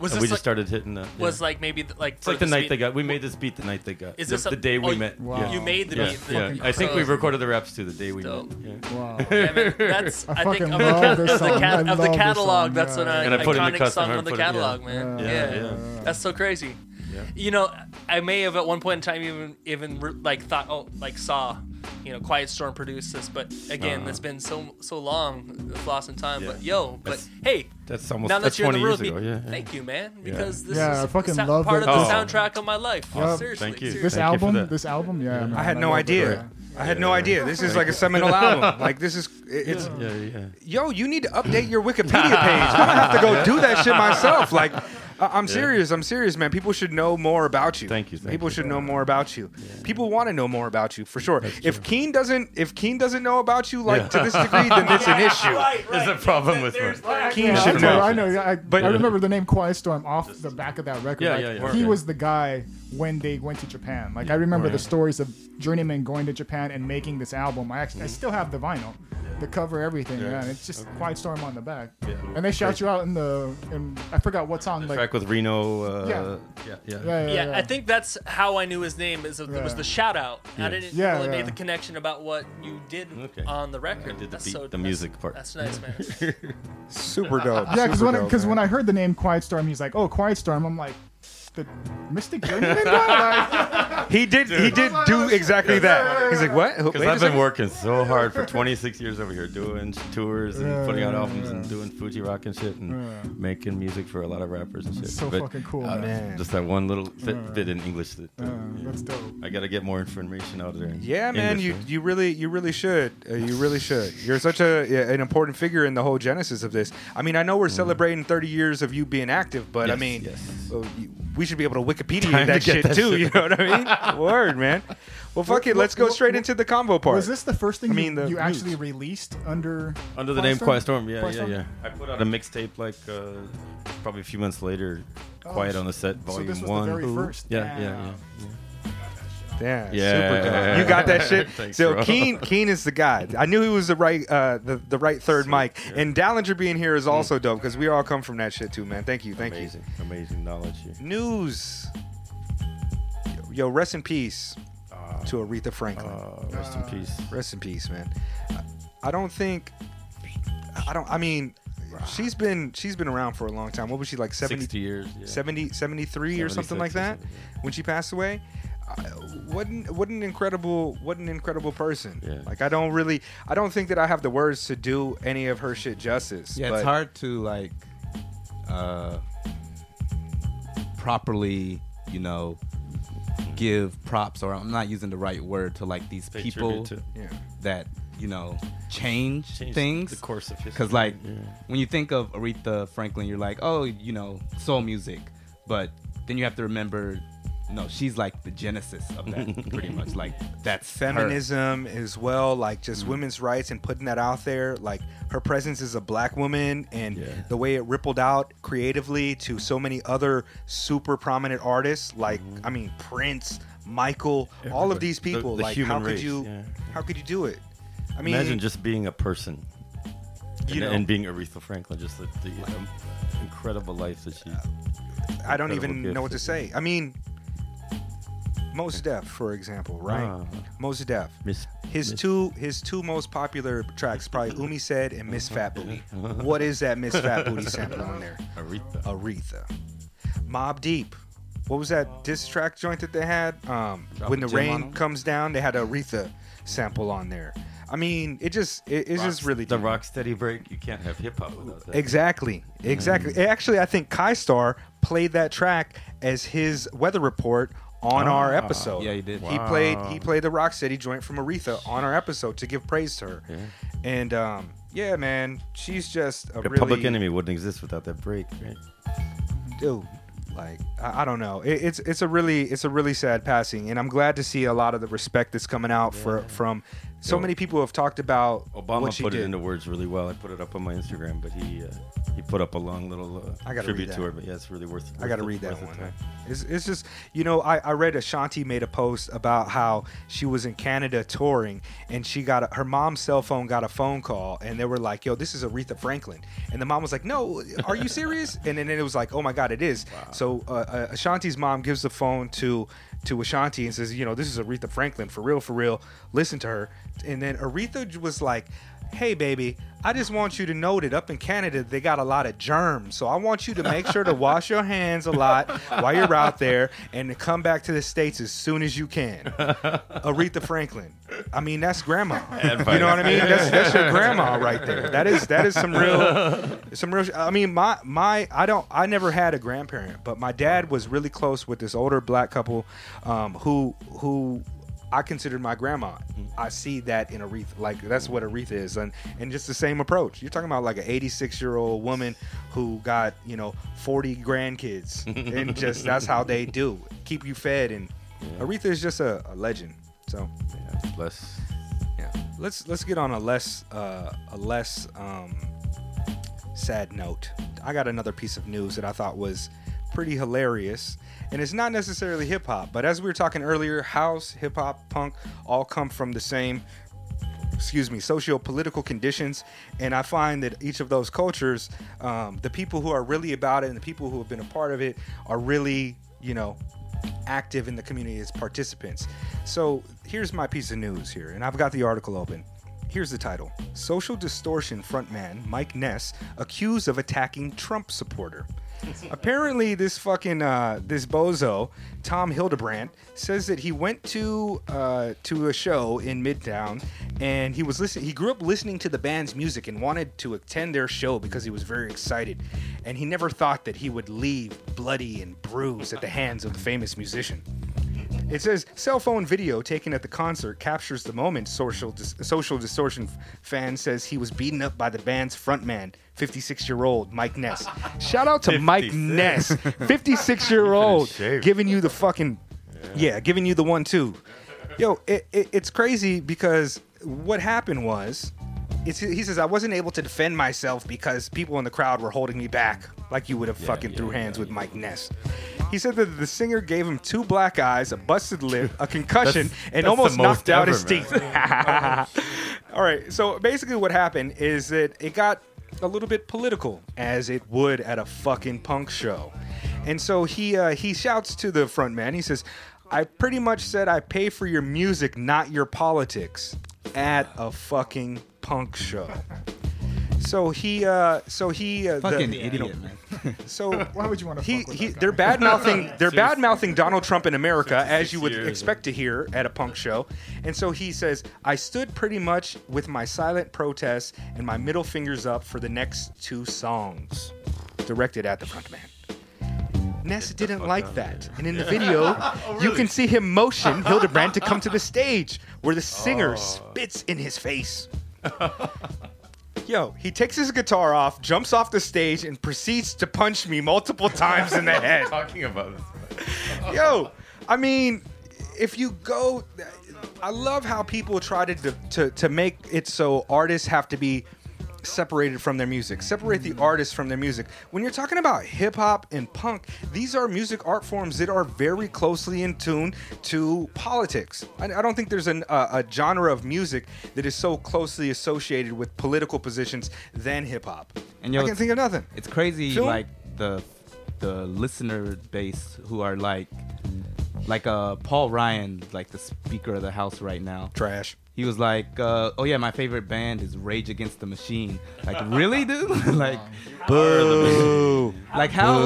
Was and this we just like, started hitting the. was like maybe the, like It's like for the night beat- they got. We made this beat the night they got. Is the, this a- the day oh, we met? Wow. Yeah. You made the yeah, beat. yeah. Fucking I think we so- recorded the raps too the day we Dope. met. Yeah. Wow. Yeah, man, that's I I, think of the, love this of the, song. I of the love this catalog. song, That's yeah. an And I put it in the iconic song and of the put it- yeah. catalog, man. Yeah, Yeah, yeah, that's so crazy. Yeah. You know, I may have at one point in time even even like thought, oh, like saw, you know, Quiet Storm produce this, but again, Uh-huh. it's been so so long, it's lost in time. Yeah. But yo, but hey, That's almost now that that's you're in 20 the room years ago. me, Yeah. yeah. thank you, man, because this Yeah, is I fucking sa- love part it. of the Oh. soundtrack of my life. Yup. Seriously, Thank you. seriously. This Thank album, that. this album, yeah. man, I had no idea. I had no idea. This is like a seminal album. Like this is it's Yeah, yeah. yo, you need to update your Wikipedia page. I'm gonna have to go do that shit myself. Like, I- I'm serious. I'm serious, man. People should know more about you. Thank you, thank People you. should know more about you. People want to know more about you for sure. If Keen doesn't, if Keen doesn't know about you, like Yeah. to this degree, then it's an issue. There's a problem with me. Keen should I know. know. I know. yeah, I, But- I remember the name Quiet Storm off the back of that record. Yeah, like, yeah, yeah. He Okay. was the guy when they went to Japan. Like I remember the stories of Journeymen going to Japan and making this album. I actually, I still have the vinyl, the cover, everything. Yeah, and it's just Quiet Storm on the back. Yeah. And they shout you out in the, in, I forgot what song. Like, track with Rino. Uh, Yeah. yeah, yeah, yeah, yeah, Yeah, yeah. I think that's how I knew his name. Is it was the shout out. I didn't Yeah, really yeah. make the connection about what you did Okay. on the record. I did the that's beat- so, the music part. That's nice, man. Super dope. Yeah, because when because when I heard the name Quiet Storm, he's like, "Oh, Quiet Storm." I'm like, "The Mystik Journeymen guy." He did he did do exactly that. He's like, what? Because Wait a I've been second. working so hard for 26 years over here, doing tours and Yeah, putting out yeah, albums yeah. and doing Fuji rock and shit, and Yeah. making music for a lot of rappers and shit. so But, fucking cool, uh, man. Just that one little fit, Yeah. bit in English. That, uh, Yeah, yeah. that's dope. I gotta get more information out of there. in Yeah, man, English, you man. you really you really should. Uh, you really should. You're such a yeah, an important figure in the whole genesis of this. I mean, I know we're celebrating 30 years of you being active, but I Mm. Yes, mean, yes. uh, you- we should be able to Wikipedia Time that to get shit that too. shit. You know what I mean? Word, man. Well, fuck What- it. Let's what- go what- straight what- into the combo part. Was this the first thing I you, mean, the you actually released under Under the name Quiet Storm, yeah, Quiet yeah, Storm? yeah. I put out a mixtape like uh, probably a few months later. Quiet on the set, So volume this was one. the very Ooh. first. Yeah, yeah, Damn. yeah. Damn, Yeah. super dope. You got that shit. Thanks, so bro. Keen, Keen is the guy. I knew he was the right, uh, the the right third mic. And Dallinger being here is also dope because we all come from that shit too, man. Thank you, thank amazing, amazing knowledge here. News. Yo, rest in peace to Aretha Franklin. Uh, rest in peace. Rest in peace, man. I- I don't think. I don't. I mean, she's been she's been around for a long time. What was she like 70, 60 years. Yeah. 70 73 or something like that something, when she passed away? What an, what an incredible what an incredible person. Yeah. Like I don't really I don't think that I have the words to do any of her shit justice. Yeah, but it's hard to like uh properly, you know, give props or I'm not using the right word to like these Pay people to- Yeah. that, you know, change, Change things. The course of history. Cuz like Yeah. when you think of Aretha Franklin, you're like, "Oh, you know, soul music." But then you have to remember no, she's like the genesis of that pretty much. Like that's her. feminism as well like Mm. just women's rights and putting that out there like her presence as a black woman and Yeah. the way it rippled out creatively to so many other super prominent artists like i mean prince michael all of. These people the like human how could you yeah. how could you do it i mean Imagine just being a person. you and, know and being Aretha Franklin, just the, the um, incredible life that she. i don't even know what to say i mean Mos Def, for example, right? Ah. Mos Def. Miss, His Miss- two his two most popular tracks probably Umi said and Miss Fat Booty. What is that Miss Fat Booty sample on there? Aretha. Aretha. Mobb Deep. what was that diss track joint that they had? Um, when the rain comes down, they had a Aretha sample on there. I mean, it just it, it's just really the rock steady break. You can't have hip hop without that. Exactly, exactly. Actually, I think Kai Star played that track as his weather report on our Ah, episode. yeah, he did. He Wow. played he played the Rocksteady joint from Aretha on our episode to give praise to her. And um, yeah, man, she's just a The really Public Enemy wouldn't exist without that break, right? dude. Like I, I don't know, it, it's it's a really it's a really sad passing, and I'm glad to see a lot of the respect that's coming out for from so many people have talked about Obama what she put did. it into words really well. I put it up on my Instagram, but he uh, he put up a long little uh, I gotta tribute read to her. But yeah, it's really worth. I got to worth read that worth one. It's, it's just, you know, I, I read Ashanti made a post about how she was in Canada touring and she got a, her mom's cell phone got a phone call and they were like, yo, this is Aretha Franklin. And the mom was like, no, are you serious? and then it was like, oh my God, it is. So uh, uh, Ashanti's mom gives the phone to to Ashanti and says, you know, this is Aretha Franklin for real, for real. Listen to her. And then Aretha was like, hey baby i just want you to know that up in canada they got a lot of germs. So i want you to make sure to wash your hands a lot while you're out there and to come back to the states as soon as you can. Aretha franklin. I mean that's grandma. You know what i mean? That's, that's your grandma right there. That is that is some real some real i mean my my i don't i never had a grandparent but my dad was really close with this older black couple um, who who I considered my grandma. I see that in Aretha. Like that's what Aretha is, and and just the same approach. You're talking about like an 86 year old woman who got you know 40 grandkids, and just that's how they do keep you fed. And Aretha is just a, a legend. So Yeah, bless. yeah, let's let's get on a less uh, a less um, sad note. I got another piece of news that I thought was pretty hilarious, and it's not necessarily hip hop, but as we were talking earlier, house, hip hop, punk all come from the same. Excuse me, socio-political conditions, and I find that each of those cultures, um, the people who are really about it and the people who have been a part of it, are really, you know, active in the community as participants. So here's my piece of news here, and I've got the article open. Here's the title Social Distortion frontman Mike Ness accused of attacking Trump supporter. Apparently, this fucking uh, this bozo Tom Hildebrandt says that he went to uh, to a show in Midtown and he was listening. He grew up listening to the band's music and wanted to attend their show because he was very excited. And he never thought that he would leave bloody and bruised at the hands of the famous musician. It says cell phone video taken at the concert captures the moment. Social dis- social distortion fan says he was beaten up by the band's frontman, 56 year old Mike Ness. Shout out to Mike 56. Ness, 56 year old, giving you the fucking yeah, giving you the one two. Yo, it, it, it's crazy because what happened was. It's, he says I wasn't able to defend myself because people in the crowd were holding me back, like you would have fucking yeah, threw yeah, hands with Mike Ness. He said that the singer gave him two black eyes, a busted lip, a concussion, That's- and that's almost knocked out ever, his teeth. All right, so basically what happened is that it got a little bit political, as it would at a fucking punk show. And so he uh, he shouts to the front man. He says, "I pretty much said I pay for your music, not your politics, at a fucking punk show." So he, uh, so he, uh, the- Fucking you know, idiot, man. so Why would you want to he, fuck with he they're bad mouthing they're bad mouthing Donald Trump in America as you would years, expect to hear at a punk show. And so he says, I stood pretty much with my silent protest and my middle fingers up for the next two songs. Directed at the front man. Ness didn't like that. And in the video, you can see him motion Hildebrand to come to the stage where the singer spits in his face. Yo, he takes his guitar off, jumps off the stage, and proceeds to punch me multiple times in the head. Talking about this. Yo, I mean, if you go, I love how people try to to to make it so artists have to be separated from their music, separate the artist from their music. When you're talking about hip hop and punk, these are music art forms that are very closely in tune to politics. I, I don't think there's an, uh, a genre of music that is so closely associated with political positions than hip hop. And yo, I can it's- think of nothing. It's crazy, Film? like the the listener base who are like like uh Paul Ryan, like the Speaker of the House right now. Trash. He was like, uh, "Oh yeah, my favorite band is Rage Against the Machine." Like, really, dude? like, Boo. like how?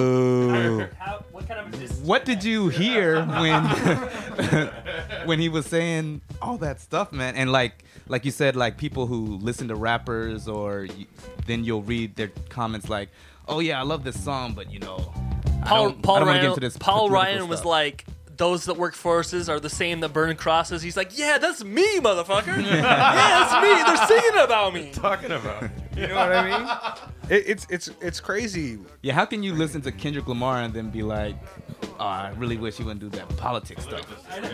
How, what kind of What did you hear when when he was saying all that stuff, man? And like, like you said, like people who listen to rappers, or you, then you'll read their comments like, "Oh yeah, I love this song, but you know." I Paul I Paul don't wanna Ryan get into this Paul Ryan was stuff. like those that work forces are the same that burn crosses. He's like, yeah, that's me, motherfucker. yeah, that's me. They're singing about me. Talking about. You know what I mean? It, it's it's it's crazy. Yeah, how can you listen to Kendrick Lamar and then be like, oh, I really wish he wouldn't do that politics stuff?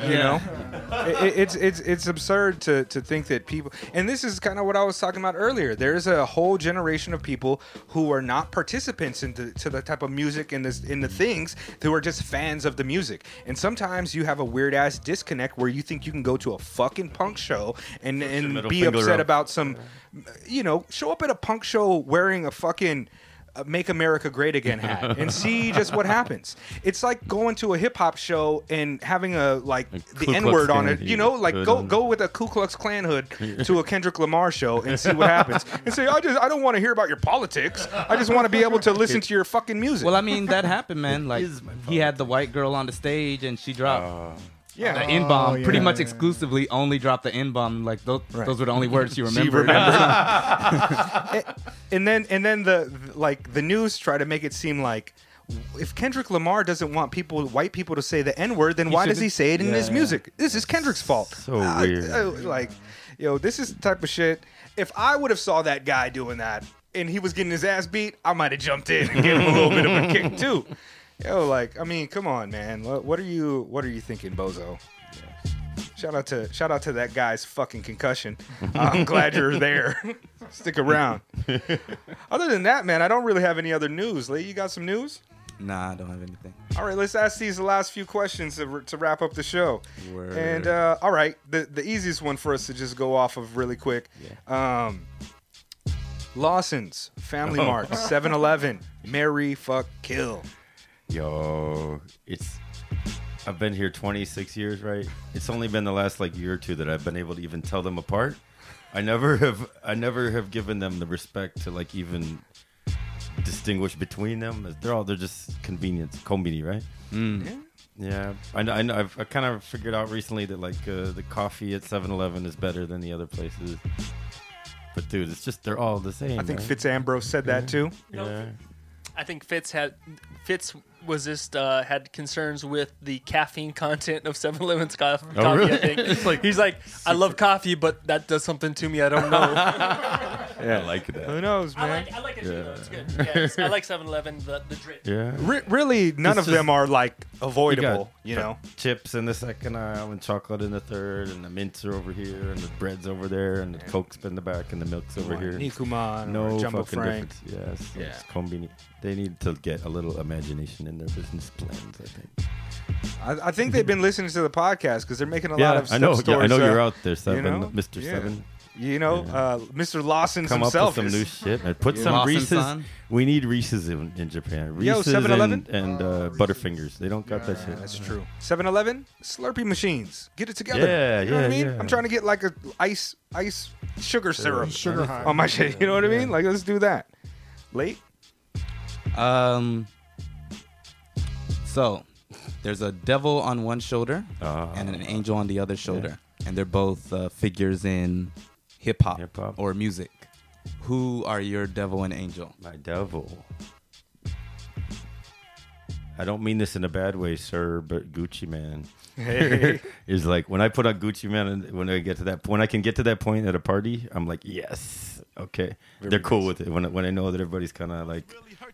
You know, It- it- it's it's it's absurd to to think that people. And this is kind of what I was talking about earlier. There is a whole generation of people who are not participants in the, to the type of music and this in the things who are just fans of the music. And sometimes you have a weird ass disconnect where you think you can go to a fucking punk show and and be upset up. about some, you know, show up at a punk show wearing a fucking. uh, Make America Great Again hat and see just what happens. It's like going to a hip hop show and having a like A the N word on it. You know, like hood go on. go with a Ku Klux Klan hood to a Kendrick Lamar show and see what happens. And say, I just I don't want to hear about your politics. I just want to be able to listen to your fucking music. Well, I mean, that happened, man. Like, he had the white girl on the stage and she dropped Uh, yeah. the N bomb. yeah, pretty much yeah. exclusively only dropped the N bomb. Like, those, Right. those were the only words she She remembered. remembered. and then and then the like the news try to make it seem like if Kendrick Lamar doesn't want people white people to say the N word, then why does he say it in Yeah, his yeah. music? This is Kendrick's fault. So Uh, weird. uh, like, yo, this is the type of shit. If I would have saw that guy doing that and he was getting his ass beat, I might have jumped in and gave him a little bit of a kick too. Yo, like, I mean, come on, man. What, what are you What are you thinking, Bozo? Shout out to shout out to that guy's fucking concussion. I'm glad you're there. Stick around. Other than that, man, I don't really have any other news. Lee, you got some news? nah, I don't have anything. All right, let's ask these last few questions to, to wrap up the show. Word. And uh, all right, the the easiest one for us to just go off of really quick. Um, Lawson's, Family Oh. Mart, 7-Eleven, Mary fuck kill. Yo, it's. I've been here 26 years, right? It's only been the last like year or two that I've been able to even tell them apart. I never have. I never have given them the respect to like even distinguish between them. They're all they're just convenience, convenience, right? Mm. Yeah, I know. I know I've I kind of figured out recently that like uh, the coffee at 7-Eleven is better than the other places. But dude, it's just they're all the same. I think right? Fitz Ambrose said that too. Yeah. I think Fitz had Fitz was just uh, had concerns with the caffeine content of 7-Eleven's co- coffee. Oh, really? I think like he's like, I love coffee, but that does something to me I don't know. I like that. Who that. knows, I man? like I like it. Yeah. It's good. Yeah, it's- I like 7-Eleven the the drip. Yeah. Re- really, none It's of them just- are like You avoidable. got You, know, chips in the second aisle, and chocolate in the third, and the mints are over here, and the bread's over there, and the coke's in the back, and the milk's over here. Nikuman, No or Jumbo fucking Frank. difference. Yes, Yeah. it's combini- They need to get a little imagination in their business plans. I think. I, I think they've been listening to the podcast because they're making a lot of I know. step Yeah, I know stores, you're uh, out there, Seven, know? Mr. Yeah. Seven. You know, Yeah. uh, Mr. Lawson Come up himself with some is- new shit. and Put some Lawson Reese's. son. We need Reese's in, in Japan. Yo, Reese's 7-Eleven? and, and uh, Butterfingers. They don't got that shit. That's true. 7-Eleven, Slurpee machines. Get it together. Yeah, you know what I mean? yeah. I'm trying to get like a ice ice sugar syrup Sugar high. on my shit. You know what I mean? Like let's do that. Late. Um. So, there's a devil on one shoulder Ah. and an angel on the other shoulder, and they're both uh, figures in hip hop or music. Who are your devil and angel? My devil. I don't mean this in a bad way, sir, but Gucci Mane Hey. is like when I put on Gucci Mane and when I get to that when I can get to that point at a party, I'm like, yes, okay. they're cool with it. When I- when I know that everybody's kind of like,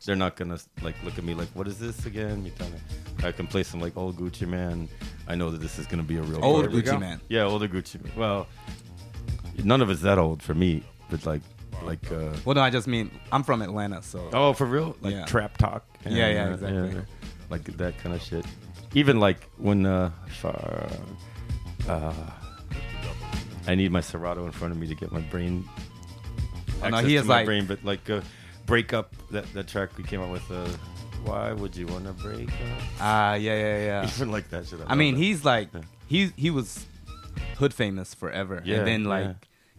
they're not gonna like look at me like, what is this again? Me kinda, I can play some like old Gucci Mane. I know that this is gonna be a real Old party. Gucci Mane. Yeah, older Gucci Mane. Well, none of it's that old for me, but like like. uh Well, no, I just mean I'm from Atlanta, so Oh, for real? Like Yeah. trap talk? Yeah, yeah, uh, exactly. like that kind of shit. Even like when uh, uh, uh, I need my Serato in front of me to get my brain. Oh, no, he is my like- brain, but like uh, break up that that track we came out with. Uh, Why would you want to break up? ah, yeah, yeah, yeah. Even like that shit. I mean, love he's like Yeah. he he was hood famous forever, Yeah, and then like yeah.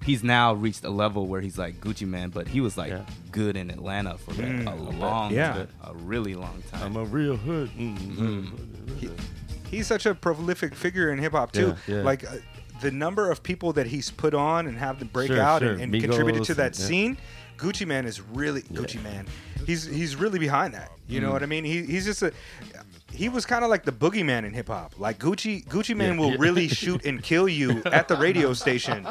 he's now reached a level where he's like Gucci Mane, but he was like Yeah. good in Atlanta for like, Mm. a long, Yeah. a really long time. I'm a real hood. Mm-hmm. He's such a prolific figure in hip hop too. Yeah, yeah. Like uh, the number of people that he's put on and have them break Sure, out sure. and, and contributed to that yeah. scene. Gucci Mane is really Gucci Mane. He's he's really behind that. You Mm. know what I mean? He, he's just a. He was kind of like the boogeyman in hip hop. Like Gucci, Gucci Mane Yeah, will yeah. really shoot and kill you at the radio station.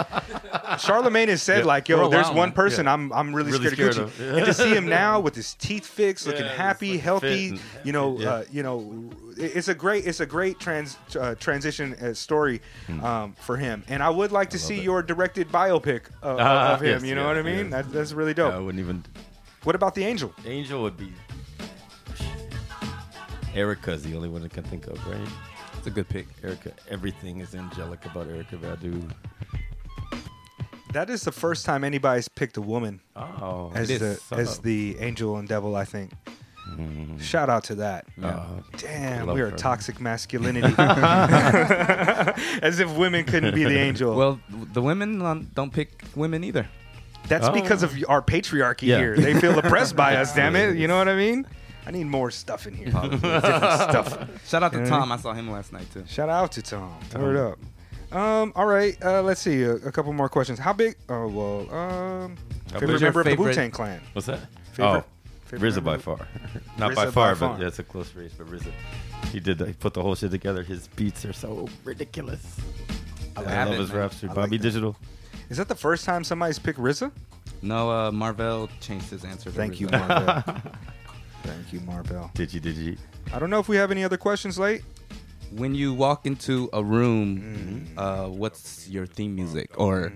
Charlemagne has said Yeah. like, "Yo, there's one person. I'm I'm really, Really scared, scared of Gucci." of. And to see him now with his teeth fixed, looking happy, like healthy, and- you know, uh, you know, it's a great it's a great trans uh, transition uh, story um, for him. And I would like to see Hmm. it. your directed biopic uh, Ah, of him. yes, you know what I mean? That, that's really dope. I wouldn't even. What about the Angel? Angel would be. Erykah's the only one I can think of, right? It's a good pick. Erykah, everything is angelic about Erykah Badu. That is the first time anybody's picked a woman Oh, as the is. as the angel and devil. I think. Mhm. Shout out to that. Oh, Damn, we are her. toxic masculinity. As if women couldn't be the angel. Well, the women don't pick women either. That's Oh. because of our patriarchy Yeah. here. They feel oppressed by us, damn it. You know what I mean? I need more stuff in here. Different stuff. Shout out to Yeah. Tom. I saw him last night too. Shout out to Tom. Word up. Um, all right, uh, let's see. A, a couple more questions. How big? Oh, well, um, How favorite big? member of the Favorite- Wu Tang Clan? What's that? Favorite- oh, favorite RZA member by of- far. Not RZA by by far, far. but yeah, it's a close race. But RZA, he did. He put the whole shit together. His beats are so ridiculous. I, have love it, his man. raps. Too. I like Bobby that. Digital. Is that the first time somebody's picked RZA? No, uh, Marvell changed his answer. To Thank you, RZA. Marvell. Thank you, Marvell. Did you? Did you? I don't know if we have any other questions late. When you walk into a room, Mm. uh, what's your theme music? Or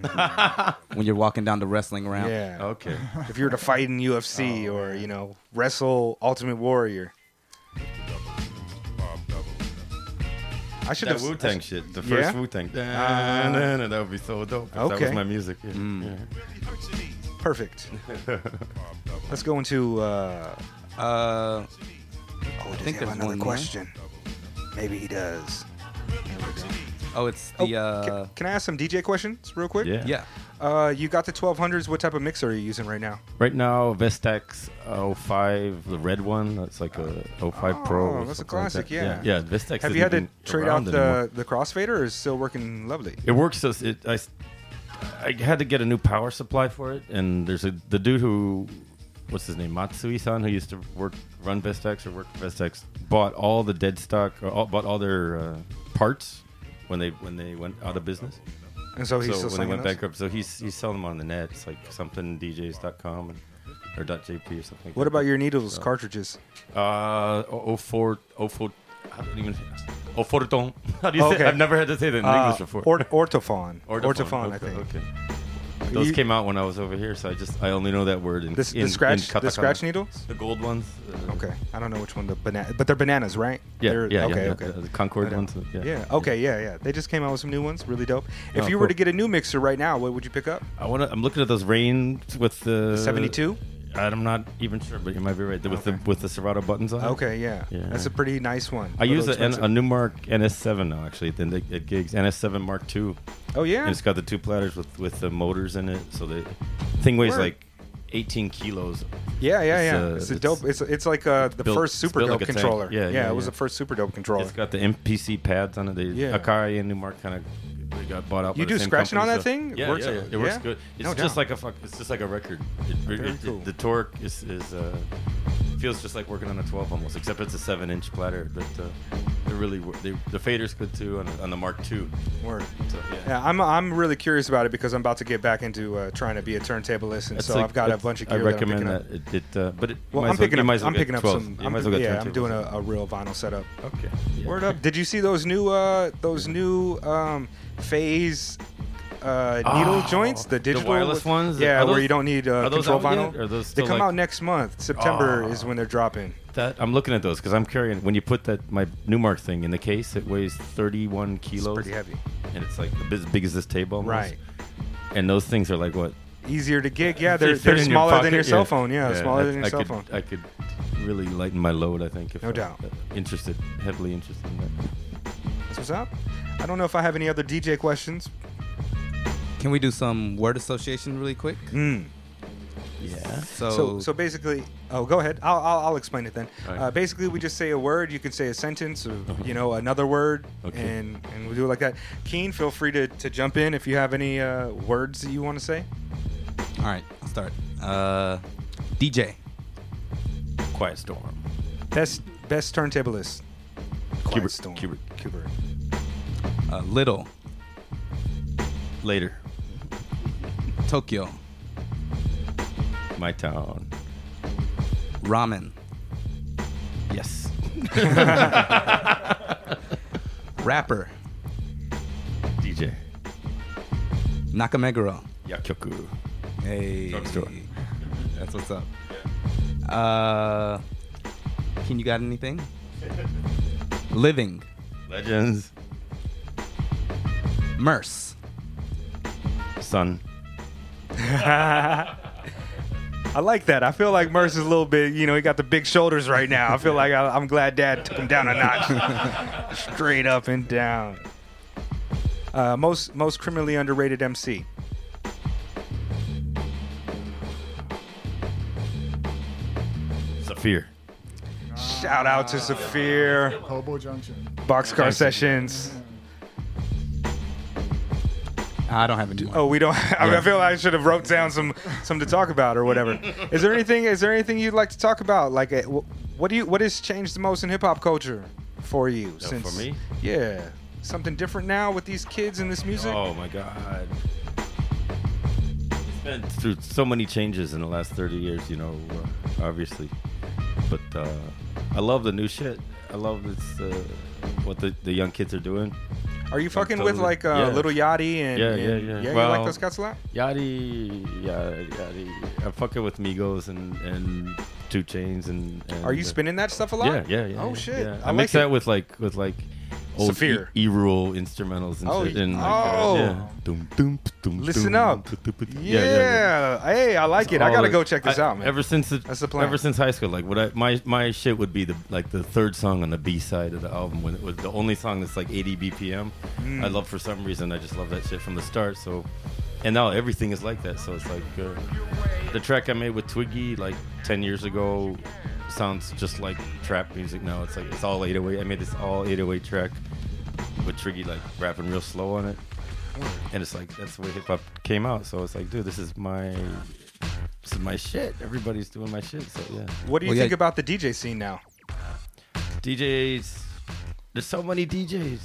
when you're walking down the wrestling ramp? Yeah. Okay. If you were to fight in UFC Oh, or, you know, wrestle Ultimate Warrior. I should that have Wu Tang shit. The Yeah? first Wu Tang. Uh, that would be so dope. if That was my music. Yeah. Mm. Yeah. Perfect. Let's go into. Uh, Uh, oh, does think he have there's another one more. question? Maybe he does. Here we go. oh, it's Oh, the. uh, can, can I ask some DJ questions real quick? Yeah. yeah. Uh, you got the 1200s. What type of mixer are you using right now? Right now, Vestax 05, the red one. That's like a 05 Pro. Oh, or that's a something like classic, that. yeah. Yeah, Vestax. Have you had to trade out around anymore. the, the crossfader or is it still working lovely? It works. As it, I, I had to get a new power supply for it, and there's a the dude who, what's his name, Matsui-san, who used to work run Vestax or work for Vestax, bought all the dead stock, or all, bought all their uh, parts when they when they went out of business. And so he's so still when they went those? bankrupt, so he's he's selling them on the net. It's like something DJs.com and, or .jp or something. What about your needles So- cartridges? uh, oh, 04, 04, I don't even, oh, Forton. How do you say? Okay. I've never had to say that in Uh, English before. Ort- Ortofon. Ortofon, Ortofon, I okay, think. Okay. Those You- came out when I was over here, so I just I only know that word in The, s- in, the scratch, in the scratch needles. the gold ones. uh, Okay, I don't know which one the banana, but they're bananas, right? Yeah, They're- yeah, okay, yeah, okay. yeah, the Concorde ones, yeah. yeah, okay, yeah, yeah. They just came out with some new ones, really dope. If Oh, you were cool. to get a new mixer right now, what would you pick up? I want to. I'm looking at those Rane with the 72? I'm not even sure, but you might be right. With Okay. the with the Serato buttons on. it. Okay, yeah, Yeah. that's a pretty nice one. I use a, a Numark NS7 now, actually, at, the, at gigs. NS7 Mark II. Oh yeah, And it's got the two platters with, with the motors in it. So the thing weighs Word. like 18 kilos. yeah, yeah, it's, yeah. uh, it's a it's dope. It's it's like uh, the built- first super dope like controller. Yeah, yeah, yeah, it was yeah. the first super dope controller. It's got the MPC pads on it. They, Yeah. Akai and Numark kind of they got bought out. You do scratching on that thing? It Yeah, works- yeah, yeah. It works yeah? good. It's No just doubt. like a fuck. It's just like a record. It, it- cool. The torque is is uh, feels just like working on a 12 almost, except it's a seven inch platter. But uh, they really wor- they, the fader's good too on, on the Mark II. Word. So, yeah. Yeah, I'm I'm really curious about it because I'm about to get back into uh, trying to be a turntablist, and It's so like- I've got a bunch of I gear recommend that I'm that. It, it uh, but it, Well, I'm as well- picking up. might as well I'm picking up some. You I'm, might as well get yeah, I'm doing a, a real vinyl setup. Okay. Yeah. Word up! Did you see those new uh those new um phase uh needle Oh, joints? The the digital wireless ones? Yeah, Are where you don't need uh, control vinyl. yet? Those they come like- out next month. September Oh. is when they're dropping. That I'm looking at those because I'm carrying. When you put that my Numark thing in the case, it weighs 31 It's kilos, pretty heavy. and it's like as big as this table. Almost. Right. And those things are like what? Easier to gig. Yeah, They they're they're in your smaller than pocket, your cell yeah. phone. Yeah, smaller I- than your I cell could, phone. I could really lighten my load. I think if No I- doubt. uh, interested, heavily interested in that. That's what's up. I don't know if I have any other DJ questions. Can we do some word association really quick? Mm. Yeah. So, So, so basically, oh, go ahead. I'll, I'll, I'll explain it then. All right. Uh, basically, we just say a word. You can say a sentence, or you know, another word, Okay. and and we do it like that. Keen, feel free to, to jump in if you have any uh, words that you want to say. all right, I'll start. Uh, DJ, Quiet storm. Best best turntablist. Quiet Qbert, Storm. Qbert. Qbert. uh, Little, Later. Tokyo, My town. Ramen, Yes. Rapper, DJ. Nakameguro. Yakyoku. Hey, Drugstore. that's what's up. Uh, can you got anything? Living, Legends. Murs, Sun. I like that. I feel like Murs is a little bit, you know, he got the big shoulders right now. I feel like I, I'm glad Dad took him down a notch, straight up and down. Uh, most most criminally underrated MC. Saafir. Shout out to Saafir, Hobo Junction. Boxcar Sessions. I don't have any more. Oh, we don't. I, mean, I feel like I should have wrote down some some to talk about or whatever. Is there anything? Is there anything you'd like to talk about? Like, uh, what do you? What has changed the most in hip hop culture for you? Oh, for me? Yeah, something different now with these kids and this music. Oh my god. It's been through so many changes in the last 30 years, you know, uh, obviously. But uh, I love the new shit. I love this, uh, what the, the young kids are doing. Are you fucking with like uh, Yeah. Little Yachty and Yeah, yeah, yeah. Yeah, you like those cats a lot? Yachty, yeah, Yachty. I'm fucking with Migos and, and 2 Chainz and, and Are you uh, spinning that stuff a lot? Yeah, yeah, yeah. Oh shit! I, I, like mix it. that with like with like old Saafir. e- E-roll instrumentals and Oh, shit. And like, oh. yeah. Listen up. pu- Yeah, Hey, I like it. I gotta go check this I- out, man. Ever since it, That's the plan. Ever since high school, like what I my my shit would be the like the third song on the B side of the album when it was the only song that's like 80 BPM. Mm. I love for some reason I just love that shit from the start. So, and now everything is like that. So it's like uh, the track I made with Twigy like 10 years ago sounds just like trap music now. It's like it's all 808. I made this all 808 track with Twigy like rapping real slow on it. And it's like that's the way hip hop came out. So it's like, dude, this is my this is my shit. Everybody's doing my shit. So yeah. what do you Well, think yeah. about the DJ scene now? DJs there's so many DJs.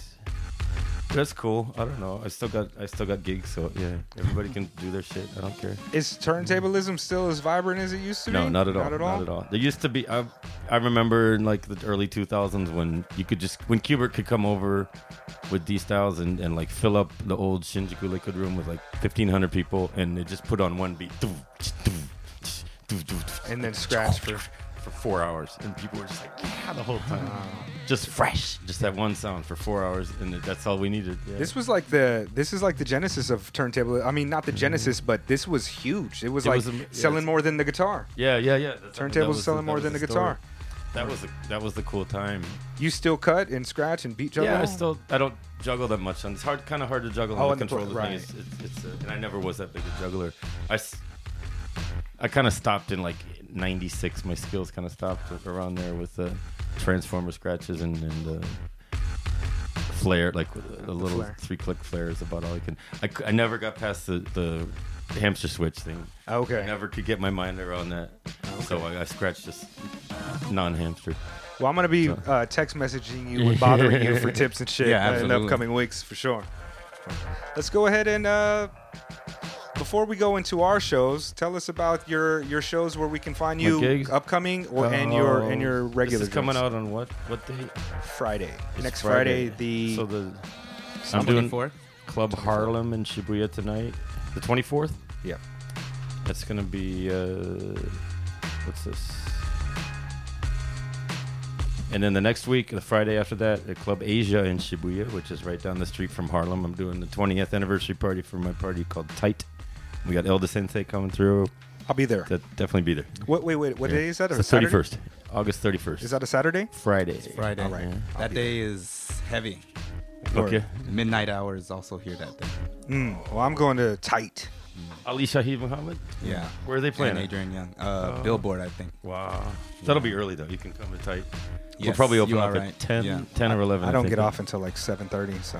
That's cool. I don't know. I still got I still got gigs, so yeah. Everybody can do their shit. I don't care. Is turntablism still as vibrant as it used to be? No, not at all. Not at all. Not at all. There used to be. I, I remember in like the early 2000s when you could just when Qbert could come over with D Styles and, and like fill up the old Shinjuku Liquid Room with like 1,500 people and they just put on one beat And then scratch for. For four hours and people were just like yeah the whole time, just fresh, just that one sound for four hours and that's all we needed. Yeah. This was like the this is like the genesis of turntable. I mean, not the genesis, but this was huge. It was It like was yeah, selling it's- more than the guitar. yeah, yeah, yeah. That's- that Turntables was the- selling that more was than the story. guitar. That was the, that was the cool time. You still cut and scratch and beat juggle. Yeah, I still I don't juggle that much. And it's hard, kind of hard to juggle Oh, on on the the controller right. thing. It's, it's, it's uh, and I never was that big a juggler. I, s- I kind of stopped in like '96. My skills kind of stopped around there with the transformer scratches and and uh, flare, like a little Flare. three click flare is about all I can. I never got past the the hamster switch thing. Okay. I never could get my mind around that. So I, I scratched just non-hamster. Well, I'm gonna be uh, text messaging you and bothering you for tips and shit Yeah, in absolutely. upcoming weeks for sure. Let's go ahead and uh, before we go into our shows, tell us about your your shows where we can find you gigs? upcoming or and your and your Oh, regular. This is coming joints. out on what what date? Friday. It's Next Friday, the so the I'm doing 24th? Club Harlem in Shibuya tonight. The 24th. yeah. That's gonna be uh, what's this? And then the next week, the Friday after that, at Club Asia in Shibuya, which is right down the street from Harlem. I'm doing the 20th anniversary party for my party called Tight. We got Elda Sensei coming through. I'll be there. That definitely be there. What, wait, wait, what Yeah. day is that? It's the 31st, August 31st. Is that a Saturday? Friday? Friday. All right. Yeah. That day is heavy. Okay. Midnight Hour is also here that day. Mm, well, I'm going to tight. Ali Shaheed Muhammad. Yeah. Where are they playing? And? Adrian Younge. Uh, Oh. Billboard, I think. Wow. That'll be early though. You can come in tight. we'll probably open up are at right. 10, Yeah. 10 or 11. I don't think. get off until like 7:30, so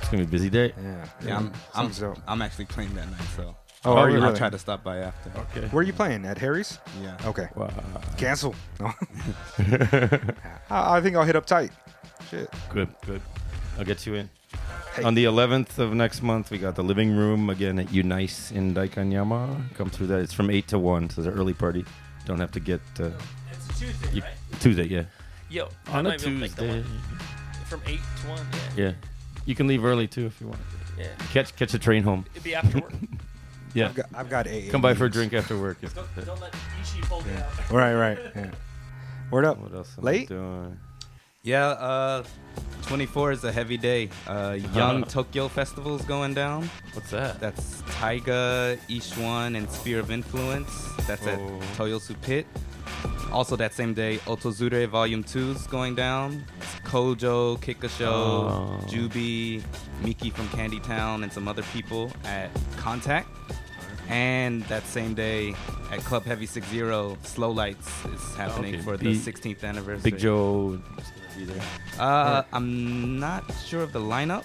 It's going to be a busy day. yeah. Yeah, I'm, I'm, I'm actually playing that night, so Oh, are you I'll really? try to stop by after. Okay. Where are you playing? At Harry's? Yeah. Okay. Wow. Cancel. No. I I think I'll hit up tight. Shit. Good, good. I'll get you in. Hey. On the 11th of next month, we got the living room again at Unice in Daikanyama. Come through that. It's from 8 to 1, so it's an early party. Don't have to get uh, It's Tuesday, you, right? Tuesday, yeah. Yo, I On a might be able to make that Tuesday. From 8 to 1, yeah. Yeah. You can leave early too if you want. Yeah. Catch catch a train home. It'd be after work. Yeah. I've got, I've got AA. Come by for a drink after work. don't, don't let Ishi pull me out. Right, right. Yeah. Word up. What else am Late? I doing? Yeah, uh, 24 is a heavy day. Uh, Young Tokyo Festival is going down. What's that? That's Taiga, Ishwan, and Sphere of Influence. That's at Oh. Toyosu Pit. Also, that same day, Otozure Volume 2 is going down. It's Kojo, Kikasho, Oh. Jubi, Miki from Candy Town, and some other people at Contact. And that same day at Club Heavy 60, Slow Lights is happening Okay. for the Big- 16th anniversary. Big Joe. is gonna be there. Uh, I'm not sure of the lineup.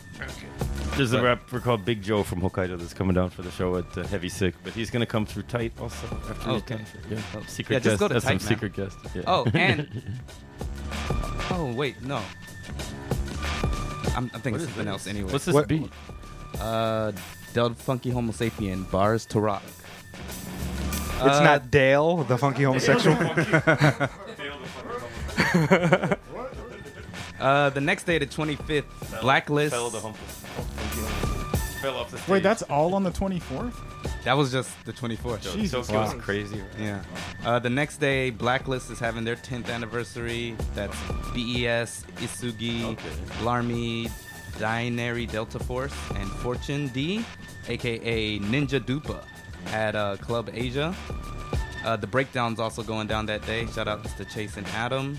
There's a But- rapper called Big Joe from Hokkaido that's coming down for the show at uh, Heavy Sick, but he's gonna come through tight also after Okay. done. Yeah, Oh, secret Yeah, just guest. go to has some man. secret guest. Yeah. Oh, and oh wait, no. I'm, I'm thinking What is something this? else anyway. What's this What- beat? uh, Del Funky Homosapien bars to rock. It's Uh, not Dale, the funky homosexual. Uh, the next day, the 25th, Blacklist. Fell, the hump- fell off the stage. Wait, that's all on the 24th? That was just the 24th. Yo, Jesus Tokyo was Christ. crazy. Right? Yeah. Uh, the next day, Blacklist is having their 10th anniversary. That's BES, Issugi, Okay. Larmy, Dinary Delta Force, and Fortune D, aka Ninja Dupa, at uh, Club Asia. Uh, the breakdown's also going down that day. Shout out to Chase and Adam.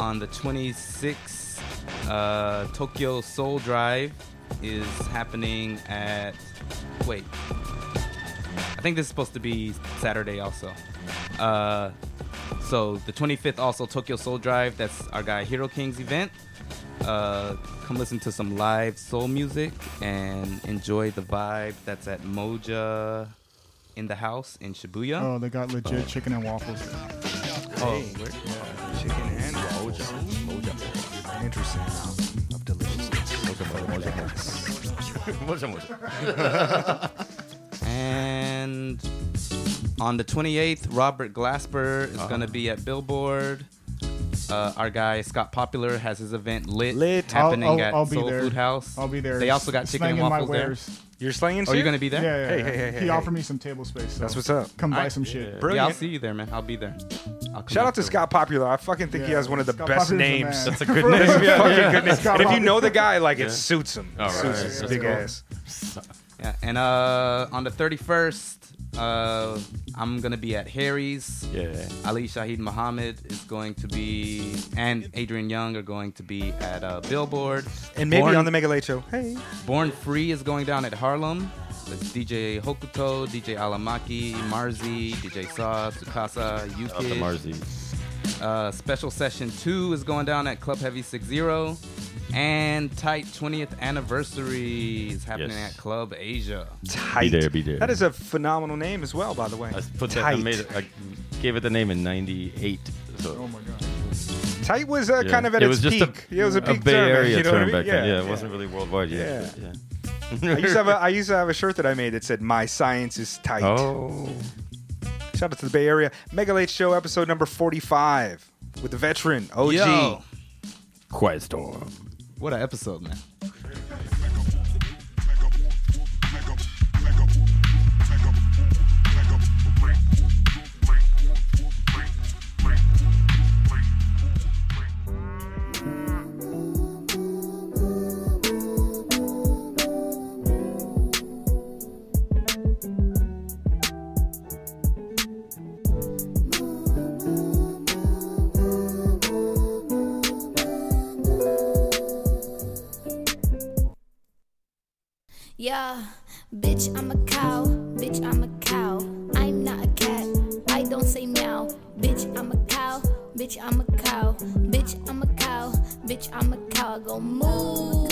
On the 26th, uh, Tokyo Soul Drive is happening at. Wait. I think this is supposed to be Saturday also. Uh, so the 25th also Tokyo Soul Drive. That's our guy Hero King's event. Uh, come listen to some live soul music and enjoy the vibe. That's at Moja in the house in Shibuya. Oh, they got legit chicken and waffles. Oh, Chicken and moja. Moja. Interesting. Of deliciousness. Moja, moja. And on the 28th, Robert Glasper is going to be at Billboard. Uh, our guy Scott Popular has his event lit, Lit. happening I'll, I'll, at I'll be Soul there. Food House. I'll be there. They also got chicken and slanging my waffles there. You're slinging Oh, you're gonna be there? Yeah, yeah, Hey, yeah. hey, hey, He hey. offered me some table space. So That's what's up. Come buy Alright. some shit. Yeah. Brilliant. Yeah, I'll see you there, man. I'll be there. I'll Shout out to after. Scott Popular. I fucking think he has one of the Scott best Popular's names. man. That's a good name. Yeah, fucking yeah. good name. And if you know the guy, like it suits him. All Suits his big ass. Yeah, and uh, on the 31st, uh, I'm gonna be at Harry's. Yeah. Ali Shaheed Muhammad is going to be, and Adrian Younge are going to be at uh, Billboard. And maybe Born, on the Mega Late Show. Hey. Born Free is going down at Harlem. That's DJ Hokuto, DJ Alamaki, Marzi, DJ Saw, Tsukasa, Out to Yuki. Marzi. Uh, Special Session 2 is going down at Club Heavy 60. And Tight 20th Anniversary is happening Yes. at Club Asia. Tight. Be there, be there. That is a phenomenal name as well, by the way. I put that. I Tight. made it. I gave it the name in '98. So Oh my god. Tight was uh, yeah. kind of at it its was just peak. A, it was a a peak Bay term, Area you know what I term mean? back then. Yeah, it wasn't really worldwide yet. Yeah. but Yeah. I used to have a I used to have a shirt that I made that said "My science is tight." Oh. Shout out to the Bay Area. Mega Late Show episode number forty-five with the veteran OG. Yo, Quiet Storm. What an episode, man. Bitch, I'm a cow. Bitch, I'm a cow. I'm not a cat. I don't say meow. Bitch, I'm a cow. Bitch, I'm a cow. Bitch, I'm a cow. Bitch, I'm a cow. I go moo.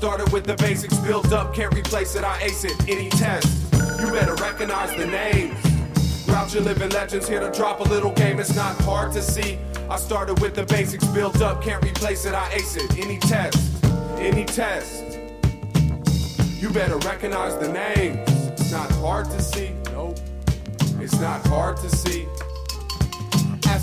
Started with the basics, built up, can't replace it. I ace it any test. You better recognize the names. Grouchy living legends here to drop a little game. It's not hard to see. I started with the basics, built up, can't replace it. I ace it any test, any test. You better recognize the names. It's not hard to see. Nope. It's not hard to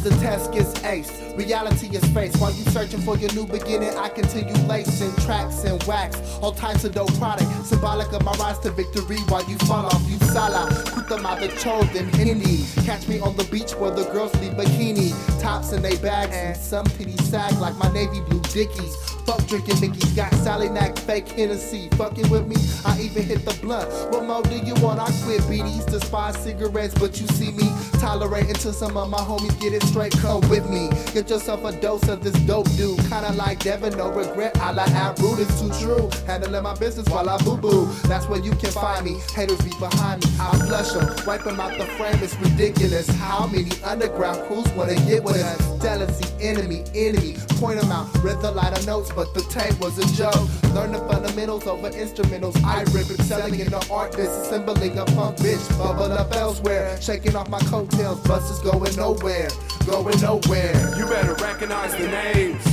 the test gets aced, reality is faced. While you searching for your new beginning, I continue lacing tracks and wax, all types of dope product, symbolic of my rise to victory. While you fall off, you sala, kuta mavichodin hindi. Catch me on the beach where the girls leave bikini tops in they bags, and some titties sag like my navy blue dickies. Drinking Mickey's, got Sally Nack, fake Hennessy. Fucking with me, I even hit the blunt. What more do you want? I quit BDs, despise cigarettes, but you see me tolerating till some of my homies get it straight. Come with me, get yourself a dose of this dope dude. Kinda like Devin, no regret. I like Abroot, it's too true. Handling my business while I boo boo. That's where you can find me. Haters be behind me, I flush them, wipe them out the frame. It's ridiculous. How many underground crews wanna get with us? Jealousy, enemy, enemy. Point them out, read the lighter notes, but the tape was a joke. Learn the fundamentals over instrumentals. I rip it, selling in the art, disassembling a punk bitch. Bubble up elsewhere, shaking off my coattails. Buses going nowhere, going nowhere. You better recognize the names.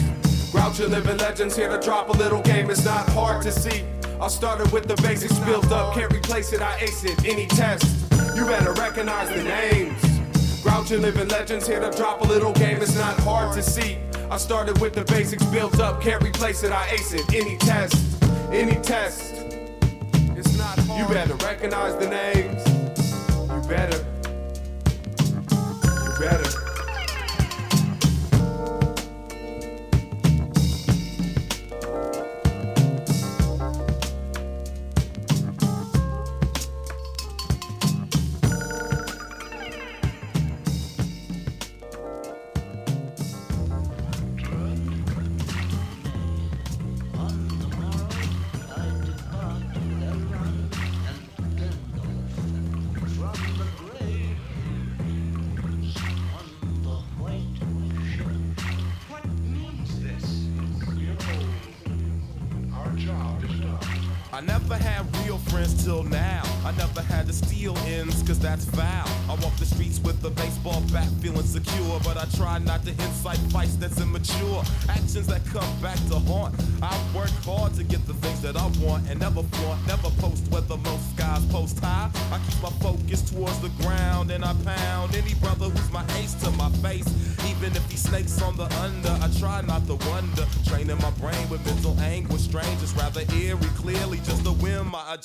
Grouchy living legends here to drop a little game. It's not hard to see. I started with the basics built up, can't replace it. I ace it any test. You better recognize the names. Grouchy living legends here to drop a little game. It's not hard to see. I started with the basics built up, can't replace it. I ace it any test, any test. It's not hard. You better recognize the names. You better. You better.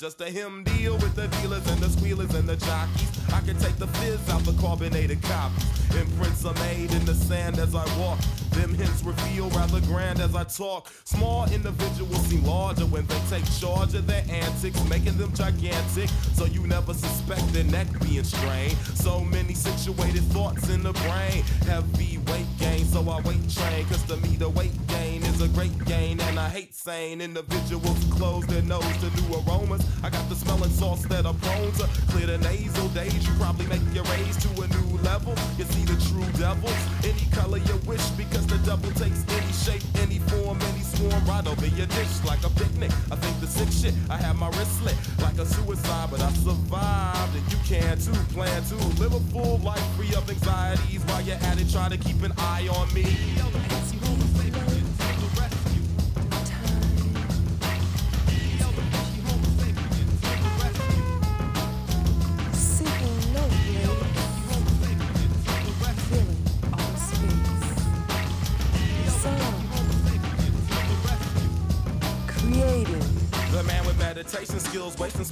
Adjust a him deal with the dealers and the squealers and the jockeys. I can take the fizz out the carbonated copies. Imprints are made in the sand as I walk. Them hints reveal rather grand as I talk. Small individuals seem larger when they take charge of their antics, making them gigantic. So you never suspect their neck being strained. So many situated thoughts in the brain. Heavy weight gain, so I weight train. Cause to me, the weight gain a great gain. And I hate saying individuals close their nose to new aromas. I got the smelling sauce that I'm prone to. Clear the nasal days, you probably make your raise to a new level. You see the true devils, any color you wish, because the devil takes any shape, any form, any swarm, right over your dish like a picnic. I think the sick shit, I have my wrist slit like a suicide, but I survived, and you can too. Plan to live a full life free of anxieties while you're at it. Try to keep an eye on me.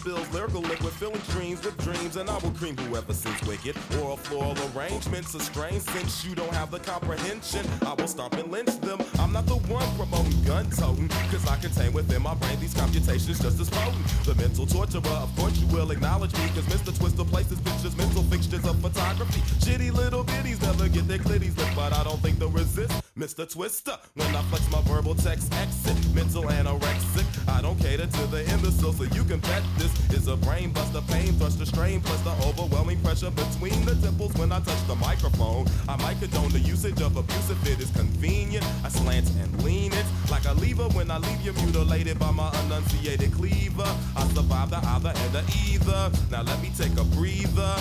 Spills, lyrical liquid, filling dreams with dreams, and I will cream whoever sins wicked. Oral floral arrangements are strange since you don't have the comprehension. I will stomp and lynch them. I'm not the one promoting gun toting, cause I contain within my brain these computations just as potent. The mental torturer, of course you will acknowledge me, cause Mr. Twister places pictures, mental fixtures of photography. Shitty little bitties never get their clitties lit, but I don't think they'll resist Mr. Twister. When I flex my verbal text exit, mental anorexic. I don't cater to the imbecile, so you can bet this is a brain buster, pain thruster, strain, plus the overwhelming pressure between the temples when I touch the microphone. I might condone the usage of abuse if it is convenient. I slant and lean it like a lever when I leave you mutilated by my enunciated cleaver. I survive the either and the either. Now let me take a breather.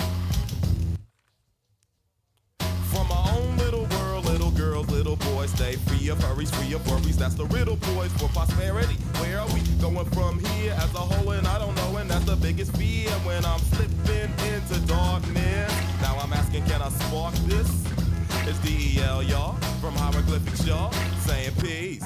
From my own little world, little girls, little boys, stay free of hurries, free of worries. That's the riddle, boys, for prosperity. Where are we going from here as a whole? And I don't know, and that's the biggest fear when I'm slipping into darkness. Now I'm asking, can I spark this? It's DEL, y'all, from hieroglyphics, y'all, saying peace.